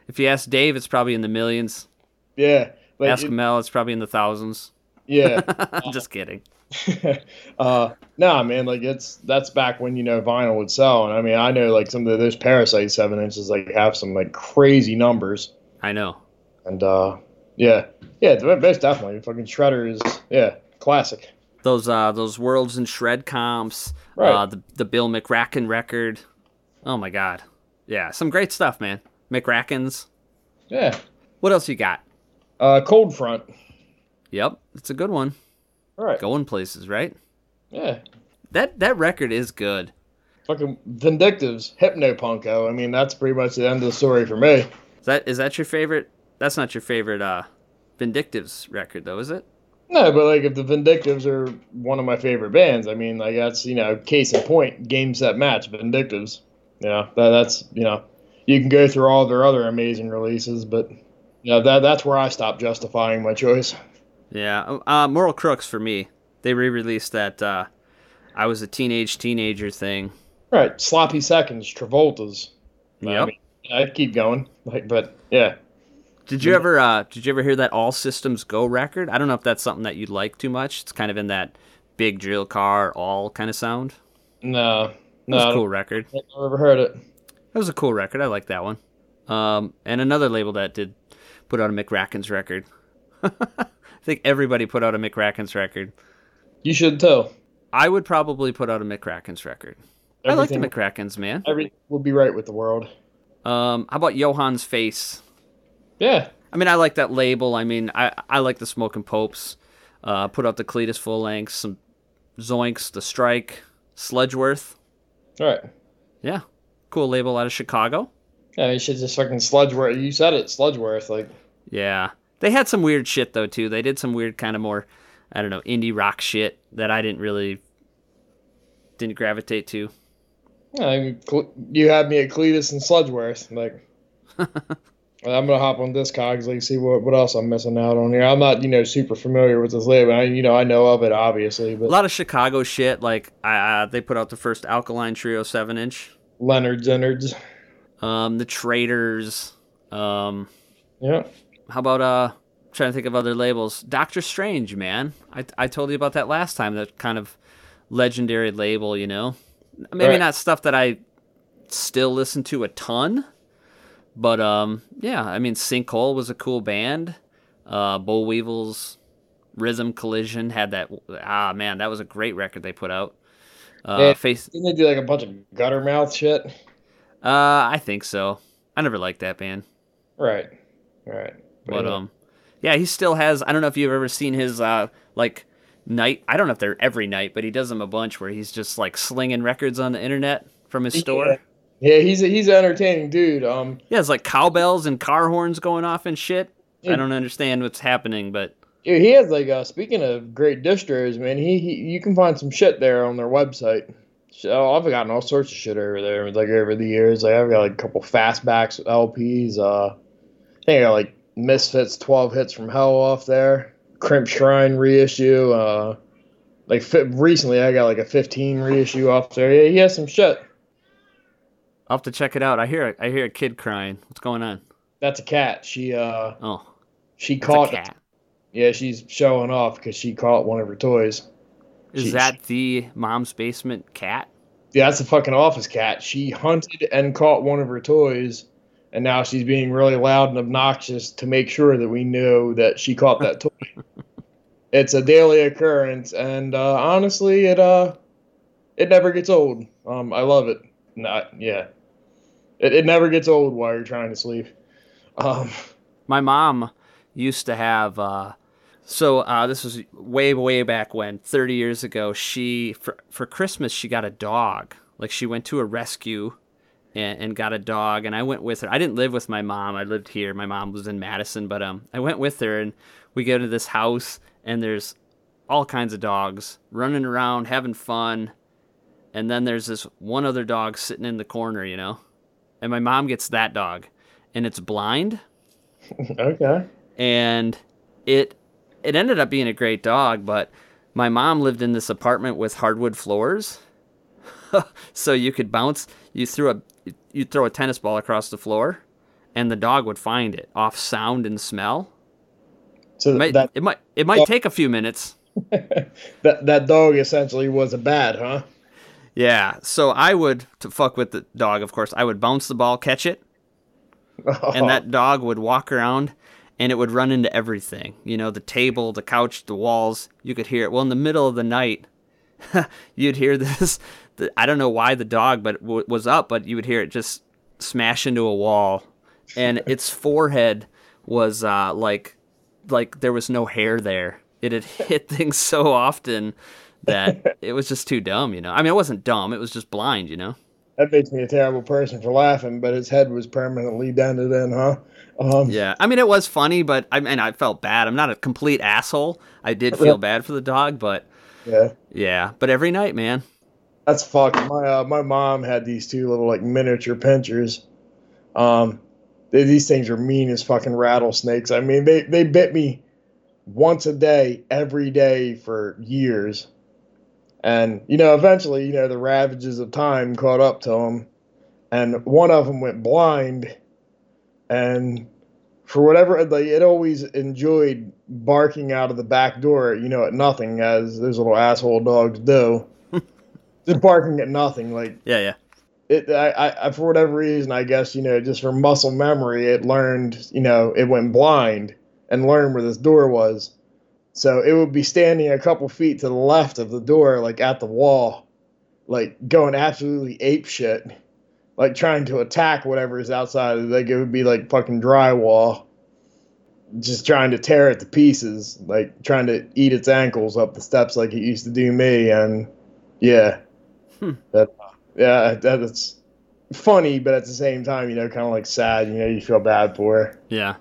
If you ask Dave, it's probably in the millions. Yeah. Like, ask it- Mel, it's probably in the thousands. yeah. [laughs] I'm just kidding. [laughs] uh, nah, man, like it's that's back when you know vinyl would sell, and I mean, I know like some of those Parasite seven inches like have some like crazy numbers, I know. and uh, yeah, yeah, most definitely, fucking Shredder is yeah, classic. Those uh those Worlds and Shred comps, Right. uh the the Bill McRacken record. Oh my god. Yeah, some great stuff, man. McRackins. Yeah, What else you got? Uh, Cold Front. Yep, it's a good one. All right. Going places, right? Yeah. That that record is good. Fucking Vindictives, Hypnopunko. I mean, that's pretty much the end of the story for me. Is that is that your favorite? That's not your favorite uh Vindictives record though, is it? No, but like if the Vindictives are one of my favorite bands, I mean, like that's you know, case in point, game set match, Vindictives. You know, that, that's you know, you can go through all their other amazing releases, but know, that that's where I stopped justifying my choice. Yeah. Uh Moral Crux for me. They re-released that uh I was a teenage teenager thing. Right, sloppy seconds, Travolta's. I Yep. mean, I'd keep going, like, but yeah, Did you ever uh did you ever hear that All Systems Go record? I don't know if that's something that you'd like too much. It's kind of in that big drill car all kind of sound. no, It no, was a I cool record. I've ever heard it. That was a cool record. I like that one. Um, and another label that did put out a McRackins record. [laughs] I think everybody put out a McRackins record. You should too. I would probably put out a McRackins record. I like the Everything- McRackins, man. Everything will be right with the world. Um, how about Johann's Face? Yeah, I mean, I like that label. I mean, I I like the Smoking Popes. Uh, put out the Cletus full length, some Zoinks, the Strike, Sludgeworth. all right. Yeah, cool label out of Chicago. Yeah, you should just fucking Sludgeworth. You said it, Sludgeworth. Like, Yeah. They had some weird shit though too. They did some weird kind of more I don't know, indie rock shit that I didn't really didn't gravitate to. yeah, I mean, you had me at Cletus and Sludgeworth. Like, [laughs] I'm gonna hop on this Discogs, like, see what what else I'm missing out on here. I'm not, you know, super familiar with this label. I, you know, I know of it obviously, but A lot of Chicago shit like uh, they put out the first Alkaline Trio 7 inch. Leonard's Innards. Um the Traders um Yeah. How about uh trying to think of other labels. Doctor Strange, man. I I told you about that last time that kind of legendary label, you know. Maybe Right. not stuff that I still listen to a ton, but um yeah, I mean Sinkhole was a cool band. Uh Bull Weevils Rhythm Collision had that ah man, that was a great record they put out. Uh Yeah. face Didn't they do like a bunch of Guttermouth shit? uh I think so. I never liked that band. Right. Right. But yeah. um, yeah, he still has. I don't know if you've ever seen his uh like night. I don't know if they're every night, but he does them a bunch where he's just like slinging records on the internet from his store. Yeah, he's a, he's an entertaining dude. Um, Yeah, it's like cowbells and car horns going off and shit. Yeah. I don't understand what's happening, but yeah, he has like uh, speaking of great distros, man. He, he you can find some shit there on their website. So I've gotten all sorts of shit over there, like over the years. Like I've got like a couple fastbacks LPs. Uh, I think I got like Misfits, twelve hits from Hell off there. Crimp Shrine reissue. Uh, like fi- recently, I got like a fifteen reissue off there. Yeah, he has some shit. I'll have to check it out. I hear I hear a kid crying. What's going on? That's a cat. She uh Oh, she caught a cat. Yeah, she's showing off because she caught one of her toys. Is Jeez. that the mom's basement cat? Yeah, that's a fucking office cat. She hunted and caught one of her toys, and now she's being really loud and obnoxious to make sure that we know that she caught that [laughs] toy. It's a daily occurrence, and uh, honestly, it uh, it never gets old. Um, I love it. Not yeah, it, it never gets old while you're trying to sleep. Um, my mom used to have uh so uh this was way way back when 30 years ago she for for christmas she got a dog like she went to a rescue and, and got a dog, and I went with her. I didn't live with my mom. I lived here. My mom was in Madison, but um, I went with her, and we go to this house, and there's all kinds of dogs running around, having fun, and then there's this one other dog sitting in the corner, you know, and my mom gets that dog, and it's blind [laughs] Okay. and it it ended up being a great dog but my mom lived in this apartment with hardwood floors [laughs] so you could bounce you threw a you throw a tennis ball across the floor and the dog would find it off sound and smell. So it might that it might it might take a few minutes. [laughs] That that dog essentially was a bat, huh? yeah so i would to fuck with the dog of course i would bounce the ball catch it [laughs] and that dog would walk around and it would run into everything you know the table the couch the walls you could hear it. Well in the middle of the night [laughs] you'd hear this the, i don't know why the dog but w- was up but you would hear it just smash into a wall and [laughs] its forehead was uh, like like there was no hair there it had [laughs] hit things so often that [laughs] it was just too dumb you know i mean it wasn't dumb it was just blind you know That makes me a terrible person for laughing, but his head was permanently dented in, huh? Um, Yeah, I mean it was funny, but I mean I felt bad. I'm not a complete asshole. I did feel bad for the dog, but yeah. yeah. But every night, man. That's fucked. My uh, my mom had these two little like miniature pinschers. Um, they, these things are mean as fucking rattlesnakes. I mean, they they bit me once a day, every day for years, and you know, eventually, you know, the ravages of time caught up to them, and one of them went blind, and for whatever like it always enjoyed barking out of the back door, you know, at nothing as those little asshole dogs do just barking at nothing. Like Yeah, yeah. it, I, I, for whatever reason, I guess you know, just from muscle memory, it learned, you know, it went blind and learned where this door was. So it would be standing a couple feet to the left of the door, like at the wall, like going absolutely ape shit, like trying to attack whatever is outside. Like it would be like fucking drywall, just trying to tear it to pieces, like trying to eat its ankles up the steps like it used to do me. And yeah, that yeah, that it's funny, but at the same time, you know, kind of like sad. You know, you feel bad for her. Yeah.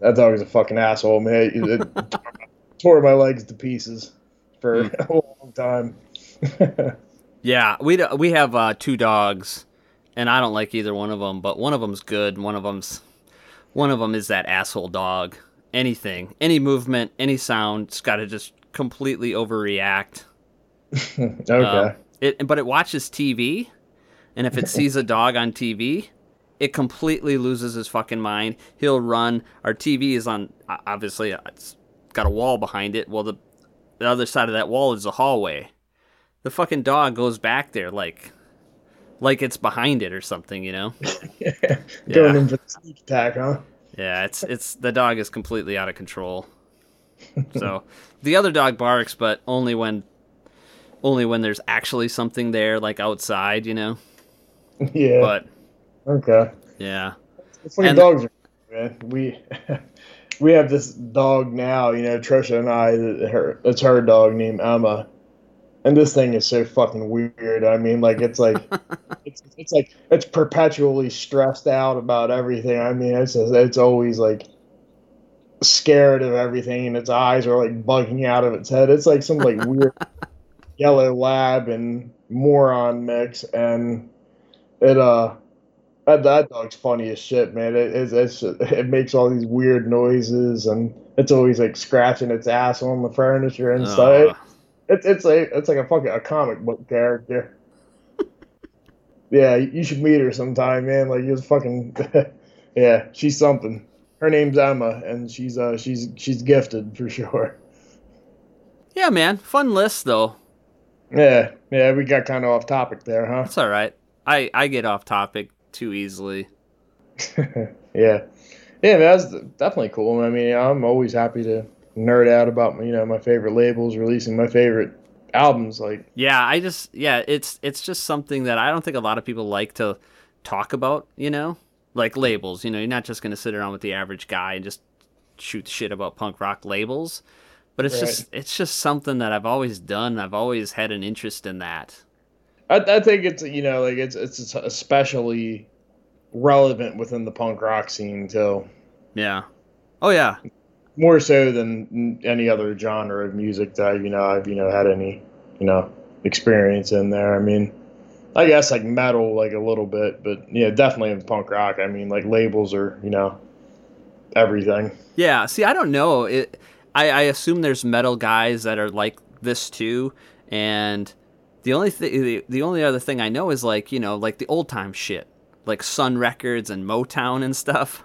That dog is a fucking asshole, man. It, it [laughs] tore my legs to pieces for a long time. [laughs] Yeah, we we have uh, two dogs, and I don't like either one of them. But one of them's good. One of them's one of them is that asshole dog. Anything, any movement, any sound, it's got to just completely overreact. [laughs] okay. Um, it, but it watches TV, and if it [laughs] sees a dog on TV, it completely loses his fucking mind. He'll run. Our TV is on, obviously, uh, it's got a wall behind it. Well, the, the other side of that wall is a hallway. The fucking dog goes back there like, like it's behind it or something, you know? [laughs] yeah. Going in for the sneak attack, huh? Yeah, it's it's the dog is completely out of control. [laughs] So the other dog barks, but only when only when there's actually something there, like outside, you know. Yeah. But okay. yeah, Fucking And- dogs are. We [laughs] we have this dog now, you know, Trisha and I. Her it's her dog named Emma, and this thing is so fucking weird. I mean, like it's like [laughs] it's it's like it's perpetually stressed out about everything. I mean, it's just, it's always like scared of everything, and its eyes are like bugging out of its head. It's like some like [laughs] weird yellow lab and moron mix, and it uh that, that dog's funny as shit, man. It it's, it's it makes all these weird noises, and it's always like scratching its ass on the furniture and stuff. It's it's like it's like a fucking a comic book character. [laughs] yeah, you should meet her sometime, man. Like you're fucking [laughs] yeah, she's something. Her name's Emma, and she's uh she's she's gifted for sure. yeah, man, fun list though. Yeah, yeah, we got kind of off topic there, huh? It's all right. I I get off topic too easily. [laughs] yeah, yeah, that's definitely cool. I mean, I'm always happy to nerd out about you know my favorite labels, releasing my favorite albums. Like, Yeah, I just yeah, it's it's just something that I don't think a lot of people like to talk about, you know? Like labels, you know, you're not just going to sit around with the average guy and just shoot shit about punk rock labels. But it's Right. just it's just something that I've always done. I've always had an interest in that. I, I think it's you know like it's it's especially relevant within the punk rock scene too, Yeah. Oh yeah. more so than any other genre of music that you know I've you know had any you know experience in there. I mean, I guess like metal like a little bit, but yeah, definitely in punk rock. I mean, like labels are you know everything. Yeah. See, I don't know. It. I, I assume there's metal guys that are like this too, and the only thing, the, the only other thing I know is like you know like the old time shit, like Sun Records and Motown and stuff.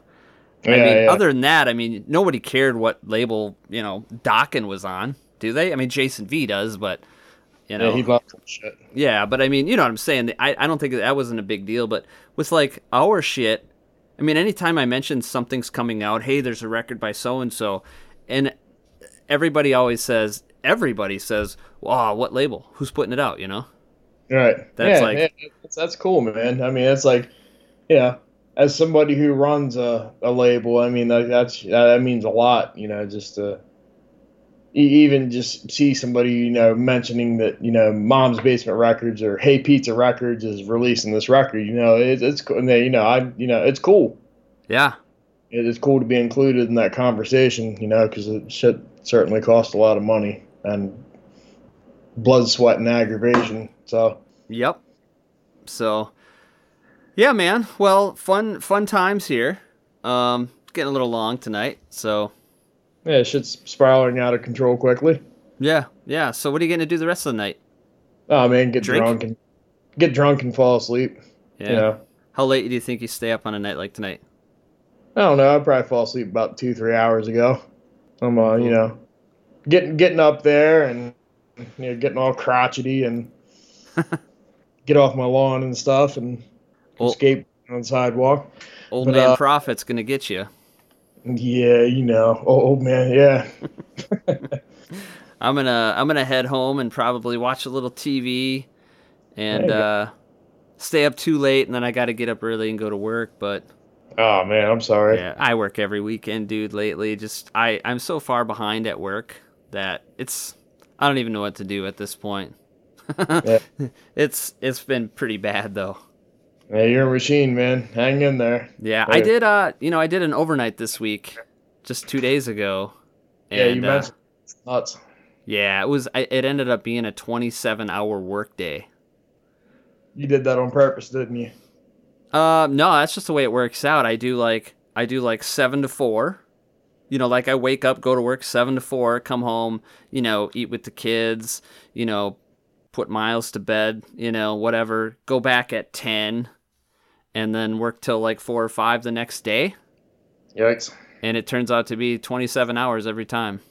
I Yeah, mean, yeah. other than that, I mean, nobody cared what label you know Dokken was on, do they? I mean, Jason V does, but you know, Yeah, he loves shit. yeah, but I mean, you know what I'm saying. I, I don't think that wasn't a big deal. But with like our shit, I mean, anytime I mention something's coming out, hey, there's a record by so and so, and everybody always says, everybody says, wow, what label? Who's putting it out? You know? Right. That's yeah, like- yeah, that's, that's cool, man. I mean, it's like, yeah, as somebody who runs a, a label, I mean, that, that's that means a lot, you know, just to even just see somebody, you know, mentioning that, you know, Mom's Basement Records or Hey Pizza Records is releasing this record, you know, it, it's cool. And they, you know, I, you know, it's cool. Yeah. It is cool to be included in that conversation, you know, because it should certainly cost a lot of money and blood, sweat, and aggravation. So. Yep. So, yeah, man. Well, fun fun times here. Um, getting a little long tonight, so Yeah, shit's spiraling out of control quickly. yeah, yeah. So, what are you going to do the rest of the night? Oh man, get Drink? drunk and get drunk and fall asleep. Yeah. You know, How late do you think you stay up on a night like tonight? I don't know. I probably fall asleep about two, three hours ago. I'm, uh, you know, getting getting up there and you know getting all crotchety and [laughs] get off my lawn and stuff and Well- escape on the sidewalk. Old But, man uh, Proffit's going to get you. Yeah, you know, oh, old man, yeah. [laughs] I'm gonna I'm gonna head home and probably watch a little TV, and There you go. uh, stay up too late, and then I got to get up early and go to work. But Oh man, I'm sorry. yeah, I work every weekend, dude. Lately, just I I'm so far behind at work that it's I don't even know what to do at this point. Yeah. [laughs] It's it's been pretty bad though. Yeah, you're a machine, man. Hang in there. Yeah, I did. Uh, you know, I did an overnight this week, just two days ago. Yeah, you and, uh, mentioned nuts. Yeah, it was. It ended up being a 27 hour workday. You did that on purpose, didn't you? Um, no, that's just the way it works out. I do like I do like seven to four. You know, like I wake up, go to work seven to four, come home, you know, eat with the kids, you know, put Miles to bed, you know, whatever. Go back at ten, and then work till like four or five the next day. Yikes. And it turns out to be 27 hours every time.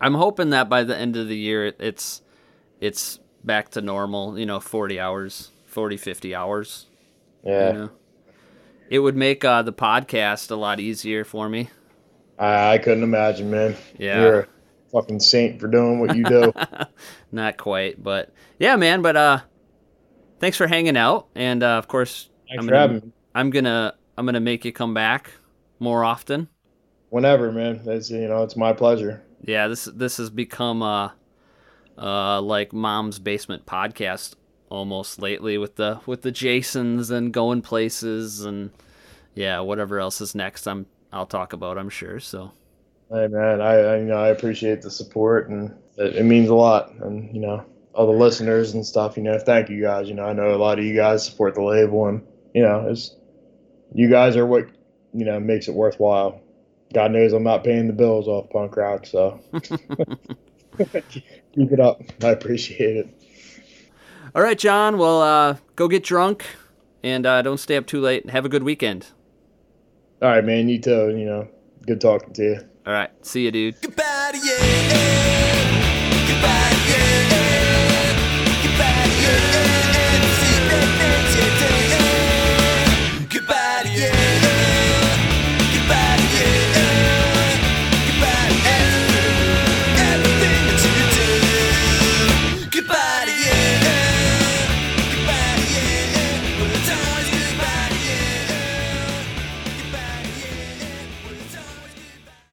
I'm hoping that by the end of the year, it's it's back to normal. You know, 40 hours, 40, 50 hours. Yeah. You know? It would make uh, the podcast a lot easier for me. I, I couldn't imagine, man. Yeah. You're a fucking saint for doing what you do. [laughs] Not quite, but yeah, man. But uh, thanks for hanging out, and uh, of course, Thanks I'm gonna. I'm gonna I'm gonna make you come back more often. Whenever, man. It's you know, it's my pleasure. Yeah, this this has become uh, uh, like mom's basement podcast almost lately with the with the Jasons and going places and yeah, whatever else is next. I'm I'll talk about. I'm sure. So Hey man, I, I you know I appreciate the support and it, it means a lot. And you know, all the listeners and stuff. You know, thank you guys. You know, I know a lot of you guys support the label, and you know, it's you guys are what you know makes it worthwhile. God knows I'm not paying the bills off punk rock, so [laughs] [laughs] keep it up. I appreciate it. All right, John. Well, uh, go get drunk and uh, don't stay up too late. Have a good weekend. All right, man. You too. You know, good talking to you. All right, see you, dude. Goodbye to you.